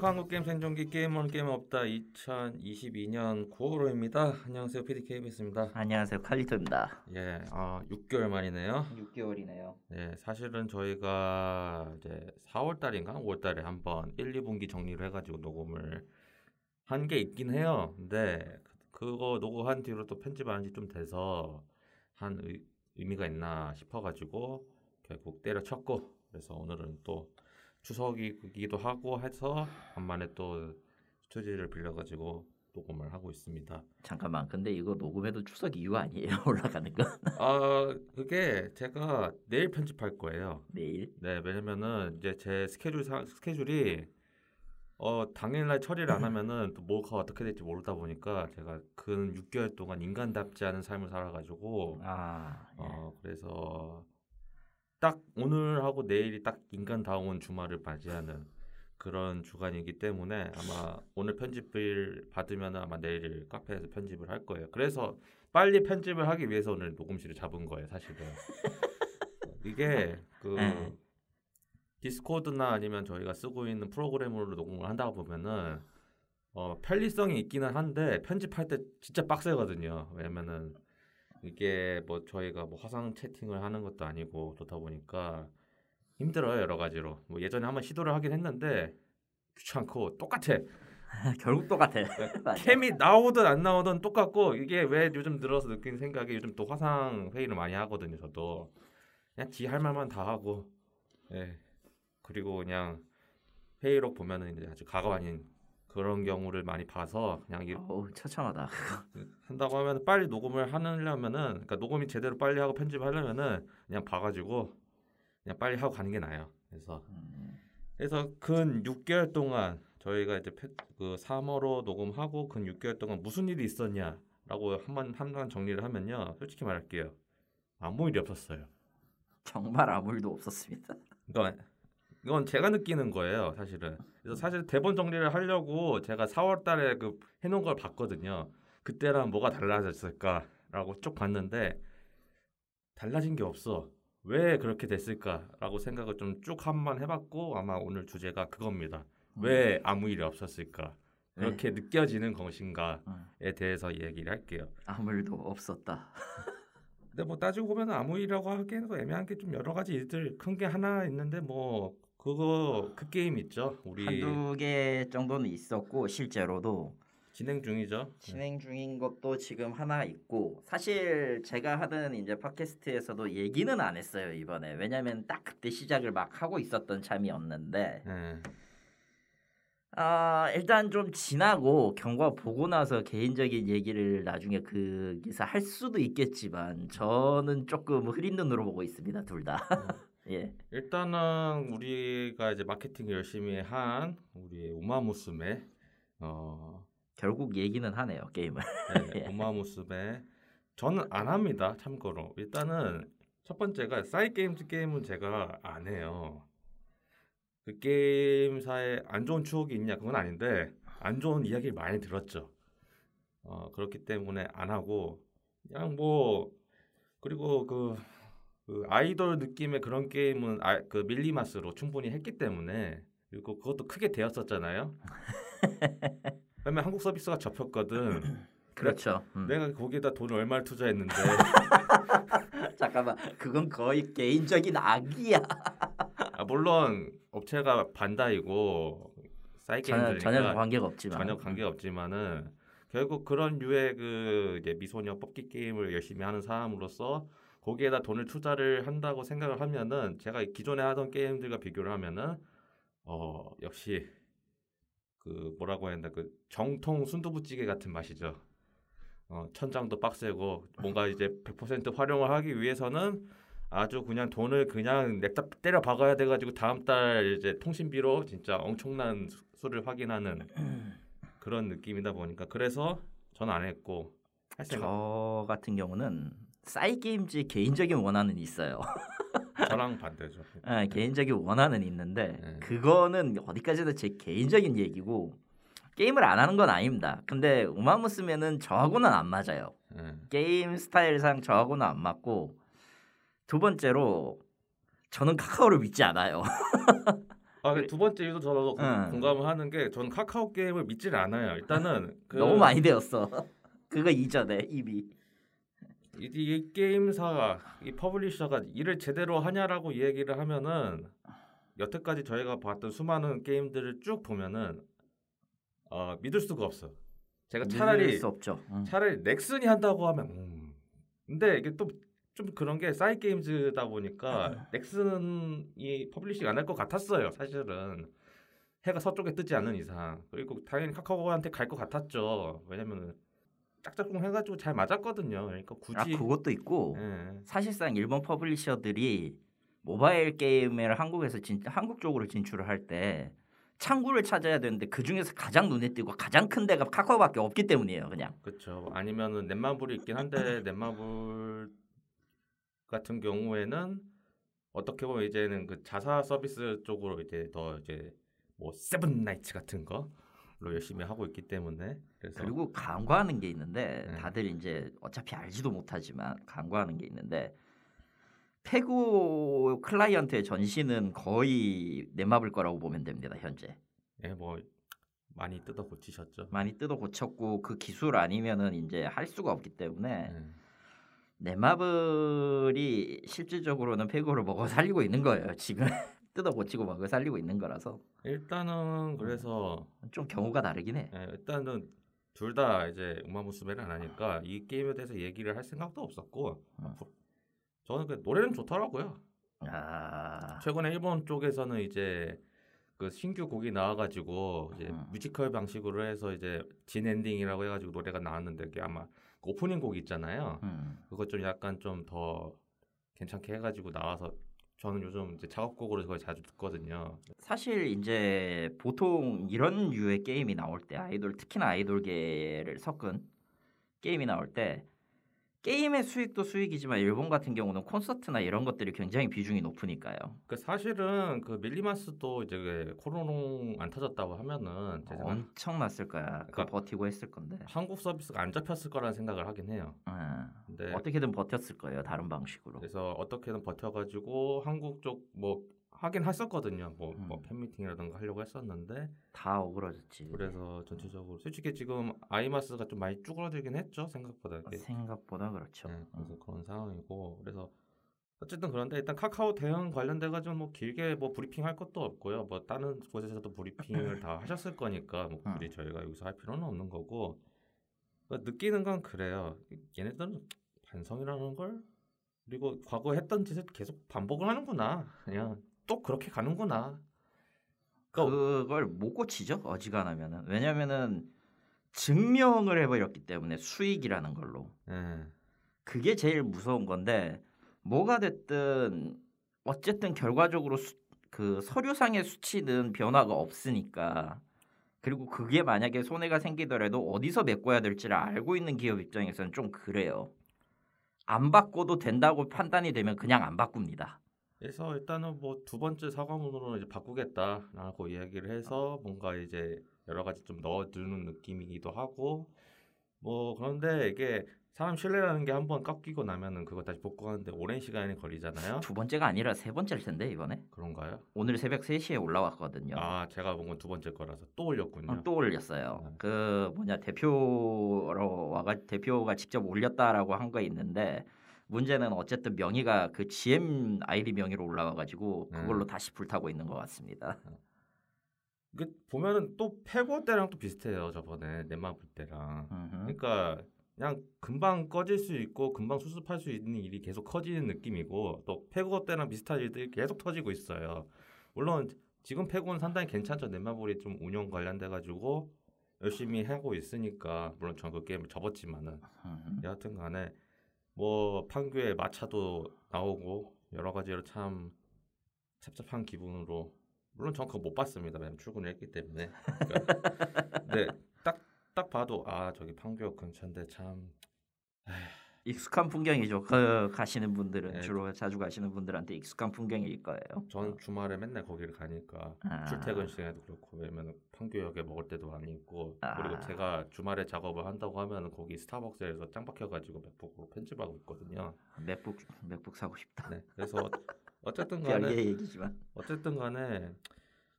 안녕하세요. 한국 게임 생존기 게임원 게임 없다 2022년 9월호입니다. 안녕하세요. PDKBS입니다. 안녕하세요. 칼리토입니다. 예, 아 6개월 만이네요. 6개월이네요. 네, 사실은 저희가 이제 4월 달인가 5월 달에 한번 1, 2분기 정리를 해가지고 녹음을 한 게 있긴 해요. 근데 그거 녹음한 뒤로 또 편집 안한지좀 돼서 한 의, 의미가 있나 싶어가지고 결국 때려쳤고 그래서 오늘은 또 추석이기도 하고 해서 간만에 또 스튜디오를 빌려가지고 녹음을 하고 있습니다. 잠깐만, 근데 이거 녹음해도 추석 이후 아니에요? 올라가는 거? 아 그게 제가 내일 편집할 거예요. 내일? 네, 왜냐면은 이제 제 스케줄 상 스케줄이 어 당일날 처리를 안 하면은 또 뭐가 어떻게 될지 모르다 보니까 제가 근 6개월 동안 인간답지 않은 삶을 살아가지고 아, 예. 어 그래서 딱 오늘 하고 내일이 딱 인간다운 주말을 맞이하는 그런 주간이기 때문에 아마 오늘 편집을 받으면 아마 내일 카페에서 편집을 할 거예요. 그래서 빨리 편집을 하기 위해서 오늘 녹음실을 잡은 거예요, 사실은. 이게 그 네. 디스코드나 아니면 저희가 쓰고 있는 프로그램으로 녹음을 한다 보면은 어, 편리성이 있기는 한데 편집할 때 진짜 빡세거든요. 왜냐면은 이게 뭐 저희가 뭐 화상 채팅을 하는 것도 아니고 그렇다 보니까 힘들어요 여러 가지로. 뭐 예전에 한번 시도를 하긴 했는데 귀찮고 똑같아. 결국 똑같아. 맞아. 캠이 나오든 안 나오든 똑같고 이게 왜 요즘 들어서 느낀 생각이 요즘 또 화상 회의를 많이 하거든요. 저도 그냥 지 할 말만 다 하고 예 그리고 그냥 회의록 보면은 이제 아주 과거 아닌 그런 경우를 많이 봐서 그냥 이 어우, 처참하다. 한다고 하면 빨리 녹음을 하려면은 그러니까 녹음이 제대로 빨리 하고 편집하려면은 그냥 봐가지고 그냥 빨리 하고 가는 게 나아요. 그래서 음, 그래서 근 6개월 동안 저희가 이제 페- 그 3월호 녹음하고 근 6개월 동안 무슨 일이 있었냐라고 한번 한번 정리를 하면요. 솔직히 말할게요. 아무 일이 없었어요. 정말 아무 일도 없었습니다. 그러니까 이건 제가 느끼는 거예요, 사실은. 그래서 사실 대본 정리를 하려고 제가 4월 달에 그 해놓은 걸 봤거든요. 그때랑 뭐가 달라졌을까라고 쭉 봤는데 달라진 게 없어. 왜 그렇게 됐을까라고 생각을 좀 쭉 한번 해봤고 아마 오늘 주제가 그겁니다. 왜 아무 일이 없었을까? 그렇게 느껴지는 것인가에 음, 대해서 얘기를 할게요. 아무 일도 없었다. 근데 뭐 따지고 보면 아무 일이라고 하기에는 애매한 게 좀 여러 가지 일들 큰 게 하나 있는데 뭐 그거 그 게임 있죠. 우리 한두 개 정도는 있었고 실제로도 진행 중이죠. 진행 중인 것도 지금 하나 있고 사실 제가 하던 이제 팟캐스트에서도 얘기는 안 했어요 이번에 왜냐면 딱 그때 시작을 막 하고 있었던 참이었는데 네. 아 일단 좀 지나고 경과 보고 나서 개인적인 얘기를 나중에 그 기사 할 수도 있겠지만 저는 조금 흐린 눈으로 보고 있습니다 둘 다. 예. 일단은 우리가 이제 마케팅 열심히 한 우리 우마무스메 어 결국 얘기는 하네요 게임을. 네, 예. 우마무스메 저는 안 합니다. 참고로 일단은 첫 번째가 사이 게임즈 게임은 제가 안 해요. 그 게임사에 안 좋은 추억이 있냐 그건 아닌데 안 좋은 이야기를 많이 들었죠. 어 그렇기 때문에 안 하고 그냥 뭐 그리고 그, 그 아이돌 느낌의 그런 게임은 아, 그 밀리마스로 충분히 했기 때문에 그리고 그것도 크게 되었었잖아요. 그러면 한국 서비스가 접혔거든. 그렇죠. 음. 내가 거기에다 돈을 얼마를 투자했는데 잠깐만 그건 거의 개인적인 악이야. 아, 물론 업체가 반다이고 사이 전혀 관계가 없지만. 전혀 관계가 없지만은 결국 그런 유의 그 미소녀 뽑기 게임을 열심히 하는 사람으로서 거기에다 돈을 투자를 한다고 생각을 하면은 제가 기존에 하던 게임들과 비교를 하면은 어 역시 그 뭐라고 해야 되나 그 정통 순두부찌개 같은 맛이죠. 어 천장도 빡세고 뭔가 이제 100% 활용을 하기 위해서는 아주 그냥 돈을 그냥 냅다 때려 박아야 돼가지고 다음 달 이제 통신비로 진짜 엄청난 수- 수를 확인하는 그런 느낌이다 보니까 그래서 전 안 했고 저 같은 경우는 사이 게임즈 개인적인 원한은 있어요. 저랑 반대죠. 예, 개인적인 원한은 있는데 네. 그거는 어디까지나 제 개인적인 얘기고 게임을 안 하는 건 아닙니다. 근데 우마무스면은 저하고는 안 맞아요. 예. 게임 스타일상 저하고는 안 맞고 두 번째로 저는 카카오를 믿지 않아요. 아, 그두 번째 이유도 저도 응. 공감을 하는 게 저는 카카오 게임을 믿지를 않아요. 일단은 그 너무 많이 데였어. 그거 이전에 이미. 이, 이 게임사가 이 publisher가 일을 제대로 하냐라고 얘기를 하면은 여태까지 저희가 봤던 수많은 게임들을 쭉 보면은 어, 믿을 수가 없어. 제가 차라리 수 없죠. 응. 차라리 넥슨이 한다고 하면 음. 근데 이게 또 좀 그런 게 사이 게임즈다 보니까 넥슨이 publishing 안 할 것 같았어요. 사실은 해가 서쪽에 뜨지 않는 이상 그리고 당연히 카카오한테 갈 것 같았죠. 왜냐면은 짝짝꿍 해가지고 잘 맞았거든요. 그러니까 굳이 아 그것도 있고 예. 사실상 일본 publisher들이 모바일 게임을 한국에서 진 한국 쪽으로 진출을 할 때 창구를 찾아야 되는데 그 중에서 가장 눈에 띄고 가장 큰 데가 카카오밖에 없기 때문이에요. 그냥. 그렇죠. 아니면은 넷마블이 있긴 한데 넷마블 같은 경우에는 어떻게 보면 이제는 그 자사 서비스 쪽으로 이제 더 이제 뭐 세븐 나이츠 같은 거 로 열심히 하고 있기 때문에 그래서 그리고 간과하는 게 있는데 네. 다들 이제 어차피 알지도 못하지만 간과하는 게 있는데 페그오 클라이언트의 전신은 거의 넷마블 거라고 보면 됩니다. 현재. 예, 뭐 많이 뜯어 고치셨죠. 많이 뜯어 고쳤고 그 기술 아니면은 이제 할 수가 없기 때문에 예. 네마블이 실질적으로는 페고를 먹어 살리고 있는 거예요. 지금 뜯어 고치고 먹어 살리고 있는 거라서 일단은 그래서 좀 경우가 다르긴 해. 예, 일단은 둘 다 이제 우마무스메를 안 하니까 이 게임에 대해서 얘기를 할 생각도 없었고 음. 저는 그 노래는 좋더라고요. 아, 최근에 일본 쪽에서는 이제 그 신규 곡이 나와가지고 이제 음. 뮤지컬 방식으로 해서 이제 진 엔딩이라고 해가지고 노래가 나왔는데 그게 아마 그 오프닝 곡 있잖아요. 음. 그거 좀 약간 좀 더 괜찮게 해가지고 나와서 저는 요즘 이제 작업곡으로 그걸 자주 듣거든요. 사실 이제 보통 이런 류의 게임이 나올 때 아이돌 특히나 아이돌계를 섞은 게임이 나올 때 게임의 수익도 수익이지만 일본 같은 경우는 콘서트나 이런 것들이 굉장히 비중이 높으니까요. 그 사실은 그 밀리마스도 이제 그 코로나 안 터졌다고 하면은 제 생각 엄청 났을 거야. 그러니까 버티고 했을 건데. 한국 서비스가 안 잡혔을 거라는 생각을 하긴 해요. 음. 근데 어떻게든 버텼을 거예요. 다른 방식으로. 그래서 어떻게든 버텨가지고 한국 쪽 뭐 하긴 했었거든요. 뭐, 뭐 음. 팬미팅이라든가 하려고 했었는데 다 어그러졌지. 그래서 전체적으로 솔직히 지금 아이마스가 좀 많이 쭈그러들긴 했죠 생각보다. 이게. 생각보다 그렇죠. 네, 그래서 그런 상황이고 그래서 어쨌든 그런데 일단 카카오 대응 관련돼 가지고 뭐 길게 뭐 브리핑 할 것도 없고요. 뭐 다른 곳에서도 브리핑을 다 하셨을 거니까 뭐 음. 굳이 저희가 여기서 할 필요는 없는 거고 그 느끼는 건 그래요. 얘네들은 반성이라는 걸 그리고 과거 했던 짓을 계속 반복을 하는구나. 그냥 또 그렇게 가는구나. 그러니까 그걸 못 고치죠. 어지간하면은. 왜냐면은 증명을 해버렸기 때문에 수익이라는 걸로. 예. 그게 제일 무서운 건데 뭐가 됐든 어쨌든 결과적으로 수, 그 서류상의 수치는 변화가 없으니까 그리고 그게 만약에 손해가 생기더라도 어디서 메꿔야 될지를 알고 있는 기업 입장에서는 좀 그래요. 안 바꿔도 된다고 판단이 되면 그냥 안 바꿉니다. 그래서 일단은 뭐 두 번째 사과문으로 이제 바꾸겠다라고 이야기를 해서 뭔가 이제 여러 가지 좀 넣어두는 느낌이기도 하고 뭐 그런데 이게 사람 신뢰라는 게 한번 깎이고 나면은 그거 다시 복구하는데 오랜 시간이 걸리잖아요. 두 번째가 아니라 세 번째일 텐데 이번에 그런가요? 오늘 새벽 3시에 올라왔거든요. 아 제가 본 건 두 번째 거라서 또 올렸군요. 어, 또 올렸어요. 네. 그 뭐냐 대표로 와가 대표가 직접 올렸다라고 한 거 있는데 문제는 어쨌든 명의가 그 GM 아이디 명의로 올라와 가지고 그걸로 음. 다시 불타고 있는 것 같습니다. 그 보면은 또 패고 때랑 또 비슷해요. 저번에 볼 때랑. 음흠. 그러니까 그냥 금방 꺼질 수 있고 금방 수습할 수 있는 일이 계속 커지는 느낌이고 또 패고 때랑 비슷한 일들이 계속 터지고 있어요. 물론 지금 패고는 상당히 괜찮죠. 넷마블이 좀 운영 관련돼 가지고 열심히 하고 있으니까 물론 전 그 게임을 접었지만은 음흠. 여하튼 간에 뭐 판교에 마차도 나오고 여러 가지로 참 찹찹한 기분으로 물론 전 그거 못 봤습니다. 왜냐면 출근을 했기 때문에. 그러니까 근데 딱딱 봐도 아 저기 판교역 근처인데 참 익숙한 풍경이죠. 그 가시는 분들은 네. 주로 자주 가시는 분들한테 익숙한 풍경일 거예요. 전 주말에 맨날 거기를 가니까 아. 출퇴근 시간에도 그렇고 왜냐면 판교역에 먹을 때도 많이 있고 아. 그리고 제가 주말에 작업을 한다고 하면 거기 스타벅스에서 짱 박혀가지고 맥북으로 편집하고 있거든요. 맥북 맥북 사고 싶다. 네, 그래서 어쨌든 간에 별개 얘기지만. 어쨌든 간에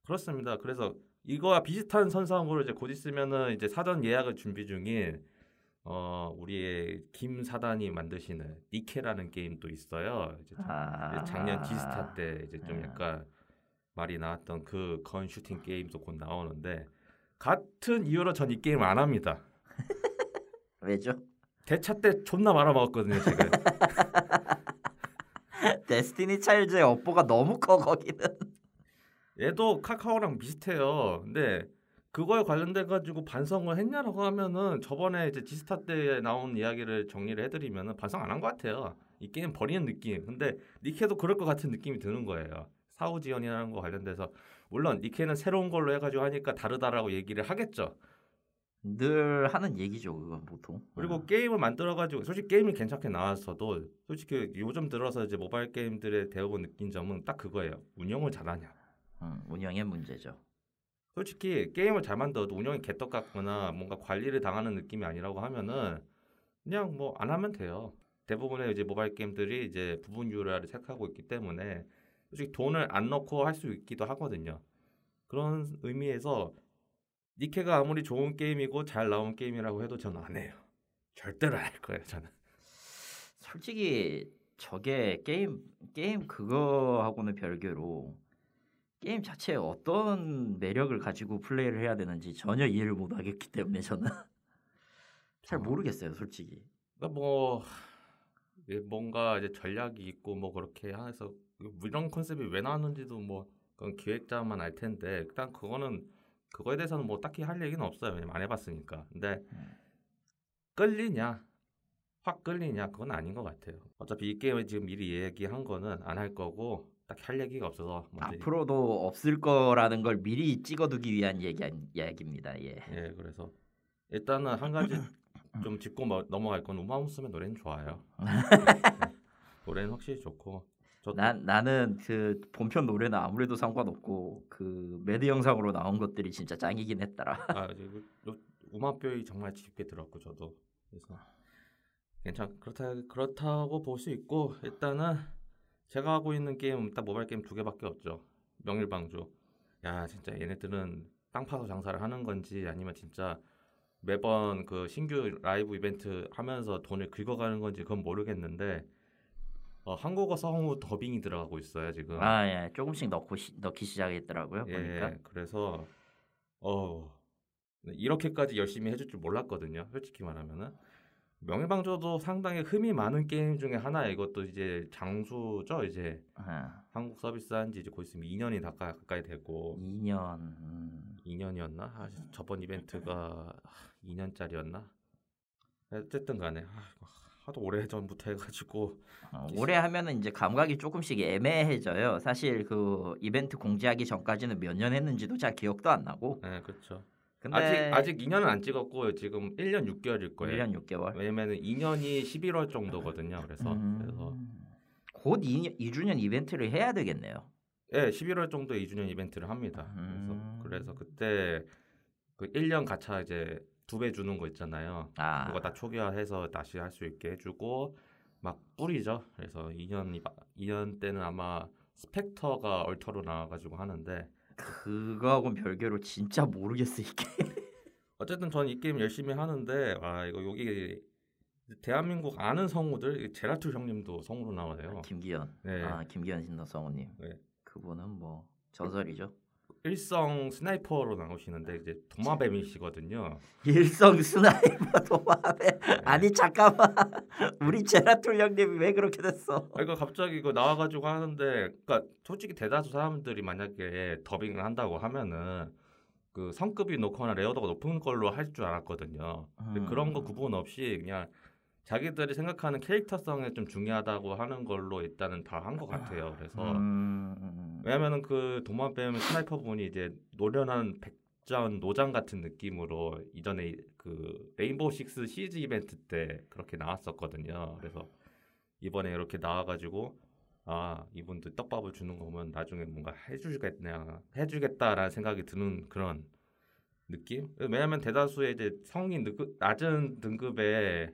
그렇습니다. 그래서 이거와 비슷한 선상으로 이제 곧 있으면은 이제 사전 예약을 준비 중인 어 우리의 김 사단이 만드시는 니케라는 게임도 있어요. 이제 아, 작년 지스타 때 이제 좀 아. 약간 말이 나왔던 그 gun shooting 게임도 곧 나오는데 같은 이유로 전 이 게임을 안 합니다. 왜죠? 대차 때 존나 말아먹었거든요 지금. 데스티니 차일드의 업보가 너무 커 거기는. 얘도 카카오랑 비슷해요. 근데 그거에 관련돼 가지고 반성을 했냐라고 하면은 저번에 이제 디스타 때 나온 이야기를 정리를 해드리면은 반성 안 한 것 같아요. 이 게임 버리는 느낌. 근데 니케도 그럴 것 같은 느낌이 드는 거예요. 사후 지원이라는 거 관련돼서 물론 니케는 새로운 걸로 해가지고 하니까 다르다라고 얘기를 하겠죠. 늘 하는 얘기죠 그건 보통. 그리고 어. 게임을 만들어가지고 솔직히 게임이 괜찮게 나왔어도 솔직히 요즘 들어서 이제 모바일 게임들의 대부분 느낀 점은 딱 그거예요. 운영을 잘하냐. 음, 운영의 문제죠. 솔직히 게임을 잘 만들어도 운영이 개떡 같거나 뭔가 관리를 당하는 느낌이 아니라고 하면은 그냥 뭐 안 하면 돼요. 대부분의 이제 모바일 게임들이 이제 부분 유료화를 택하고 있기 때문에 솔직히 돈을 안 넣고 할 수 있기도 하거든요. 그런 의미에서 니케가 아무리 좋은 게임이고 잘 나온 게임이라고 해도 저는 안 해요. 절대로 안 할 거예요, 저는. 솔직히 저게 게임 게임 그거하고는 별개로 게임 자체에 어떤 매력을 가지고 플레이를 해야 되는지 전혀 이해를 못 하겠기 때문에 저는 잘 어. 모르겠어요, 솔직히. 그러니까 뭐 뭔가 이제 전략이 있고 뭐 그렇게 해서 뭐 이런 컨셉이 왜 나왔는지도 뭐 그건 기획자만 알 텐데 일단 그거는 그거에 대해서는 뭐 딱히 할 얘기는 없어요 왜냐면 안 해봤으니까 근데 음. 끌리냐 확 끌리냐 그건 아닌 것 같아요 어차피 이 게임을 지금 미리 얘기한 거는 안 할 거고 딱히 할 얘기가 없어서 앞으로도 없을 거라는 걸 미리 찍어두기 위한 얘기 이야기입니다. 예. 예 그래서 일단은 한 가지 좀 짚고 뭐- 넘어갈 건 우마무스의 노래는 좋아요 네. 노래는 확실히 좋고 저도 난 나는 그 본편 노래는 아무래도 상관없고 그 매드 영상으로 나온 것들이 진짜 짱이긴 했더라. 아, 그- 요- 우마뾰이 정말 깊게 들었고 저도 그래서 괜찮 그렇다 그렇다고 볼 수 있고 일단은 제가 하고 있는 게임 딱 모바일 게임 두 개밖에 없죠. 명일방주. 야 진짜 얘네들은 땅 파서 장사를 하는 건지 아니면 진짜 매번 그 신규 라이브 이벤트 하면서 돈을 긁어가는 건지 그건 모르겠는데 어, 한국어 성우 더빙이 들어가고 있어요 지금. 아 예, 조금씩 넣고 시, 넣기 시작했더라고요. 예, 보니까. 그래서 어 이렇게까지 열심히 해줄 줄 몰랐거든요. 솔직히 말하면은 명예방조도 상당히 흠이 많은 게임 중에 하나예요. 이것도 이제 장수죠. 이제 아, 한국 서비스한 지 이제 곧 있으면 2년이 다 가- 가까이 되고 2년. 음, 2년이었나? 아, 저번 이벤트가 2년짜리였나? 어쨌든 간에 아, 하도 오래 전부터 해가지고 어, 올해 하면은 이제 감각이 조금씩 애매해져요. 사실 그 이벤트 공지하기 전까지는 몇 년 했는지도 잘 기억도 안 나고. 네 그렇죠. 아직 아직 2년은 안 찍었고 지금 1년 6개월일 거예요. 1년 6개월. 왜냐면은 2년이 11월 정도거든요. 그래서 그래서 음, 곧 2, 2주년 이벤트를 해야 되겠네요. 예, 11월 정도에 2주년 이벤트를 합니다. 음. 그래서 그래서 그때 그 1년 가차 이제 두 배 주는 거 있잖아요. 아, 그거 다 초기화해서 다시 할 수 있게 해주고 막 뿌리죠. 그래서 2년이 2년 때는 아마 스펙터가 얼터로 나와가지고 하는데 그거하고는 별개로 진짜 모르겠어 이게. 어쨌든 전이 게임 열심히 하는데 아 이거 여기 대한민국 아는 성우들 제라툴 형님도 성우로 나와요. 김기현. 네. 아 김기현 신도 성우님. 네. 그분은 뭐 전설이죠. 일성 스나이퍼로 나오시는데 이제 도마뱀이시거든요. 일성 스나이퍼 도마뱀. 네. 아니 잠깐만. 우리 제라툴 형님이 왜 그렇게 됐어? 아, 이거 갑자기 이거 나와가지고 하는데, 그러니까 솔직히 대다수 사람들이 만약에 더빙을 한다고 하면은 그 성급이 높거나 레어도가 높은 걸로 할 줄 알았거든요. 근데 음. 그런 거 구분 없이 그냥 자기들이 생각하는 캐릭터성에 좀 중요하다고 하는 걸로 일단은 다 한 것 같아요. 그래서 음, 왜냐면은 그 도마뱀 스나이퍼 분이 이제 노련한 백전 노장 같은 느낌으로 이전에 그 레인보우 식스 시즈 이벤트 때 그렇게 나왔었거든요. 그래서 이번에 이렇게 나와가지고 아 이분들 떡밥을 주는 거면 나중에 뭔가 해주겠냐 해주겠다라는 생각이 드는 그런 느낌? 왜냐면 대다수의 이제 성인 등급, 낮은 등급의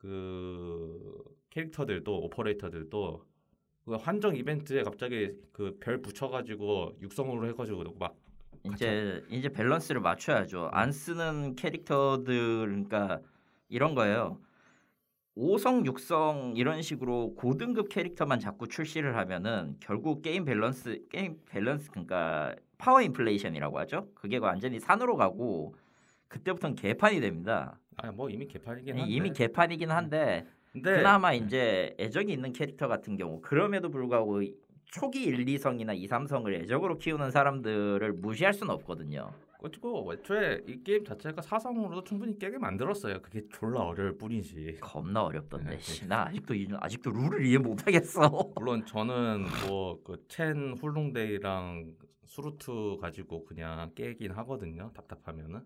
그 캐릭터들도 오퍼레이터들도 그 한정 이벤트에 갑자기 그 별 붙여가지고 육성으로 해가지고 막 이제 이제 밸런스를 맞춰야죠. 안 쓰는 캐릭터들 그러니까 이런 거예요. 5성, 6성 이런 식으로 고등급 캐릭터만 자꾸 출시를 하면은 결국 게임 밸런스 게임 밸런스 그러니까 파워 인플레이션이라고 하죠. 그게 완전히 산으로 가고 그때부터는 개판이 됩니다. 아뭐 이미 개판이긴 한데 이미 개판이긴 한데 근데 그나마 이제 애정이 있는 캐릭터 같은 경우 그럼에도 불구하고 초기 1, 2성이나 2, 3성을 애적으로 키우는 사람들을 무시할 수는 없거든요. 그리고 애초에 이 게임 자체가 사성으로도 충분히 깨게 만들었어요. 그게 졸라 어려울 뿐이지. 겁나 어렵던데. 네, 씨, 나 아직도 이- 아직도 룰을 이해 못 하겠어. 물론 저는 뭐그첸 훌롱데이랑 수루트 가지고 그냥 깨긴 하거든요. 답답하면은.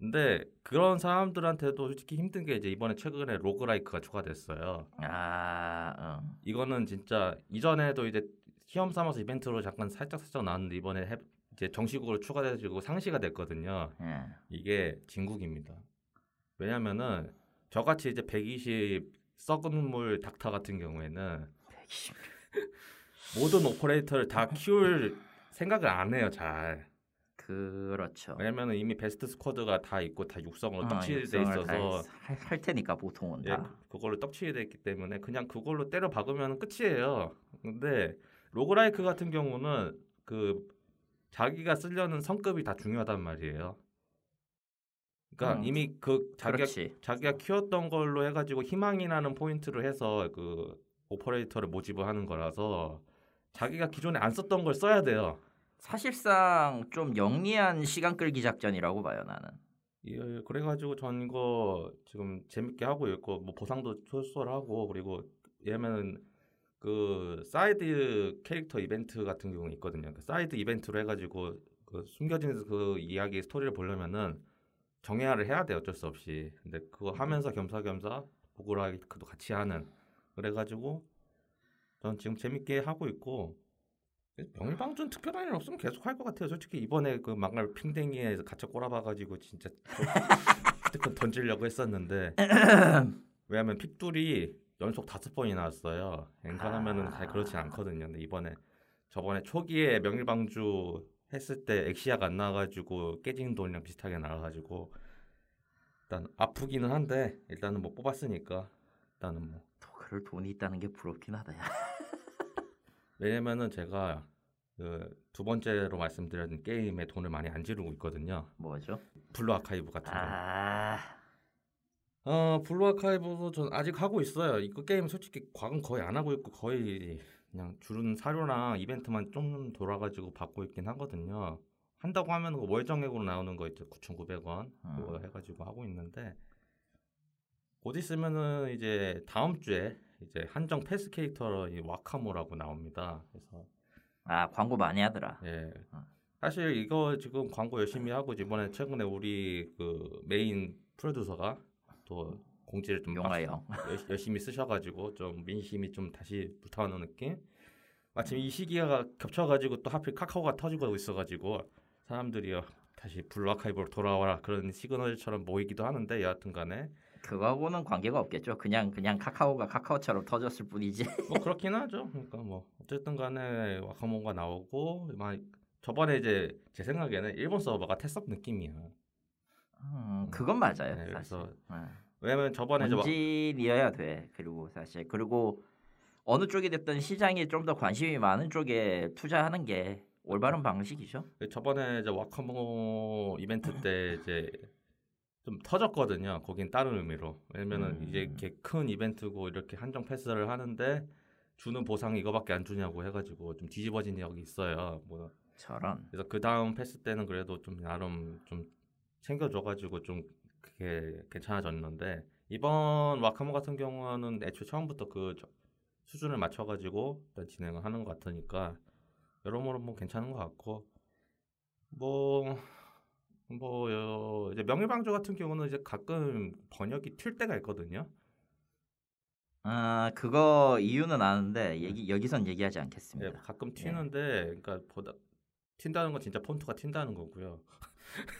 근데 그런 사람들한테도 솔직히 힘든 게 이제 이번에 최근에 로그라이크가 추가됐어요. 아, 응. 이거는 진짜 이전에도 이제 시험 삼아서 이벤트로 잠깐 살짝 살짝 나왔는데 이번에 해- 이제 정식으로 추가돼가지고 상시가 됐거든요. 예. 이게 진국입니다. 왜냐면은 저같이 이제 120 썩은 물 닥터 같은 경우에는 120. 모든 오퍼레이터를 다 키울 생각을 안 해요, 잘. 그렇죠. 왜냐면은 이미 베스트 스쿼드가 다 있고 다 육성으로 어, 떡칠돼 있어서 할, 할 테니까 보통은 예, 다. 그- 그걸로 떡칠돼 있기 때문에 그냥 그걸로 때려 박으면 끝이에요. 근데 로그라이크 같은 경우는 그 자기가 쓰려는 성급이 다 중요하단 말이에요. 그러니까 음, 이미 그 자기가 그렇지. 자기가 키웠던 걸로 해가지고 희망이 나는 포인트를 해서 그 오퍼레이터를 모집을 하는 거라서 자기가 기존에 안 썼던 걸 써야 돼요. 사실상 좀 영리한 시간 끌기 작전이라고 봐요 나는. 예, 그래가지고 전 이거 지금 재밌게 하고 있고 뭐 보상도 쏠쏠하고 그리고 얘는 그 사이드 캐릭터 이벤트 같은 경우 있거든요. 그 사이드 이벤트로 해가지고 그 숨겨진 그 이야기 스토리를 보려면은 정예화를 해야 돼 어쩔 수 없이. 근데 그거 하면서 겸사겸사 보그라이크도 같이 하는 그래가지고 전 지금 재밌게 하고 있고 명일방준 특별한 일 없으면 계속 할 것 같아요. 솔직히 이번에 그 막말 핑댕이에서 갇혀 꼬라봐가지고 진짜 스티커 던지려고 했었는데 왜냐면 픽둘이 연속 다섯 번이 나왔어요. 엔간하면은 잘 그렇지 않거든요. 근데 이번에 저번에 초기에 명일방주 했을 때 엑시아가 안 나와가지고 깨지는 돈이랑 비슷하게 나와가지고 일단 아프기는 한데 일단은 뭐 뽑았으니까 일단은 뭐또 그럴 돈이 있다는 게 부럽긴 하다. 야. 왜냐면은 제가 그 두 번째로 말씀드린 게임에 돈을 많이 안 지르고 있거든요. 뭐죠? 블루 아카이브 같은 거. 아, 어 블루 아카이브도 전 아직 하고 있어요. 이거 게임 솔직히 과금 거의 안 하고 있고 거의 그냥 주는 사료랑 이벤트만 좀 돌아가지고 받고 있긴 하거든요. 한다고 하면 그 월정액으로 나오는 거 있죠. 9,900원 그거 음. 해가지고 하고 있는데 곧 있으면은 이제 다음 주에 이제 한정 패스 캐릭터 이 와카모라고 나옵니다. 그래서 아 광고 많이 하더라. 예. 어. 사실 이거 지금 광고 열심히 하고 이번에 최근에 우리 그 메인 프로듀서가 또 공지를 좀 용화요. 열- 열심히 쓰셔가지고 좀 민심이 좀 다시 불타오는 느낌. 마침 이 시기가 겹쳐가지고 또 하필 카카오가 터지고 있어가지고 사람들이요 다시 블루 아카이브로 돌아와라 그런 시그널처럼 모이기도 하는데 여하튼간에 그거하고는 관계가 없겠죠. 그냥 그냥 카카오가 카카오처럼 터졌을 뿐이지. 뭐 그렇긴 하죠. 그러니까 뭐 어쨌든 간에 와카모가 나오고 막 저번에 이제 제 생각에는 일본 서버가 테섭 느낌이야. 음, 그건 맞아요. 네, 사실. 그래서 네. 왜냐면 저번에 본질이어야 돼. 그리고 사실 그리고 어느 쪽이 됐든 시장에 좀더 관심이 많은 쪽에 투자하는 게 올바른 방식이죠. 저번에 이제 와카모 이벤트 때 이제 좀 터졌거든요. 거긴 다른 의미로. 왜냐면은 음. 이제 이렇게 큰 이벤트고 이렇게 한정 패스를 하는데 주는 보상이 이거밖에 안 주냐고 해가지고 좀 뒤집어진 적이 있어요. 뭐 저런. 그래서 그 다음 패스 때는 그래도 좀 나름 좀 챙겨줘가지고 좀 그게 괜찮아졌는데 이번 와카모 같은 경우는 애초에 처음부터 그 저- 수준을 맞춰가지고 일단 진행을 하는 것 같으니까 여러모로 뭐 괜찮은 것 같고 뭐. 뭐 어, 이제 명일방주 같은 경우는 이제 가끔 번역이 튈 때가 있거든요. 아 그거 이유는 아는데 얘기 여기선 얘기하지 예, 않겠습니다. 가끔 튀는데 그러니까 보다 튄다는 건 진짜 폰트가 튄다는 거고요.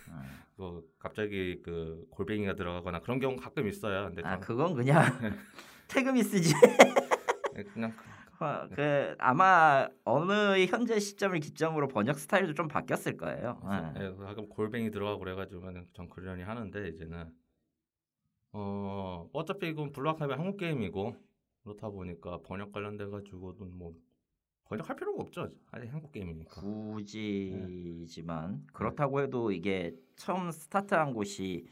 음. 그 갑자기 그 골뱅이가 들어가거나 그런 경우 가끔 있어요. 근데 아 저- 그건 그냥 태금이 쓰지. 예, 그냥 어, 그 아마 어느 현재 시점을 기점으로 번역 스타일도 좀 바뀌었을 거예요. 예. 예, 가끔 골뱅이 들어가고 그래가지고 그냥 전 그러려니 하는데 이제는 어 어차피 이건 블루아카이브 한국 게임이고 그렇다 보니까 번역 관련돼 가지고는 뭐 번역할 필요가 없죠. 아니 한국 게임이니까. 굳이지만 그렇다고 해도 이게 처음 스타트한 곳이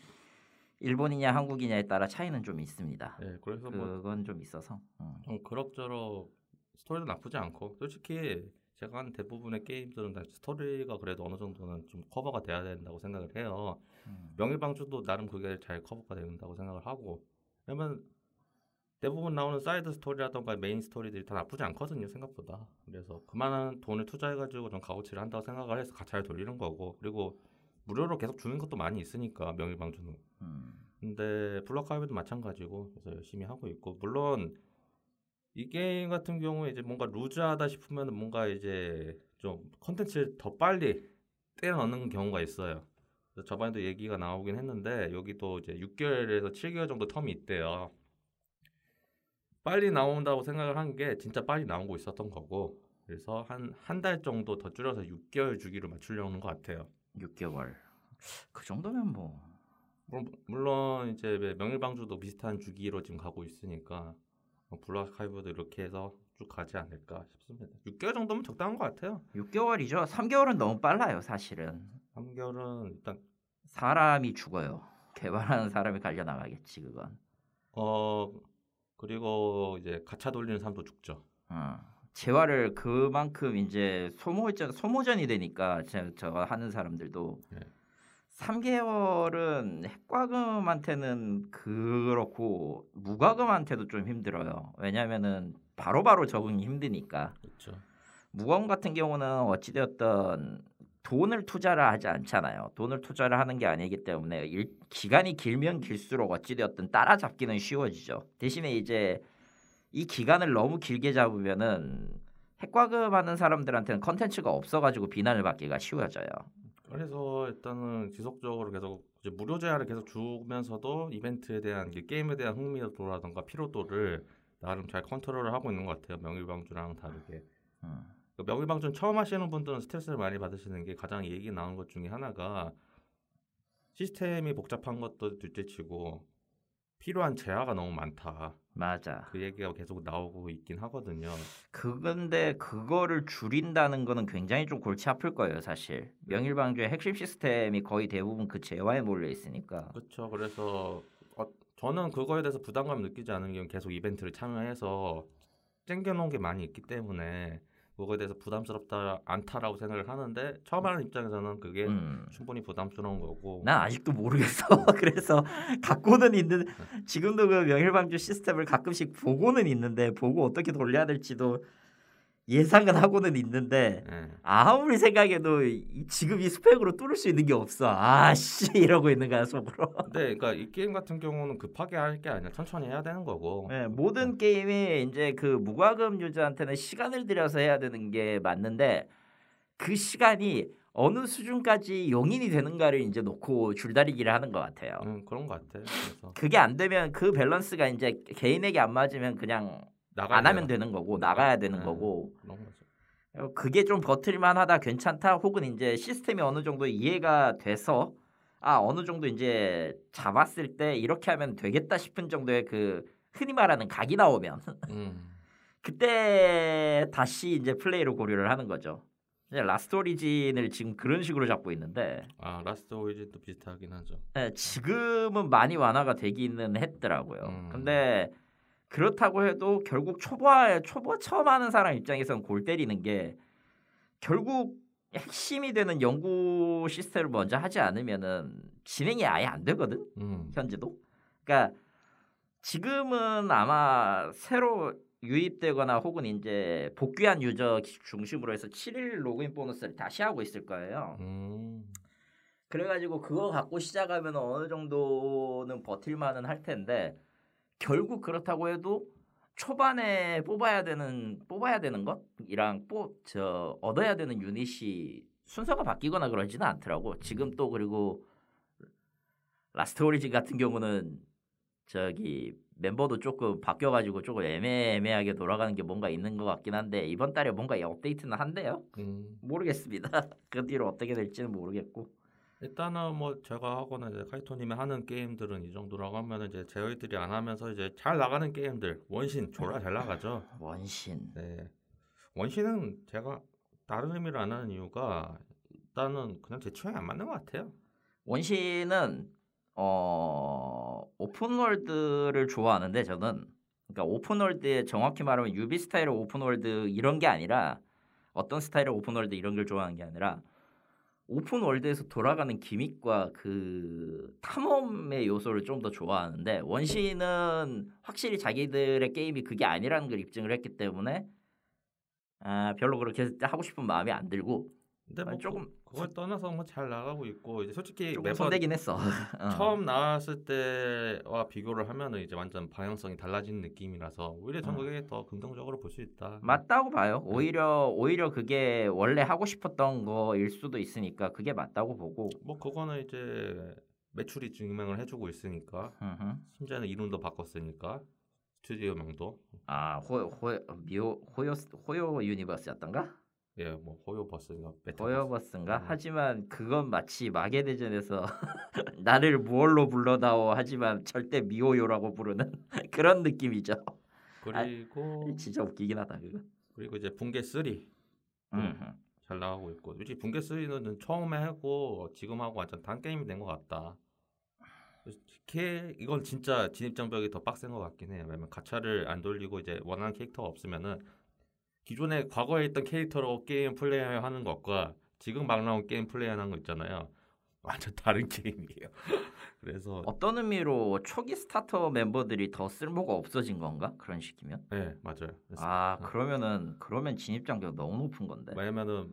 일본이냐 한국이냐에 따라 차이는 좀 있습니다. 예, 그래서 뭐 그건 좀 있어서. 음. 좀 그럭저럭 스토리도 나쁘지 않고 솔직히 제가 한 대부분의 게임들은 다 스토리가 그래도 어느 정도는 좀 커버가 돼야 된다고 생각을 해요. 음. 명일방주도 나름 그게 잘 커버가 된다고 생각을 하고 왜냐면 대부분 나오는 사이드 스토리라던가 메인 스토리들이 다 나쁘지 않거든요 생각보다 그래서 그만한 돈을 투자해가지고 좀 값어치를 한다고 생각을 해서 잘 돌리는 거고 그리고 무료로 계속 주는 것도 많이 있으니까 명일방주는 음. 근데 블루 아카이브도 마찬가지고 그래서 열심히 하고 있고 물론 이 게임 같은 경우에 이제 뭔가 루즈하다 싶으면 뭔가 이제 좀 컨텐츠를 더 빨리 때려 넣는 경우가 있어요. 저번에도 얘기가 나오긴 했는데 여기도 이제 6개월에서 7개월 정도 텀이 있대요. 빨리 나온다고 생각을 한 게 진짜 빨리 나오고 있었던 거고 그래서 한 한 달 정도 더 줄여서 6개월 주기로 맞추려는 것 같아요. 6개월. 그 정도면 뭐 물- 물론 이제 왜 명일방주도 비슷한 주기로 지금 가고 있으니까 뭐 블루아카이브도 이렇게 해서 쭉 가지 않을까 싶습니다. 6개월 정도면 적당한 것 같아요. 6개월이죠. 3개월은 너무 빨라요, 사실은. 3개월은 일단 사람이 죽어요. 개발하는 사람이 갈려 나가겠지 그건. 어 그리고 이제 가차 돌리는 사람도 죽죠. 어. 재화를 그만큼 이제 소모전 소모전이 되니까 저, 저 하는 사람들도 네. 3개월은 핵과금한테는 그렇고 무과금한테도 좀 힘들어요. 왜냐면은 바로 바로 적응이 힘드니까. 그렇죠. 무과금 같은 경우는 어찌되었던 돈을 투자를 하지 않잖아요. 돈을 투자를 하는 게 아니기 때문에 일, 기간이 길면 길수록 어찌되었든 따라잡기는 쉬워지죠. 대신에 이제 이 기간을 너무 길게 잡으면은 핵과금하는 사람들한테는 컨텐츠가 없어가지고 비난을 받기가 쉬워져요. 그래서 일단은 지속적으로 계속 이제 무료 재화를 계속 주면서도 이벤트에 대한 게 게임에 대한 흥미도라던가 피로도를 나름 잘 컨트롤을 하고 있는 것 같아요. 명일방주랑 다르게. 음. 그 명일방주는 처음 하시는 분들은 스트레스를 많이 받으시는 게 가장 얘기 나온 것 중에 하나가 시스템이 복잡한 것도 둘째치고 필요한 재화가 너무 많다. 맞아. 그 얘기가 계속 나오고 있긴 하거든요. 그건데 그거를 줄인다는 거는 굉장히 좀 골치 아플 거예요, 사실. 명일방주의 핵심 시스템이 거의 대부분 그 재화에 몰려 있으니까. 그렇죠. 그래서 어, 저는 그거에 대해서 부담감 느끼지 않은 게 계속 이벤트를 참여해서 땡겨놓은 게 많이 있기 때문에 그거에 대해서 부담스럽다 않다라고 생각을 하는데 처음 하는 입장에서는 그게 음. 충분히 부담스러운 거고 난 아직도 모르겠어. 그래서 갖고는 있는 지금도 그 명일방주 시스템을 가끔씩 보고는 있는데 보고 어떻게 돌려야 될지도 예상은 하고는 있는데 예. 아무리 생각해도 이- 지금 이 스펙으로 뚫을 수 있는 게 없어. 아씨 이러고 있는 거야 속으로. 근데 그러니까 이 게임 같은 경우는 급하게 할 게 아니라 천천히 해야 되는 거고 네, 모든 게임이 이제 그 무과금 유저한테는 시간을 들여서 해야 되는 게 맞는데 그 시간이 어느 수준까지 용인이 되는가를 이제 놓고 줄다리기를 하는 것 같아요. 음, 그런 것 같아. 그래서 그게 안 되면 그 밸런스가 이제 개인에게 안 맞으면 그냥 안 하면. 되는 거고 나가야 되는 음. 거고. 어, 그게 좀 버틸만하다 괜찮다 혹은 이제 시스템이 어느 정도 이해가 돼서 아 어느 정도 이제 잡았을 때 이렇게 하면 되겠다 싶은 정도의 그 흔히 말하는 각이 나오면 음. 그때 다시 이제 플레이를 고려를 하는 거죠. 이제 라스트 오리진을 지금 그런 식으로 잡고 있는데 아 라스트 오리진도 비슷하긴 하죠. 예, 지금은 많이 완화가 되기는 했더라고요. 음. 근데 그렇다고 해도 결국 초보에 초보 처음 하는 사람 입장에서는 골 때리는 게 결국 핵심이 되는 연구 시스템을 먼저 하지 않으면은 진행이 아예 안 되거든 음. 현재도. 그러니까 지금은 아마 새로 유입되거나 혹은 이제 복귀한 유저 중심으로 해서 7일 로그인 보너스를 다시 하고 있을 거예요. 음. 그래가지고 그거 갖고 시작하면 어느 정도는 버틸만은 할 텐데 결국 그렇다고 해도 초반에 뽑아야 되는 뽑아야 되는 것이랑 뽑저 얻어야 되는 유닛이 순서가 바뀌거나 그러지는 않더라고. 지금 또 그리고 라스트 오리진 같은 경우는 저기 멤버도 조금 바뀌어가지고 조금 애매애매하게 돌아가는 게 뭔가 있는 것 같긴 한데 이번 달에 뭔가 업데이트는 한대요. 음, 모르겠습니다. 그 뒤로 어떻게 될지는 모르겠고. 일단은 뭐 제가 하거나 이제 카이토님이 하는 게임들은 이 정도라고 하면 이제 저희들이 안 하면서 이제 잘 나가는 게임들 원신 졸라 잘 나가죠. 원신. 네. 원신은 제가 다른 의미를 안 하는 이유가 일단은 그냥 제 취향이 안 맞는 것 같아요. 원신은 어 open world를 좋아하는데 저는 그러니까 open world에 정확히 말하면 유비 스타일의 open world 이런 게 아니라 어떤 스타일의 open world 이런 걸 좋아하는 게 아니라 open world에서 돌아가는 gimmick과 그 탐험의 요소를 좀 더 좋아하는데 원신은 확실히 자기들의 게임이 그게 아니라는 걸 입증을 했기 때문에 아 별로 그렇게 하고 싶은 마음이 안 들고 근데 뭐 조금 그, 그걸 떠나서 뭐 잘 나가고 있고 이제 솔직히 조금 매번 했어. 어. 처음 나왔을 때와 비교를 하면은 이제 완전 방향성이 달라지는 느낌이라서 오히려 전 음. 그게 더 긍정적으로 볼 수 있다. 맞다고 봐요. 오히려 오히려 그게 원래 하고 싶었던 거일 수도 있으니까 그게 맞다고 보고. 뭐 그거는 이제 매출이 증명을 해주고 있으니까 음흠. 심지어는 이름도 바꿨으니까 스튜디오 명도 아 호요 호요 미호 호요 호요 유니버스였던가? 예 뭐 호요버스인가 메타버스. 호요버스인가? 음. 하지만 그건 마치 마계 대전에서 나를 무얼로 불러다오 하지만 절대 미호요라고 부르는 그런 느낌이죠. 그리고 진짜 웃기긴 하다 그거. 그리고 이제 붕괴 3 음흠. 잘 나가고 있고 솔직히 붕괴 3는 처음에 하고 지금 하고 완전 단 게임이 된 것 같다. 특히 이건 진짜 진입 장벽이 더 빡센 것 같긴 해요. 왜냐면 가차를 안 돌리고 이제 원하는 캐릭터가 없으면은 기존에 과거에 있던 캐릭터로 게임 플레이하는 것과 지금 막 나온 게임 플레이하는 거 있잖아요. 완전 다른 게임이에요. 그래서 어떤 의미로 초기 스타터 멤버들이 더 쓸모가 없어진 건가? 그런 식이면? 네 맞아요. 아 그러면은 그러면 진입 장벽 너무 높은 건데. 왜냐면은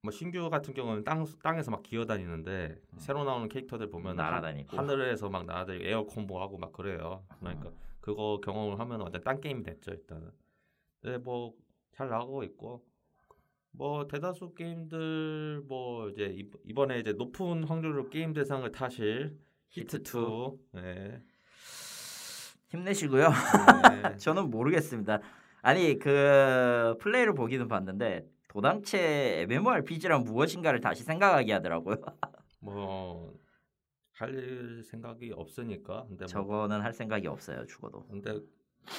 뭐 신규 같은 경우는 땅 땅에서 막 기어다니는데 새로 나오는 캐릭터들 보면 음. 날아다니고. 하늘에서 막 날아다니고 air combo하고 막 그래요. 그러니까 그거 경험을 하면 완전 딴 게임이 됐죠 일단은. 네뭐 잘 나가고 있고 뭐 대다수 게임들 뭐 이제 이- 이번에 이제 높은 확률로 게임 대상을 타실 히트 2. 네. 힘내시고요. 네. 저는 모르겠습니다. 아니 그 플레이를 보기는 봤는데 도당체 MMORPG란 무엇인가를 다시 생각하게 하더라고요. 뭐 할 생각이 없으니까 근데 뭐 저거는 할 생각이 없어요. 죽어도 근데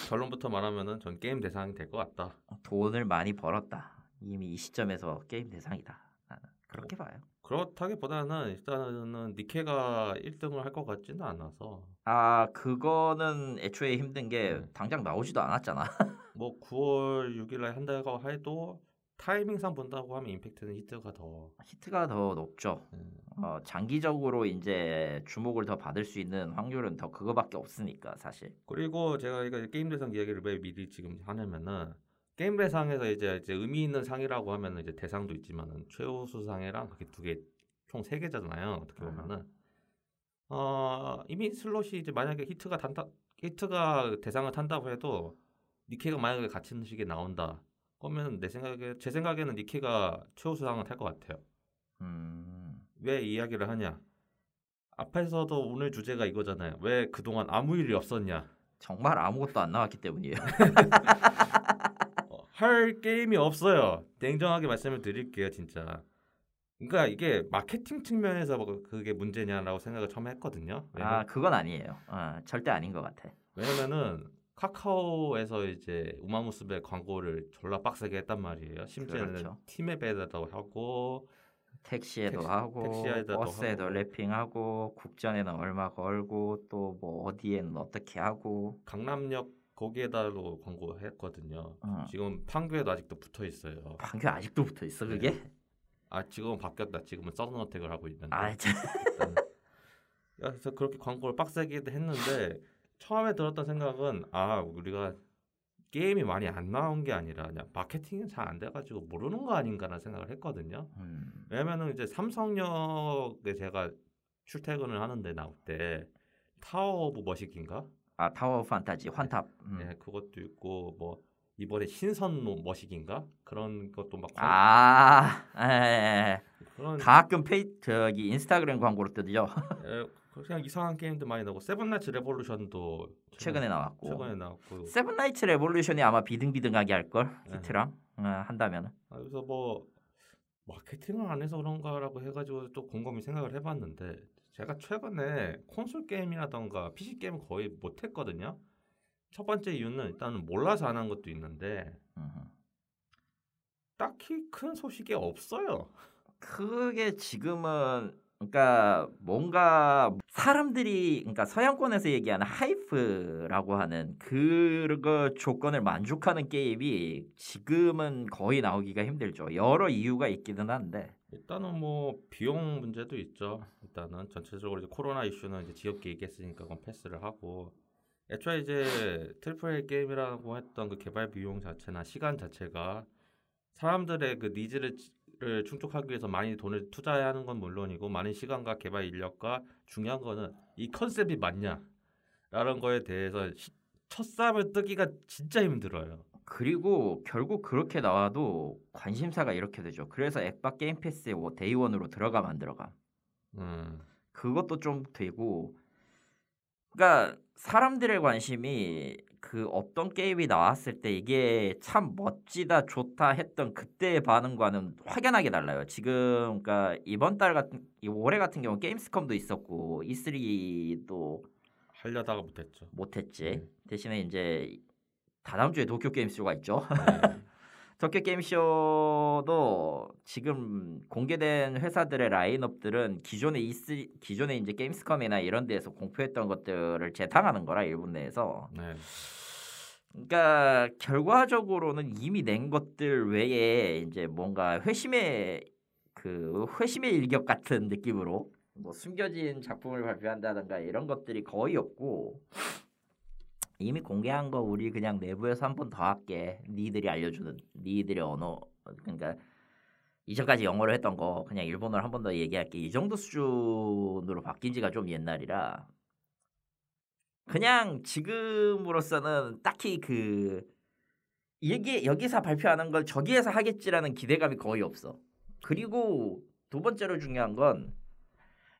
결론부터 말하면은 전 게임 대상이 될 것 같다. 돈을 많이 벌었다. 이미 이 시점에서 게임 대상이다. 나는 그렇게 어. 봐요. 그렇다기보다는 일단은 니케가 1등을 할 것 같지는 않아서 아 그거는 애초에 힘든 게 네. 당장 나오지도 않았잖아. 뭐 9월 6일날 한다고 해도 타이밍상 본다고 하면 임팩트는 히트가 더 히트가 더 높죠. 음, 어, 장기적으로 이제 주목을 더 받을 수 있는 확률은 더 그거밖에 없으니까 사실. 그리고 제가 이거 게임 대상 이야기를 왜 미리 지금 하냐면은 게임 대상에서 이제, 이제 의미 있는 상이라고 하면은 이제 대상도 있지만은 최우수 상이랑 그게 두 개 총 세 개잖아요. 어떻게 음. 보면은 어 이미 슬롯이 이제 만약에 히트가 단다 히트가 대상을 탄다고 해도 니케가 만약에 같은 시기에 나온다. 그러면 내 생각에 제 생각에는 니케가 최우수 상을 탈 것 같아요. 음, 왜 이야기를 하냐? 앞에서도 오늘 주제가 이거잖아요. 왜 그동안 아무 일이 없었냐? 정말 아무것도 안 나왔기 때문이에요. 어, 할 게임이 없어요. 냉정하게 말씀을 드릴게요, 진짜. 그러니까 이게 마케팅 측면에서 뭐 그게 문제냐라고 생각을 처음에 했거든요. 아 왜냐면, 그건 아니에요. 어, 절대 아닌 것 같아. 왜냐면은 카카오에서 이제 우마무스베 광고를 졸라 빡세게 했단 말이에요. 심지어는 그렇죠. 팀앱에다도 하고 택시에도 택시- 하고 택시에다도 버스에도 하고. 랩핑하고 국전에는 얼마 걸고 또 뭐 어디에는 어떻게 하고 강남역 거기에다도 광고했거든요. 어. 지금 판교에도 아직도 붙어 있어요. 방금 아직도 붙어 있어 그게? 아 지금은 바뀌었다. 지금은 서든 어택을 하고 있는데. 아 참. 그래서 그렇게 광고를 빡세게 했는데 처음에 들었던 생각은 아 우리가 게임이 많이 안 나온 게 아니라 그냥 마케팅이 잘 안 돼가지고 모르는 거 아닌가라는 생각을 했거든요. 음, 왜냐면은 이제 삼성역에 제가 출퇴근을 하는데 나올 때 타워 오브 머시기인가? 아 타워 판타지 환탑. 음. 네, 그것도 있고 뭐 이번에 신선 머시기인가? 그런 것도 막아 에, 그런 가끔 페이 저기 인스타그램 광고로 뜨죠. 에, 그냥 이상한 게임도 많이 나오고 세븐나이츠 레볼루션도 최근에 나왔고 최근에 나왔고 세븐나이츠 레볼루션이 아마 비등비등하게 할걸 네. 히트랑 어, 한다면은 아, 그래서 뭐 마케팅을 안 해서 그런가라고 해가지고 또 곰곰이 생각을 해봤는데 제가 최근에 콘솔 게임이라던가 PC 게임 거의 못했거든요. 첫 번째 이유는 일단은 몰라서 안 한 것도 있는데. 딱히 큰 소식이 없어요. 그게 지금은 그러니까 뭔가 사람들이 그러니까 서양권에서 얘기하는 hype라고 하는 그 조건을 만족하는 게임이 지금은 거의 나오기가 힘들죠. 여러 이유가 있기는 한데 일단은 뭐 비용 문제도 있죠. 일단은 전체적으로 이제 코로나 이슈는 이제 지겹게 얘기했으니까 그건 패스를 하고 애초에 이제 triple A 게임이라고 했던 그 개발 비용 자체나 시간 자체가 사람들의 그 needs를 를 충족하기 위해서 많이 돈을 투자해야 하는 건 물론이고 많은 시간과 개발 인력과 중요한 거는 이 컨셉이 맞냐라는 거에 대해서 시- 첫삽을 뜨기가 진짜 힘들어요. 그리고 결국 그렇게 나와도 관심사가 이렇게 되죠. 그래서 엑박 게임 패스에 뭐 day one으로 들어가면 안 들어가. 음. 그것도 좀 되고 그러니까 사람들의 관심이 그 어떤 게임이 나왔을 때 이게 참 멋지다 좋다 했던 그때의 반응과는 확연하게 달라요. 지금 그러니까 이번 달 같은 이 올해 같은 경우 게임스컴도 있었고 E3도 하려다가 못했죠. 못했지. 네. 대신에 이제 다다음 주에 도쿄 게임쇼가 있죠. 네. 도쿄 게임쇼도 지금 공개된 회사들의 라인업들은 기존의 E3 기존의 이제 게임스컴이나 이런 데에서 공표했던 것들을 재탕하는 거라 일본 내에서. 네. 그러니까 결과적으로는 이미 낸 것들 외에 이제 뭔가 회심의 그 회심의 일격 같은 느낌으로 뭐 숨겨진 작품을 발표한다든가 이런 것들이 거의 없고 이미 공개한 거 우리 그냥 내부에서 한 번 더 할게. 니들이 알려주는 니들의 언어. 그러니까 이전까지 영어로 했던 거 그냥 일본어로 한 번 더 얘기할게. 이 정도 수준으로 바뀐 지가 좀 옛날이라 그냥 지금으로서는 딱히 그 여기 여기서 발표하는 걸 저기에서 하겠지라는 기대감이 거의 없어. 그리고 두 번째로 중요한 건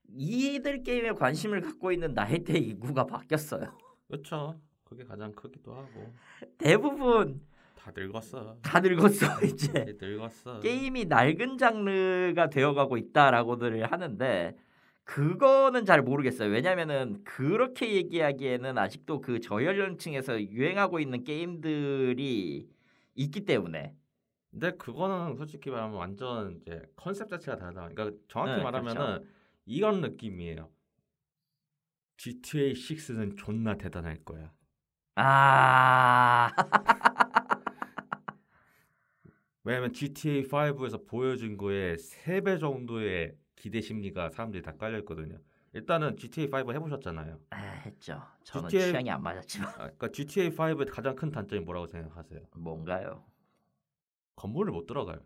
이들 게임에 관심을 갖고 있는 나이대 인구가 바뀌었어요. 그렇죠. 그게 가장 크기도 하고 대부분 다 늙었어. 다 늙었어 이제. 늙었어. 게임이 낡은 장르가 되어가고 있다라고들 하는데 그거는 잘 모르겠어요. 왜냐면은 그렇게 얘기하기에는 아직도 그 저연령층에서 유행하고 있는 게임들이 있기 때문에 근데 그거는 솔직히 말하면 완전 이제 컨셉 자체가 다르다. 그러니까 정확히 네, 말하면은 이런 느낌이에요. GTA 6는 존나 대단할 거야. 아 왜냐면 GTA 5에서 보여준 거에 3배 정도의 기대 심리가 사람들이 다 깔려 있거든요. 일단은 GTA 5 해보셨잖아요. 아, 했죠. 저는 GTA 취향이 안 맞았지만 아, 그러니까 GTA 5의 가장 큰 단점이 뭐라고 생각하세요? 뭔가요? 건물을 못 들어가요.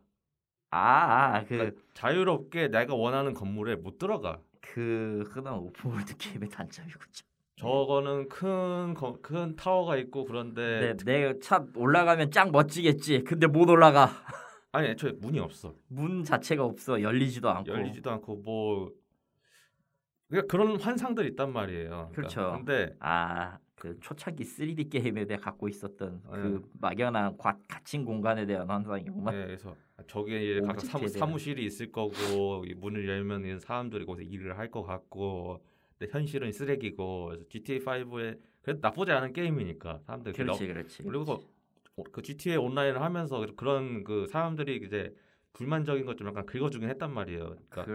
아그 그러니까 자유롭게 내가 원하는 건물에 못 들어가. 그 흔한 open world 게임의 단점이군요. 저거는 큰, 거- 큰 타워가 있고 그런데 네, 내차 올라가면 짱 멋지겠지. 근데 못 올라가. 아니 애초에 문이 없어. 문 자체가 없어. 열리지도 않고. 열리지도 않고 뭐 그러니까 그런 환상들이 있단 말이에요. 그러니까 그렇죠. 근데 아, 그 초창기 3D 게임에 대해 갖고 있었던 네. 그 막연한 과, 갇힌 공간에 대한 환상이구만. 네, 그래서 저기에 이제 각각 사무. 사무 실이 있을 거고 이 문을 열면 이 사람들이 거기서 일을 할 것 같고 근데 현실은 쓰레기고 그래서 GTA 5에 그래도 나쁘지 않은 게임이니까 사람들이 그 그렇지, 그렇지. 그리고 어, 그 GTA 온라인을 하면서 그런 그 사람들이 이제 불만적인 것 좀 약간 긁어주긴 했단 말이에요. 그러니까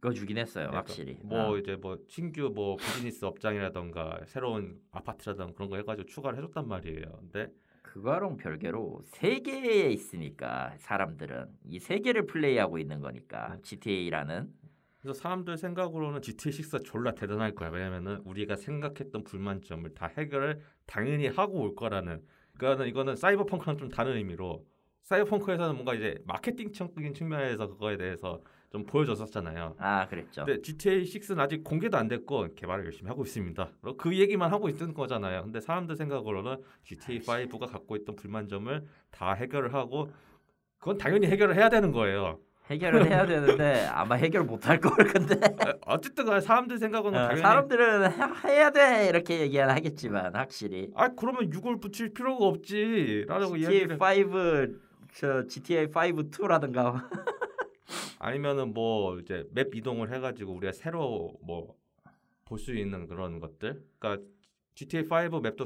긁어주긴 했어요, 그러니까 확실히. 뭐 아, 이제 뭐 신규 뭐 비즈니스 업장이라던가 새로운 아파트라던가 그런 거 해가지고 추가를 해줬단 말이에요. 근데 그거랑 별개로 세계에 있으니까 사람들은 이 세계를 플레이하고 있는 거니까 네. GTA라는 그래서 사람들 생각으로는 GTA 6가 졸라 대단할 거야. 왜냐면은 우리가 생각했던 불만점을 다 해결을 당연히 하고 올 거라는. 그러니까는 이거는 사이버펑크랑 좀 다른 의미로 사이버펑크에서는 뭔가 이제 마케팅적인 측면에서 그거에 대해서 좀 보여줬었잖아요. 아 그랬죠. 근데 GTA 6는 아직 공개도 안 됐고 개발을 열심히 하고 있습니다. 그 얘기만 하고 있는 거잖아요. 근데 사람들 생각으로는 GTA 5가 갖고 있던 불만점을 다 해결을 하고 그건 당연히 해결을 해야 되는 거예요. 해결을 해야 되는데 아마 해결 못할 걸 근데. 어, 어쨌든 간에 사람들 생각은 어, 당연히 사람들은 해- 해야 돼! 이렇게 얘기는 하겠지만 확실히. 아 그러면 6을 붙일 필요가 없지라고 이야기를 5 저 GTA 5 2라든가. 아니면은 뭐 이제 맵 이동을 해가지고 우리가 새로 뭐 볼 수 있는 그런 것들. 그러니까 GTA 5 맵도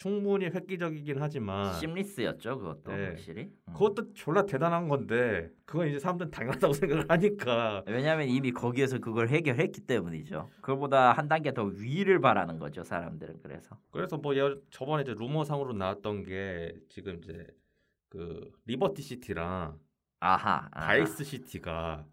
충- 충분히 획기적이긴 하지만 심리스였죠 그것도 네. 확실히 음. 그것도 졸라 대단한 건데 그건 이제 사람들은 당연하다고 생각을 하니까 왜냐하면 이미 거기에서 그걸 해결했기 때문이죠. 그보다 한 단계 더 위를 바라는 거죠 사람들은 그래서. 그래서 뭐 여- 저번에 이제 루머상으로 나왔던 게 지금 이제 그 리버티 시티랑 아하. 아하. 바이스 시티가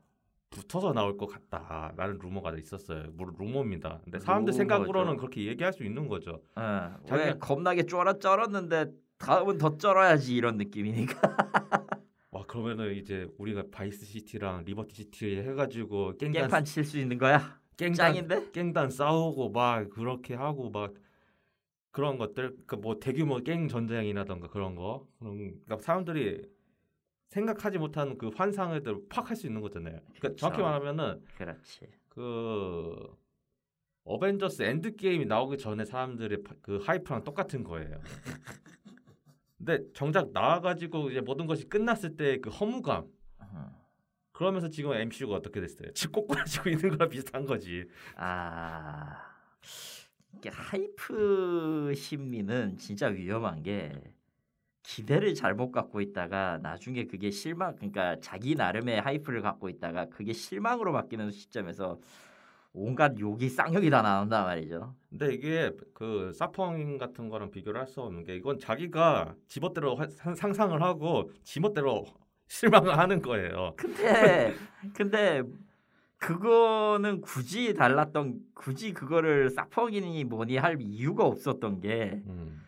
붙어서 나올 것 같다라는 루머가 있었어요. 물론 루머입니다. 근데 사람들. 생각으로는 그렇게 얘기할 수 있는 거죠. 어, 자기가- 왜 겁나게 쩔어 쩔었는데 다음은 더 쩔어야지 이런 느낌이니까. 와 그러면은 이제 우리가 바이스 시티랑 리버티 시티 해가지고 깽단 깽판 칠수 있는 거야. 깽단 짱인데? 깽단 싸우고 막 그렇게 하고 막 그런 것들 그뭐 대규모 깽 전쟁이라던가 그런 거 그런 그러니까 사람들이 생각하지 못한 그 환상을 팍 할 수 있는 거잖아요. 그러니까 정확히. 말하면은 그렇지. 그 어벤져스 엔드 게임이 나오기 전에 사람들의 파- 그 hype랑 똑같은 거예요. 근데 정작 나와가지고 이제 모든 것이 끝났을 때 그 허무감 음. 그러면서 지금 MCU가 어떻게 됐어요? 집 꼬꾸라지고 있는 거랑 비슷한 거지. 아 이게 하이프 심리는 진짜 위험한 게 기대를 잘못 갖고 있다가 나중에 그게 실망 그러니까 자기 나름의 하이프를 갖고 있다가 그게 실망으로 바뀌는 시점에서 온갖 욕이 쌍욕이 다 나온단 말이죠. 근데 이게 그 사펑 같은 거랑 비교를 할 수 없는 게 이건 자기가 지멋대로 상상을 하고 지멋대로 실망을 하는 거예요. 근데 근데 그거는 굳이 달랐던 굳이 그거를 사펑이니 뭐니 할 이유가 없었던 게 음.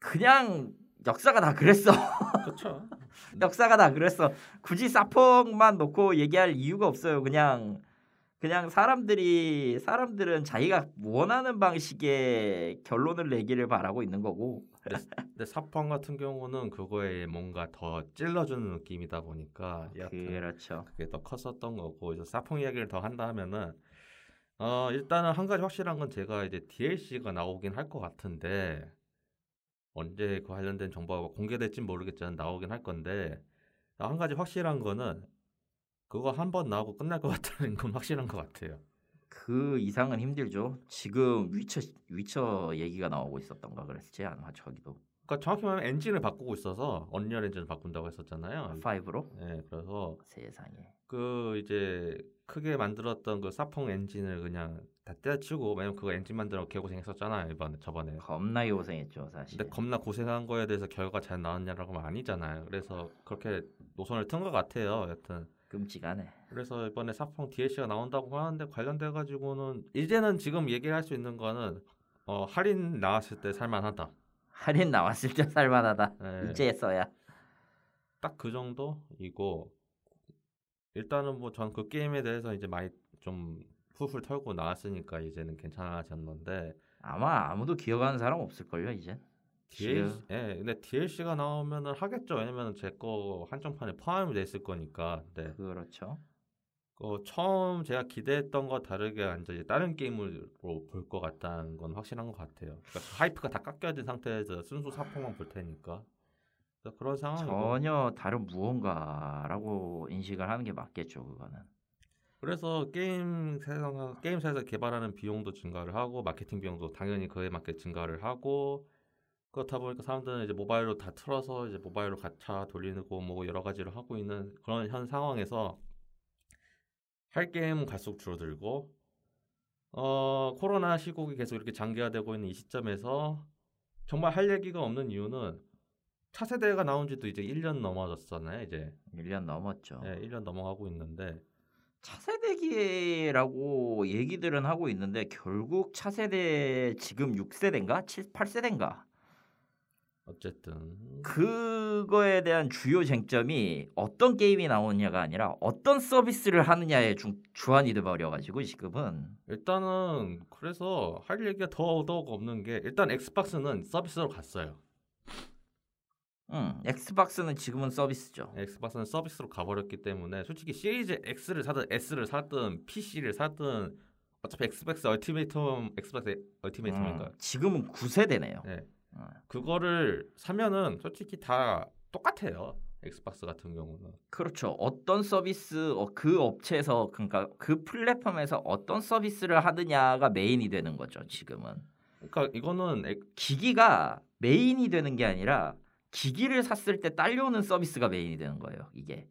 그냥 역사가 다 그랬어. 그렇죠. 역사가 다 그랬어. 굳이 사펑만 놓고 얘기할 이유가 없어요. 그냥 그냥 사람들이 사람들은 자기가 원하는 방식의 결론을 내기를 바라고 있는 거고. 근데 사펑 같은 경우는 그거에 뭔가 더 찔러주는 느낌이다 보니까 그렇죠. 그게 더 컸었던 거고 이제 사펑 이야기를 더 한다면은 어 일단은 한 가지 확실한 건 제가 이제 DLC가 나오긴 할 것 같은데 언제 그 관련된 정보가 공개될진 모르겠지만 나오긴 할 건데 한 가지 확실한 거는 그거 한 번 나오고 끝날 것 같다는 건 확실한 것 같아요. 그 이상은 힘들죠. 지금 위쳐 위쳐 얘기가 나오고 있었던가 그랬지 아마 저기도 그러니까 정확히 말하면 엔진을 바꾸고 있어서 언리얼 엔진을 바꾼다고 했었잖아요. 5로 네, 그래서 세상에. 그 이제 크게 만들었던 그 사펑 엔진을 그냥 다 때려치우고 왜냐면 그거 엔진 만들어 개고생했었잖아요 이번에 저번에 겁나게 고생했죠 사실. 근데 겁나 고생한 거에 대해서 결과 잘 나왔냐라고 하면 아니잖아요 그래서 그렇게 노선을 튼 것 같아요 여튼 끔찍하네. 그래서 이번에 사펑 DLC가 나온다고 하는데 관련돼 가지고는 이제는 지금 얘기할 수 있는 거는 어, 할인 나왔을 때 살만하다 할인 나왔을 때 살만하다. 네. 이제서야. 딱 그 정도이고 일단은 뭐 전 그 게임에 대해서 이제 많이 좀 풀풀 털고 나왔으니까 이제는 괜찮아졌는데 아마 아무도 기억하는 사람 없을 걸요 이제. DLC 예 근데 DLC가 나오면은 하겠죠 왜냐면은 제거 한정판에 포함이 돼 있을 거니까 네. 그렇죠. 그 처음 제가 기대했던 거 다르게 이제 다른 게임으로 볼 것 같다는 건 확실한 것 같아요 그러니까 하이프가 다 깎여진 상태에서 순수 사포만 볼 테니까 그런 상황이고 전혀 다른 무언가라고 인식을 하는 게 맞겠죠 그거는. 그래서 게임 세상 게임사에서 개발하는 비용도 증가를 하고 마케팅 비용도 당연히 그에 맞게 증가를 하고 그렇다 보니까 사람들은 이제 모바일로 다 틀어서 이제 모바일로 가차 돌리고 뭐 여러 가지를 하고 있는 그런 현 상황에서 할 게임 갈수록 줄어들고 어 코로나 시국이 계속 이렇게 장기화되고 있는 이 시점에서 정말 할 얘기가 없는 이유는 차세대가 나온 지도 이제 1년 넘어졌잖아요 이제. 1년 넘었죠. 예, 1년 넘어가고 있는데 차세대기라고 얘기들은 하고 있는데 결국 차세대 지금 6세대인가? 7, 8세대인가? 어쨌든. 그거에 대한 주요 쟁점이 어떤 게임이 나오느냐가 아니라 어떤 서비스를 하느냐에 주, 주안이 돼버려가지고 지금은. 일단은 그래서 할 얘기가 더 더욱 없는 게 일단 엑스박스는 서비스로 갔어요. 음, 엑스박스는 지금은 서비스죠. 엑스박스는 서비스로 가버렸기 때문에 솔직히 시리즈 X를 사든 S를 사든 PC를 사든 어차피 엑스박스 얼티메이텀 엑스박스 얼티메이텀인가 음, 지금은 9세대네요. 네. 어. 그거를 사면은 솔직히 다 똑같아요. 엑스박스 같은 경우는. 그렇죠. 어떤 서비스 어, 그 업체에서 그러니까 그 플랫폼에서 어떤 서비스를 하느냐가 메인이 되는 거죠. 지금은 그러니까 이거는 엑- 기기가 메인이 되는 게 아니라 기기를 샀을 때 딸려오는 서비스가 메인이 되는 거예요. 이게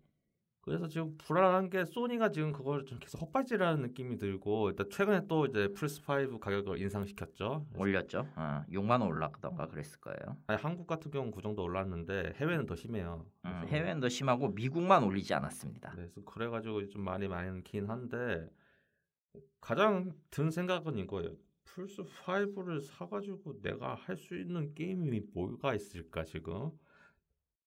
그래서 지금 불안한 게 소니가 지금 그걸 좀 계속 헛발질하는 느낌이 들고 일단 최근에 또 이제 플스 5 가격을 인상시켰죠. 올렸죠. 어, 6만 원 올랐던가 그랬을 거예요. 아니, 한국 같은 경우는 그 정도 올랐는데 해외는 더 심해요. 음, 해외는 더 심하고 미국만 올리지 않았습니다. 그래서 그래가지고 좀 많이 많긴 한데 가장 든 생각은 이거예요. 플스 5를 사가지고 내가 할 수 있는 게임이 뭐가 있을까 지금?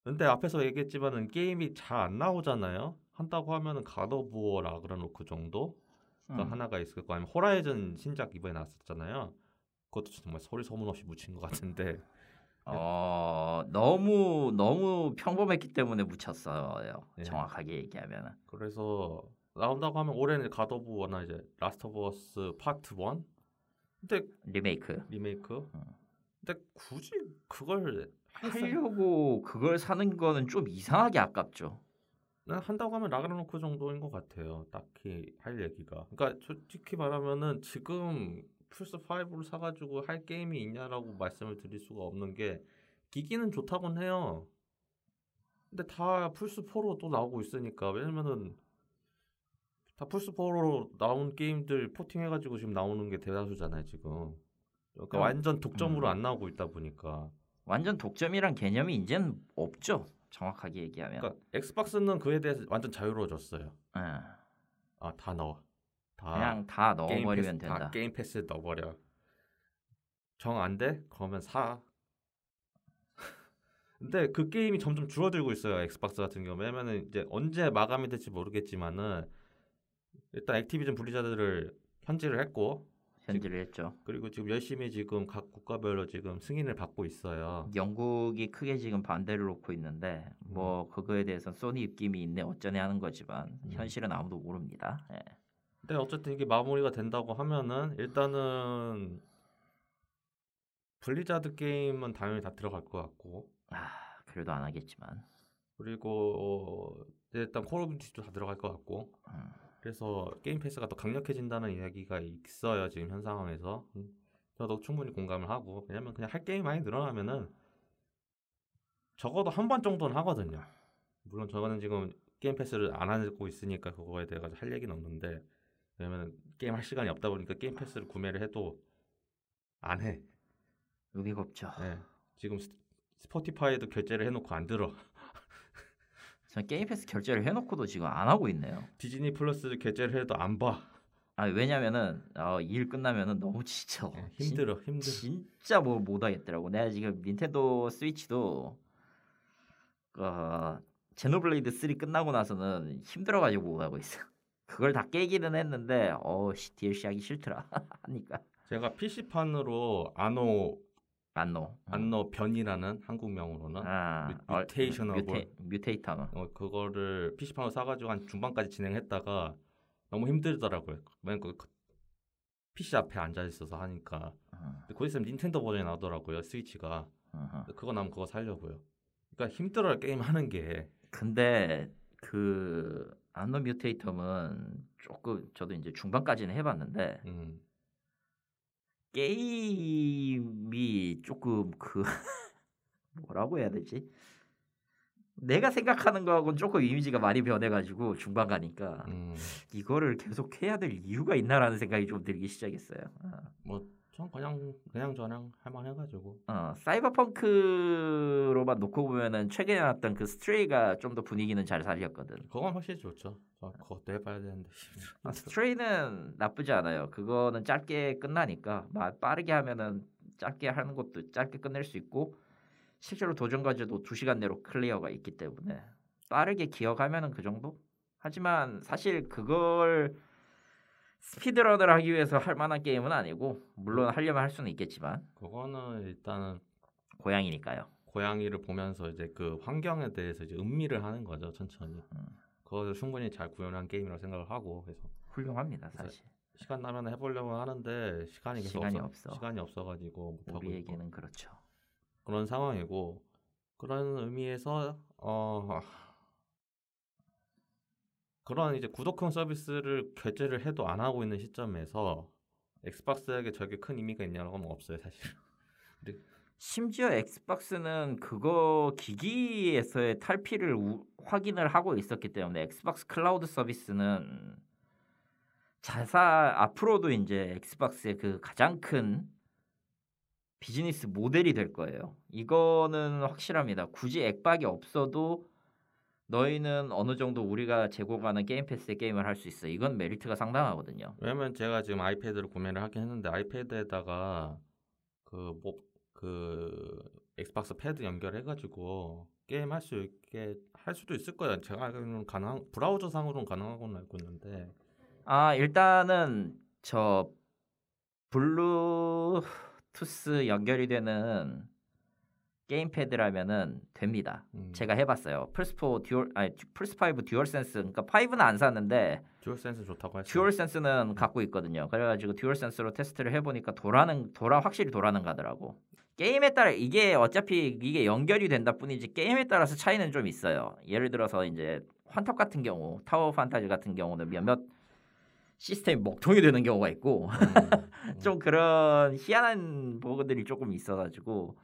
근데 앞에서 얘기했지만은 게임이 잘 안 나오잖아요. 한다고 하면은 가더부어 라그라노크 정도 가 음. 하나가 있을 거 아니면 호라이즌 신작 이번에 나왔었잖아요. 그것도 정말 소리 소문 없이 묻힌 것 같은데 어 너무 너무 평범했기 때문에 묻혔어요. 예. 정확하게 얘기하면은 그래서 나온다고 하면 올해는 갓 오브 워나 이제 라스트 오브 어스 파트 1 근데 리메이크 리메이크. 음. 근데 굳이 그걸 하려고 그걸 사는 거는 좀 이상하게 아깝죠. 난 한다고 하면 라그나로크 정도인 것 같아요. 딱히 할 얘기가. 그러니까 솔직히 말하면은 지금 플스 5를 사가지고 할 게임이 있냐라고 말씀을 드릴 수가 없는 게 기기는 좋다곤 해요. 근데 다 플스 4로 또 나오고 있으니까 왜냐면은 다 플스 4로 나온 게임들 porting해가지고 지금 나오는 게 대다수잖아요 지금. 그러니까 어, 완전 독점으로 음. 안 나오고 있다 보니까. 완전 독점이란 개념이 이제는 없죠. 정확하게 얘기하면. 그러니까 엑스박스는 그에 대해서 완전 자유로워졌어요. 예. 아다 넣어. 다 그냥 다 넣어버리면 패스, 다 된다. 게임 패스 넣어버려. 정 안 돼? 그러면 사. 근데 그 게임이 점점 줄어들고 있어요. 엑스박스 같은 경우. 왜냐면은 이제 언제 마감이 될지 모르겠지만은 일단 액티비전 분리자들을 현지를 했고 현질을 했죠. 그리고 지금 열심히 지금 각 국가별로 지금 승인을 받고 있어요. 영국이 크게 지금 반대를 놓고 있는데 음. 뭐 그거에 대해서 소니 입김이 있네 어쩌네 하는 거지만 음. 현실은 아무도 모릅니다. 예. 근데 어쨌든 이게 마무리가 된다고 하면은 일단은 블리자드 게임은 당연히 다 들어갈 것 같고 아 그래도 안 하겠지만. 그리고 어, 일단 콜 오브 듀티도 다 들어갈 것 같고 음. 그래서 게임 패스가 더 강력해진다는 이야기가 있어요 지금 현 상황에서. 음, 저도 충분히 공감을 하고. 왜냐면 그냥 할 게임이 많이 늘어나면은 적어도 한 번 정도는 하거든요. 물론 저거는 지금 게임 패스를 안 하고 있으니까 그거에 대해 가지고 할 얘기는 없는데 왜냐면 게임 할 시간이 없다 보니까 게임 패스를 구매를 해도 안 해. 의미가 없죠. 예. 지금 스- 스포티파이도 결제를 해놓고 안 들어. 전 게임 패스 결제를 해놓고도 지금 안 하고 있네요. 디즈니 플러스 결제를 해도 안 봐. 아 왜냐면은 어, 일 끝나면은 너무 지쳐. 예, 힘들어, 힘들어. 진, 진짜 뭐 못하겠더라고. 내가 지금 닌텐도 스위치도 어, 제노블레이드 3 끝나고 나서는 힘들어가지고 못하고 있어. 그걸 다 깨기는 했는데 어씨 DLC 하기 싫더라 하니까 제가 PC판으로 아노 안노 안노 변이라는 한국명으로는 아, 뮤- 뮤테이셔넘 뮤테, 뮤테이터너 어, 그거를 PC판으로 사가지고 한 중반까지 진행했다가 너무 힘들더라고요. 왜냐면 그, 그 PC 앞에 앉아 있어서 하니까. 어, 근데 곧 있으면 닌텐도 버전이 나오더라고요. 스위치가. 어허. 그거 나면 그거 살려고요. 그러니까 힘들어요 게임 하는 게. 근데 그 안노 뮤테이텀은 조금 저도 이제 중반까지는 해봤는데 음. 게임이 조금 그 뭐라고 해야 되지? 내가 생각하는 거하고는 조금 이미지가 많이 변해가지고 중반 가니까 음. 이거를 계속 해야 될 이유가 있나라는 생각이 좀 들기 시작했어요. 어. 전 그냥 그냥 저냥 할만해가지고. 어, 사이버펑크로만 놓고 보면은 최근에 나왔던 그 스트레이가 좀 더 분위기는 잘 살렸거든. 그건 확실히 좋죠. 저 그것도 해봐야 되는데. 아, 스트레이는 나쁘지 않아요. 그거는 짧게 끝나니까 막 빠르게 하면은 짧게 하는 것도 짧게 끝낼 수 있고 실제로 도전 과제도 2 시간 내로 클리어가 있기 때문에 빠르게 기억하면은 그 정도? 하지만 사실 그걸 스피드런을 하기 위해서 할 만한 게임은 아니고 물론 하려면 할 수는 있겠지만 그거는 일단은 고양이니까요. 고양이를 보면서 이제 그 환경에 대해서 이제 음미를 하는 거죠 천천히. 음. 그것을 충분히 잘 구현한 게임이라고 생각을 하고 그래서 훌륭합니다 사실. 시간 나면 해보려고 하는데 시간이 계속 시간이 없어, 없어. 시간이 없어가지고. 우리에게는 그렇죠. 그런 상황이고 그런 의미에서 어 그런 이제 구독형 서비스를 결제를 해도 안 하고 있는 시점에서 엑스박스에게 저게 큰 의미가 있냐고 하면 없어요 사실. 심지어 엑스박스는 그거 기기에서의 탈피를 우- 확인을 하고 있었기 때문에 엑스박스 클라우드 서비스는 자사 앞으로도 이제 엑스박스의 그 가장 큰 비즈니스 모델이 될 거예요. 이거는 확실합니다. 굳이 액박이 없어도 너희는 어느 정도 우리가 제공하는 게임 패스의 게임을 할 수 있어. 이건 메리트가 상당하거든요. 왜냐면 제가 지금 아이패드를 구매를 하긴 했는데 아이패드에다가 그 뭐 그 엑스박스 패드 연결해가지고 게임 할 수 있게 할 수도 있을 거예요. 제가 알기로는 가능 브라우저 상으로는 가능하고는 알고 있는데 아 일단은 저 블루투스 연결이 되는 게임패드라면은 됩니다. 음, 제가 해봤어요. 플스4 듀얼 아니 플스5 듀얼 센스 그러니까 5는 안 샀는데 듀얼 센스 좋다고 했어요. 듀얼 센스는 갖고 있거든요. 그래가지고 듀얼 센스로 테스트를 해보니까 돌아는 돌아 확실히 돌아는 가더라고. 게임에 따라 이게 어차피 이게 연결이 된다 뿐이지 게임에 따라서 차이는 좀 있어요. 예를 들어서 이제 환탑 같은 경우 타워 판타지 같은 경우는 몇몇 시스템이 먹통이 되는 경우가 있고 음, 좀 그런 희한한 버그들이 조금 있어가지고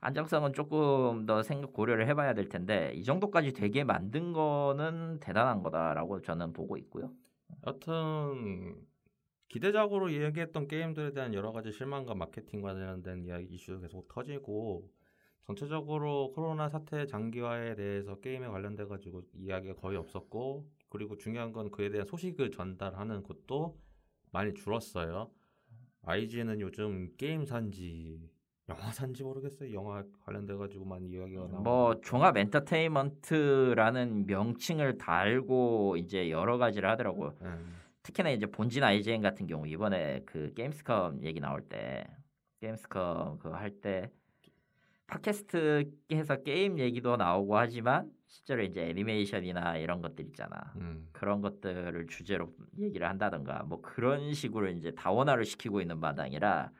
안정성은 조금 더 생각 고려를 해봐야 될 텐데 이 정도까지 되게 만든 거는 대단한 거다라고 저는 보고 있고요. 여튼 기대작으로 이야기했던 게임들에 대한 여러 가지 실망과 마케팅과 관련된 이야기 이슈도 계속 터지고 전체적으로 코로나 사태 장기화에 대해서 게임에 관련돼 가지고 이야기가 거의 없었고 그리고 중요한 건 그에 대한 소식을 전달하는 것도 많이 줄었어요. IGN은 요즘 게임 산지 영화 산지 모르겠어요. 영화 관련돼 가지고 많이 이야기가 나오고 뭐 종합 엔터테인먼트라는 명칭을 달고 이제 여러 가지를 하더라고요. 예. 특히나 이제 본진 IGN 같은 경우 이번에 그 게임스컴 얘기 나올 때 게임스컴 그거 할 때 팟캐스트에서 게임 얘기도 나오고 하지만 실제로 이제 애니메이션이나 이런 것들 있잖아. 음. 그런 것들을 주제로 얘기를 한다던가 뭐 그런 식으로 이제 다원화를 시키고 있는 마당이라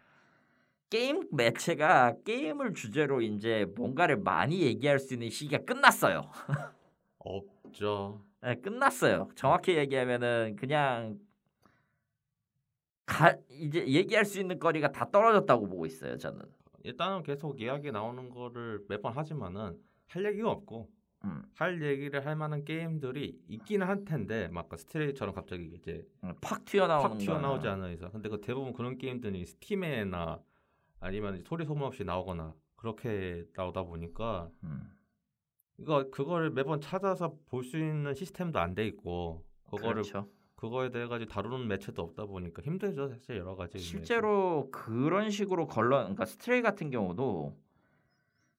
게임 매체가 게임을 주제로 이제 뭔가를 많이 얘기할 수 있는 시기가 끝났어요. 없죠. 네, 끝났어요. 정확히 얘기하면은 그냥 가, 이제 얘기할 수 있는 거리가 다 떨어졌다고 보고 있어요. 저는. 일단은 계속 이야기 나오는 거를 매번 하지만은 할 얘기가 없고 음, 할 얘기를 할 만한 게임들이 있기는 할 텐데 막그 스트레이처럼 갑자기 이제 음, 팍 튀어나오는 팍 튀어나오지 않아 있어. 근데 그 대부분 그런 게임들이 스팀에나 아니면 소리 소문 없이 나오거나 그렇게 나오다 보니까 음, 이거 그거를 매번 찾아서 볼 수 있는 시스템도 안 돼 있고 그거를 그렇죠. 그거에 대해 가지고 다루는 매체도 없다 보니까 힘들죠 사실 여러 가지 의미에서. 실제로 그런 식으로 걸러 그러니까 스트레이 같은 경우도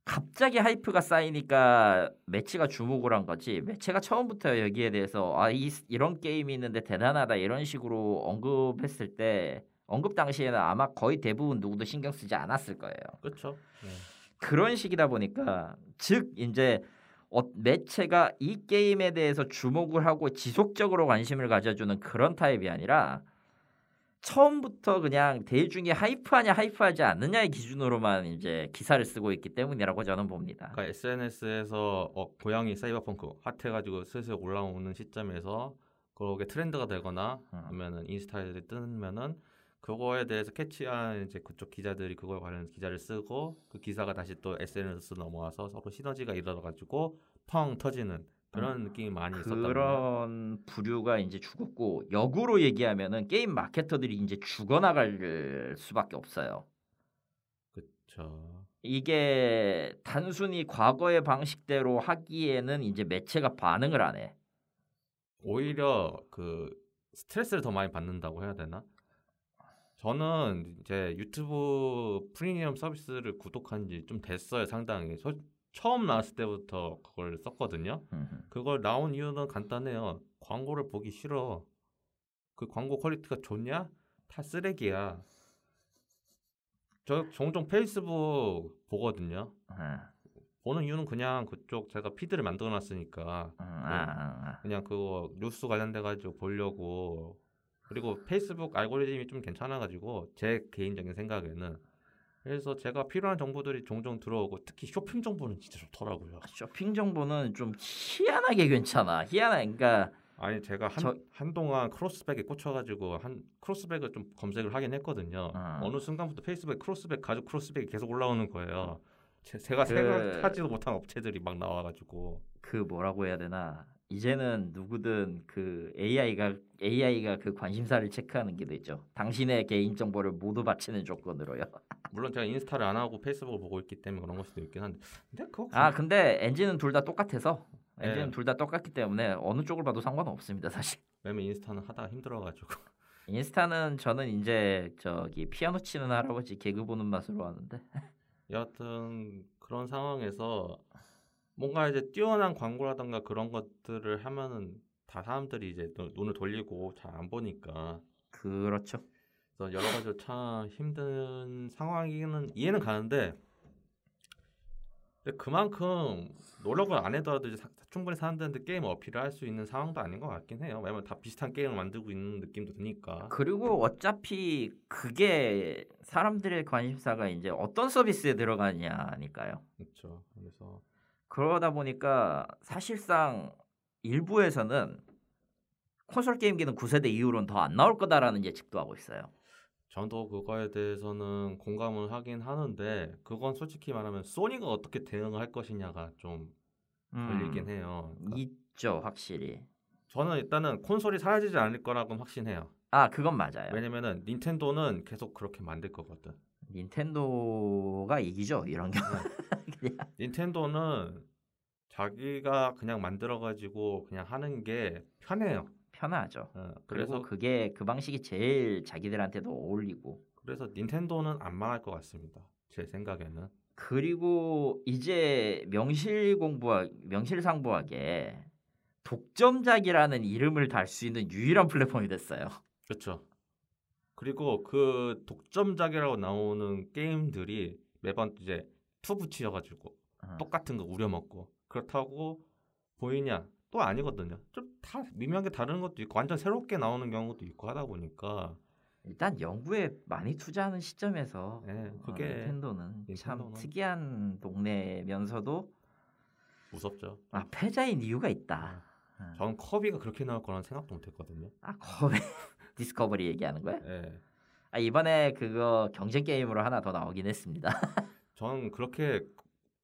갑자기 hype가 쌓이니까 매체가 주목을 한 거지 매체가 처음부터 여기에 대해서 아 이, 이런 게임이 있는데 대단하다 이런 식으로 언급했을 때 언급 당시에는 아마 거의 대부분 누구도 신경 쓰지 않았을 거예요. 그렇죠. 네. 그런 식이다 보니까 즉 이제 어, 매체가 이 게임에 대해서 주목을 하고 지속적으로 관심을 가져주는 그런 타입이 아니라 처음부터 그냥 대중이 하이프하냐 하이프하지 않느냐의 기준으로만 이제 기사를 쓰고 있기 때문이라고 저는 봅니다. 그러니까 SNS에서 어, 고양이 사이버펑크 핫해가지고 슬슬 올라오는 시점에서 그게 트렌드가 되거나 음. 아니면은 인스타에 뜨면은 그거에 대해서 캐치한 이제 그쪽 기자들이 그거에 관련 기사를 쓰고 그 기사가 다시 또 SNS 넘어와서 서로 시너지가 일어나가지고 펑 터지는 그런 느낌이 많이 말이에요. 그런 부류가 이제 죽었고 역으로 얘기하면은 게임 마케터들이 이제 죽어나갈 수밖에 없어요. 그렇죠. 이게 단순히 과거의 방식대로 하기에는 이제 매체가 반응을 안 해. 오히려 그 스트레스를 더 많이 받는다고 해야 되나? 저는 이제 유튜브 프리미엄 서비스를 구독한 지 좀 됐어요, 상당히. 저, 처음 나왔을 때부터 그걸 썼거든요. 그걸 나온 이유는 간단해요. 광고를 보기 싫어. 그 광고 퀄리티가 좋냐? 다 쓰레기야. 저 종종 페이스북 보거든요. 보는 이유는 그냥 그쪽 제가 feed를 만들어 놨으니까 음, 아, 아, 아. 그냥 그거 뉴스 관련돼 가지고 보려고 그리고 페이스북 알고리즘이 좀 괜찮아가지고 제 개인적인 생각에는 그래서 제가 필요한 정보들이 종종 들어오고 특히 쇼핑 정보는 진짜 좋더라고요. 쇼핑 정보는 좀 희한하게 괜찮아. 희한하. 그러니까 아니 제가 한 저- 한동안 크로스백에 꽂혀가지고 한 크로스백을 좀 검색을 하긴 했거든요. 어. 어느 순간부터 페이스북에 크로스백 가죽 크로스백이 계속 올라오는 거예요. 제, 제가 그- 생각하지도 못한 업체들이 막 나와가지고 그 뭐라고 해야 되나 이제는 누구든 그 AI가 AI가 그 관심사를 체크하는 게 되죠. 당신의 개인 정보를 모두 바치는 조건으로요. 물론 제가 인스타를 안 하고 페이스북을 보고 있기 때문에 그런 걸 수도 있긴 한데 근데 그거 아 근데 엔진은 둘 다 똑같아서 네. 엔진은 둘다 똑같기 때문에 어느 쪽을 봐도 상관은 없습니다 사실. 왜냐면 인스타는 하다가 힘들어가지고 인스타는 저는 이제 저기 피아노 치는 할아버지 개그 보는 맛으로 하는데 여하튼 그런 상황에서 뭔가 이제 뛰어난 광고라던가 그런 것들을 하면은 다 사람들이 이제 또 눈을 돌리고 잘 안 보니까 그렇죠. 그래서 여러 가지로 참 힘든 상황이기는 이해는 가는데 근데 그만큼 노력을 안 해더라도 이제 사- 충분히 사람들한테 게임 어필을 할 수 있는 상황도 아닌 것 같긴 해요. 왜냐면 다 비슷한 게임을 만들고 있는 느낌도 드니까. 그리고 어차피 그게 사람들의 관심사가 이제 어떤 서비스에 들어가냐니까요. 그렇죠. 그래서 그러다 보니까 사실상 일부에서는 콘솔 게임기는 9세대 이후로는 더 안 나올 거다라는 예측도 하고 있어요. 저도 그거에 대해서는 공감을 하긴 하는데 그건 솔직히 말하면 소니가 어떻게 대응을 할 것이냐가 좀 걸리긴 해요. 그러니까 음, 있죠, 확실히. 저는 일단은 콘솔이 사라지지 않을 거라고는 확신해요. 아, 그건 맞아요. 왜냐면은 닌텐도는 계속 그렇게 만들 거거든. 닌텐도가 이기죠, 이런 경우. 그냥 닌텐도는 자기가 그냥 만들어 가지고 그냥 하는 게 편해요. 편하죠. 어, 그래서 그래서 그게 그 방식이 제일 자기들한테도 어울리고. 그래서 닌텐도는 안 망할 것 같습니다. 제 생각에는. 그리고 이제 명실 공부하 명실상부하게 독점작이라는 이름을 달 수 있는 유일한 플랫폼이 됐어요. 그렇죠. 그리고 그 독점작이라고 나오는 게임들이 매번 이제 two 붙이셔가지고 어. 똑같은 거 우려먹고 그렇다고 보이냐? 또 아니거든요. 좀 다 미묘하게 다른 것도 있고 완전 새롭게 나오는 경우도 있고 하다 보니까 일단 연구에 많이 투자하는 시점에서 예, 어, 그게 닌텐도는 참 닌텐도는- 특이한 동네면서도 무섭죠. 아 패자인 이유가 있다. 어. 전 커비가 그렇게 나올 거라는 생각도 못했거든요. 아 거의 디스커버리 얘기하는 거야? 예. 아 이번에 그거 경쟁 게임으로 하나 더 나오긴 했습니다. 전 그렇게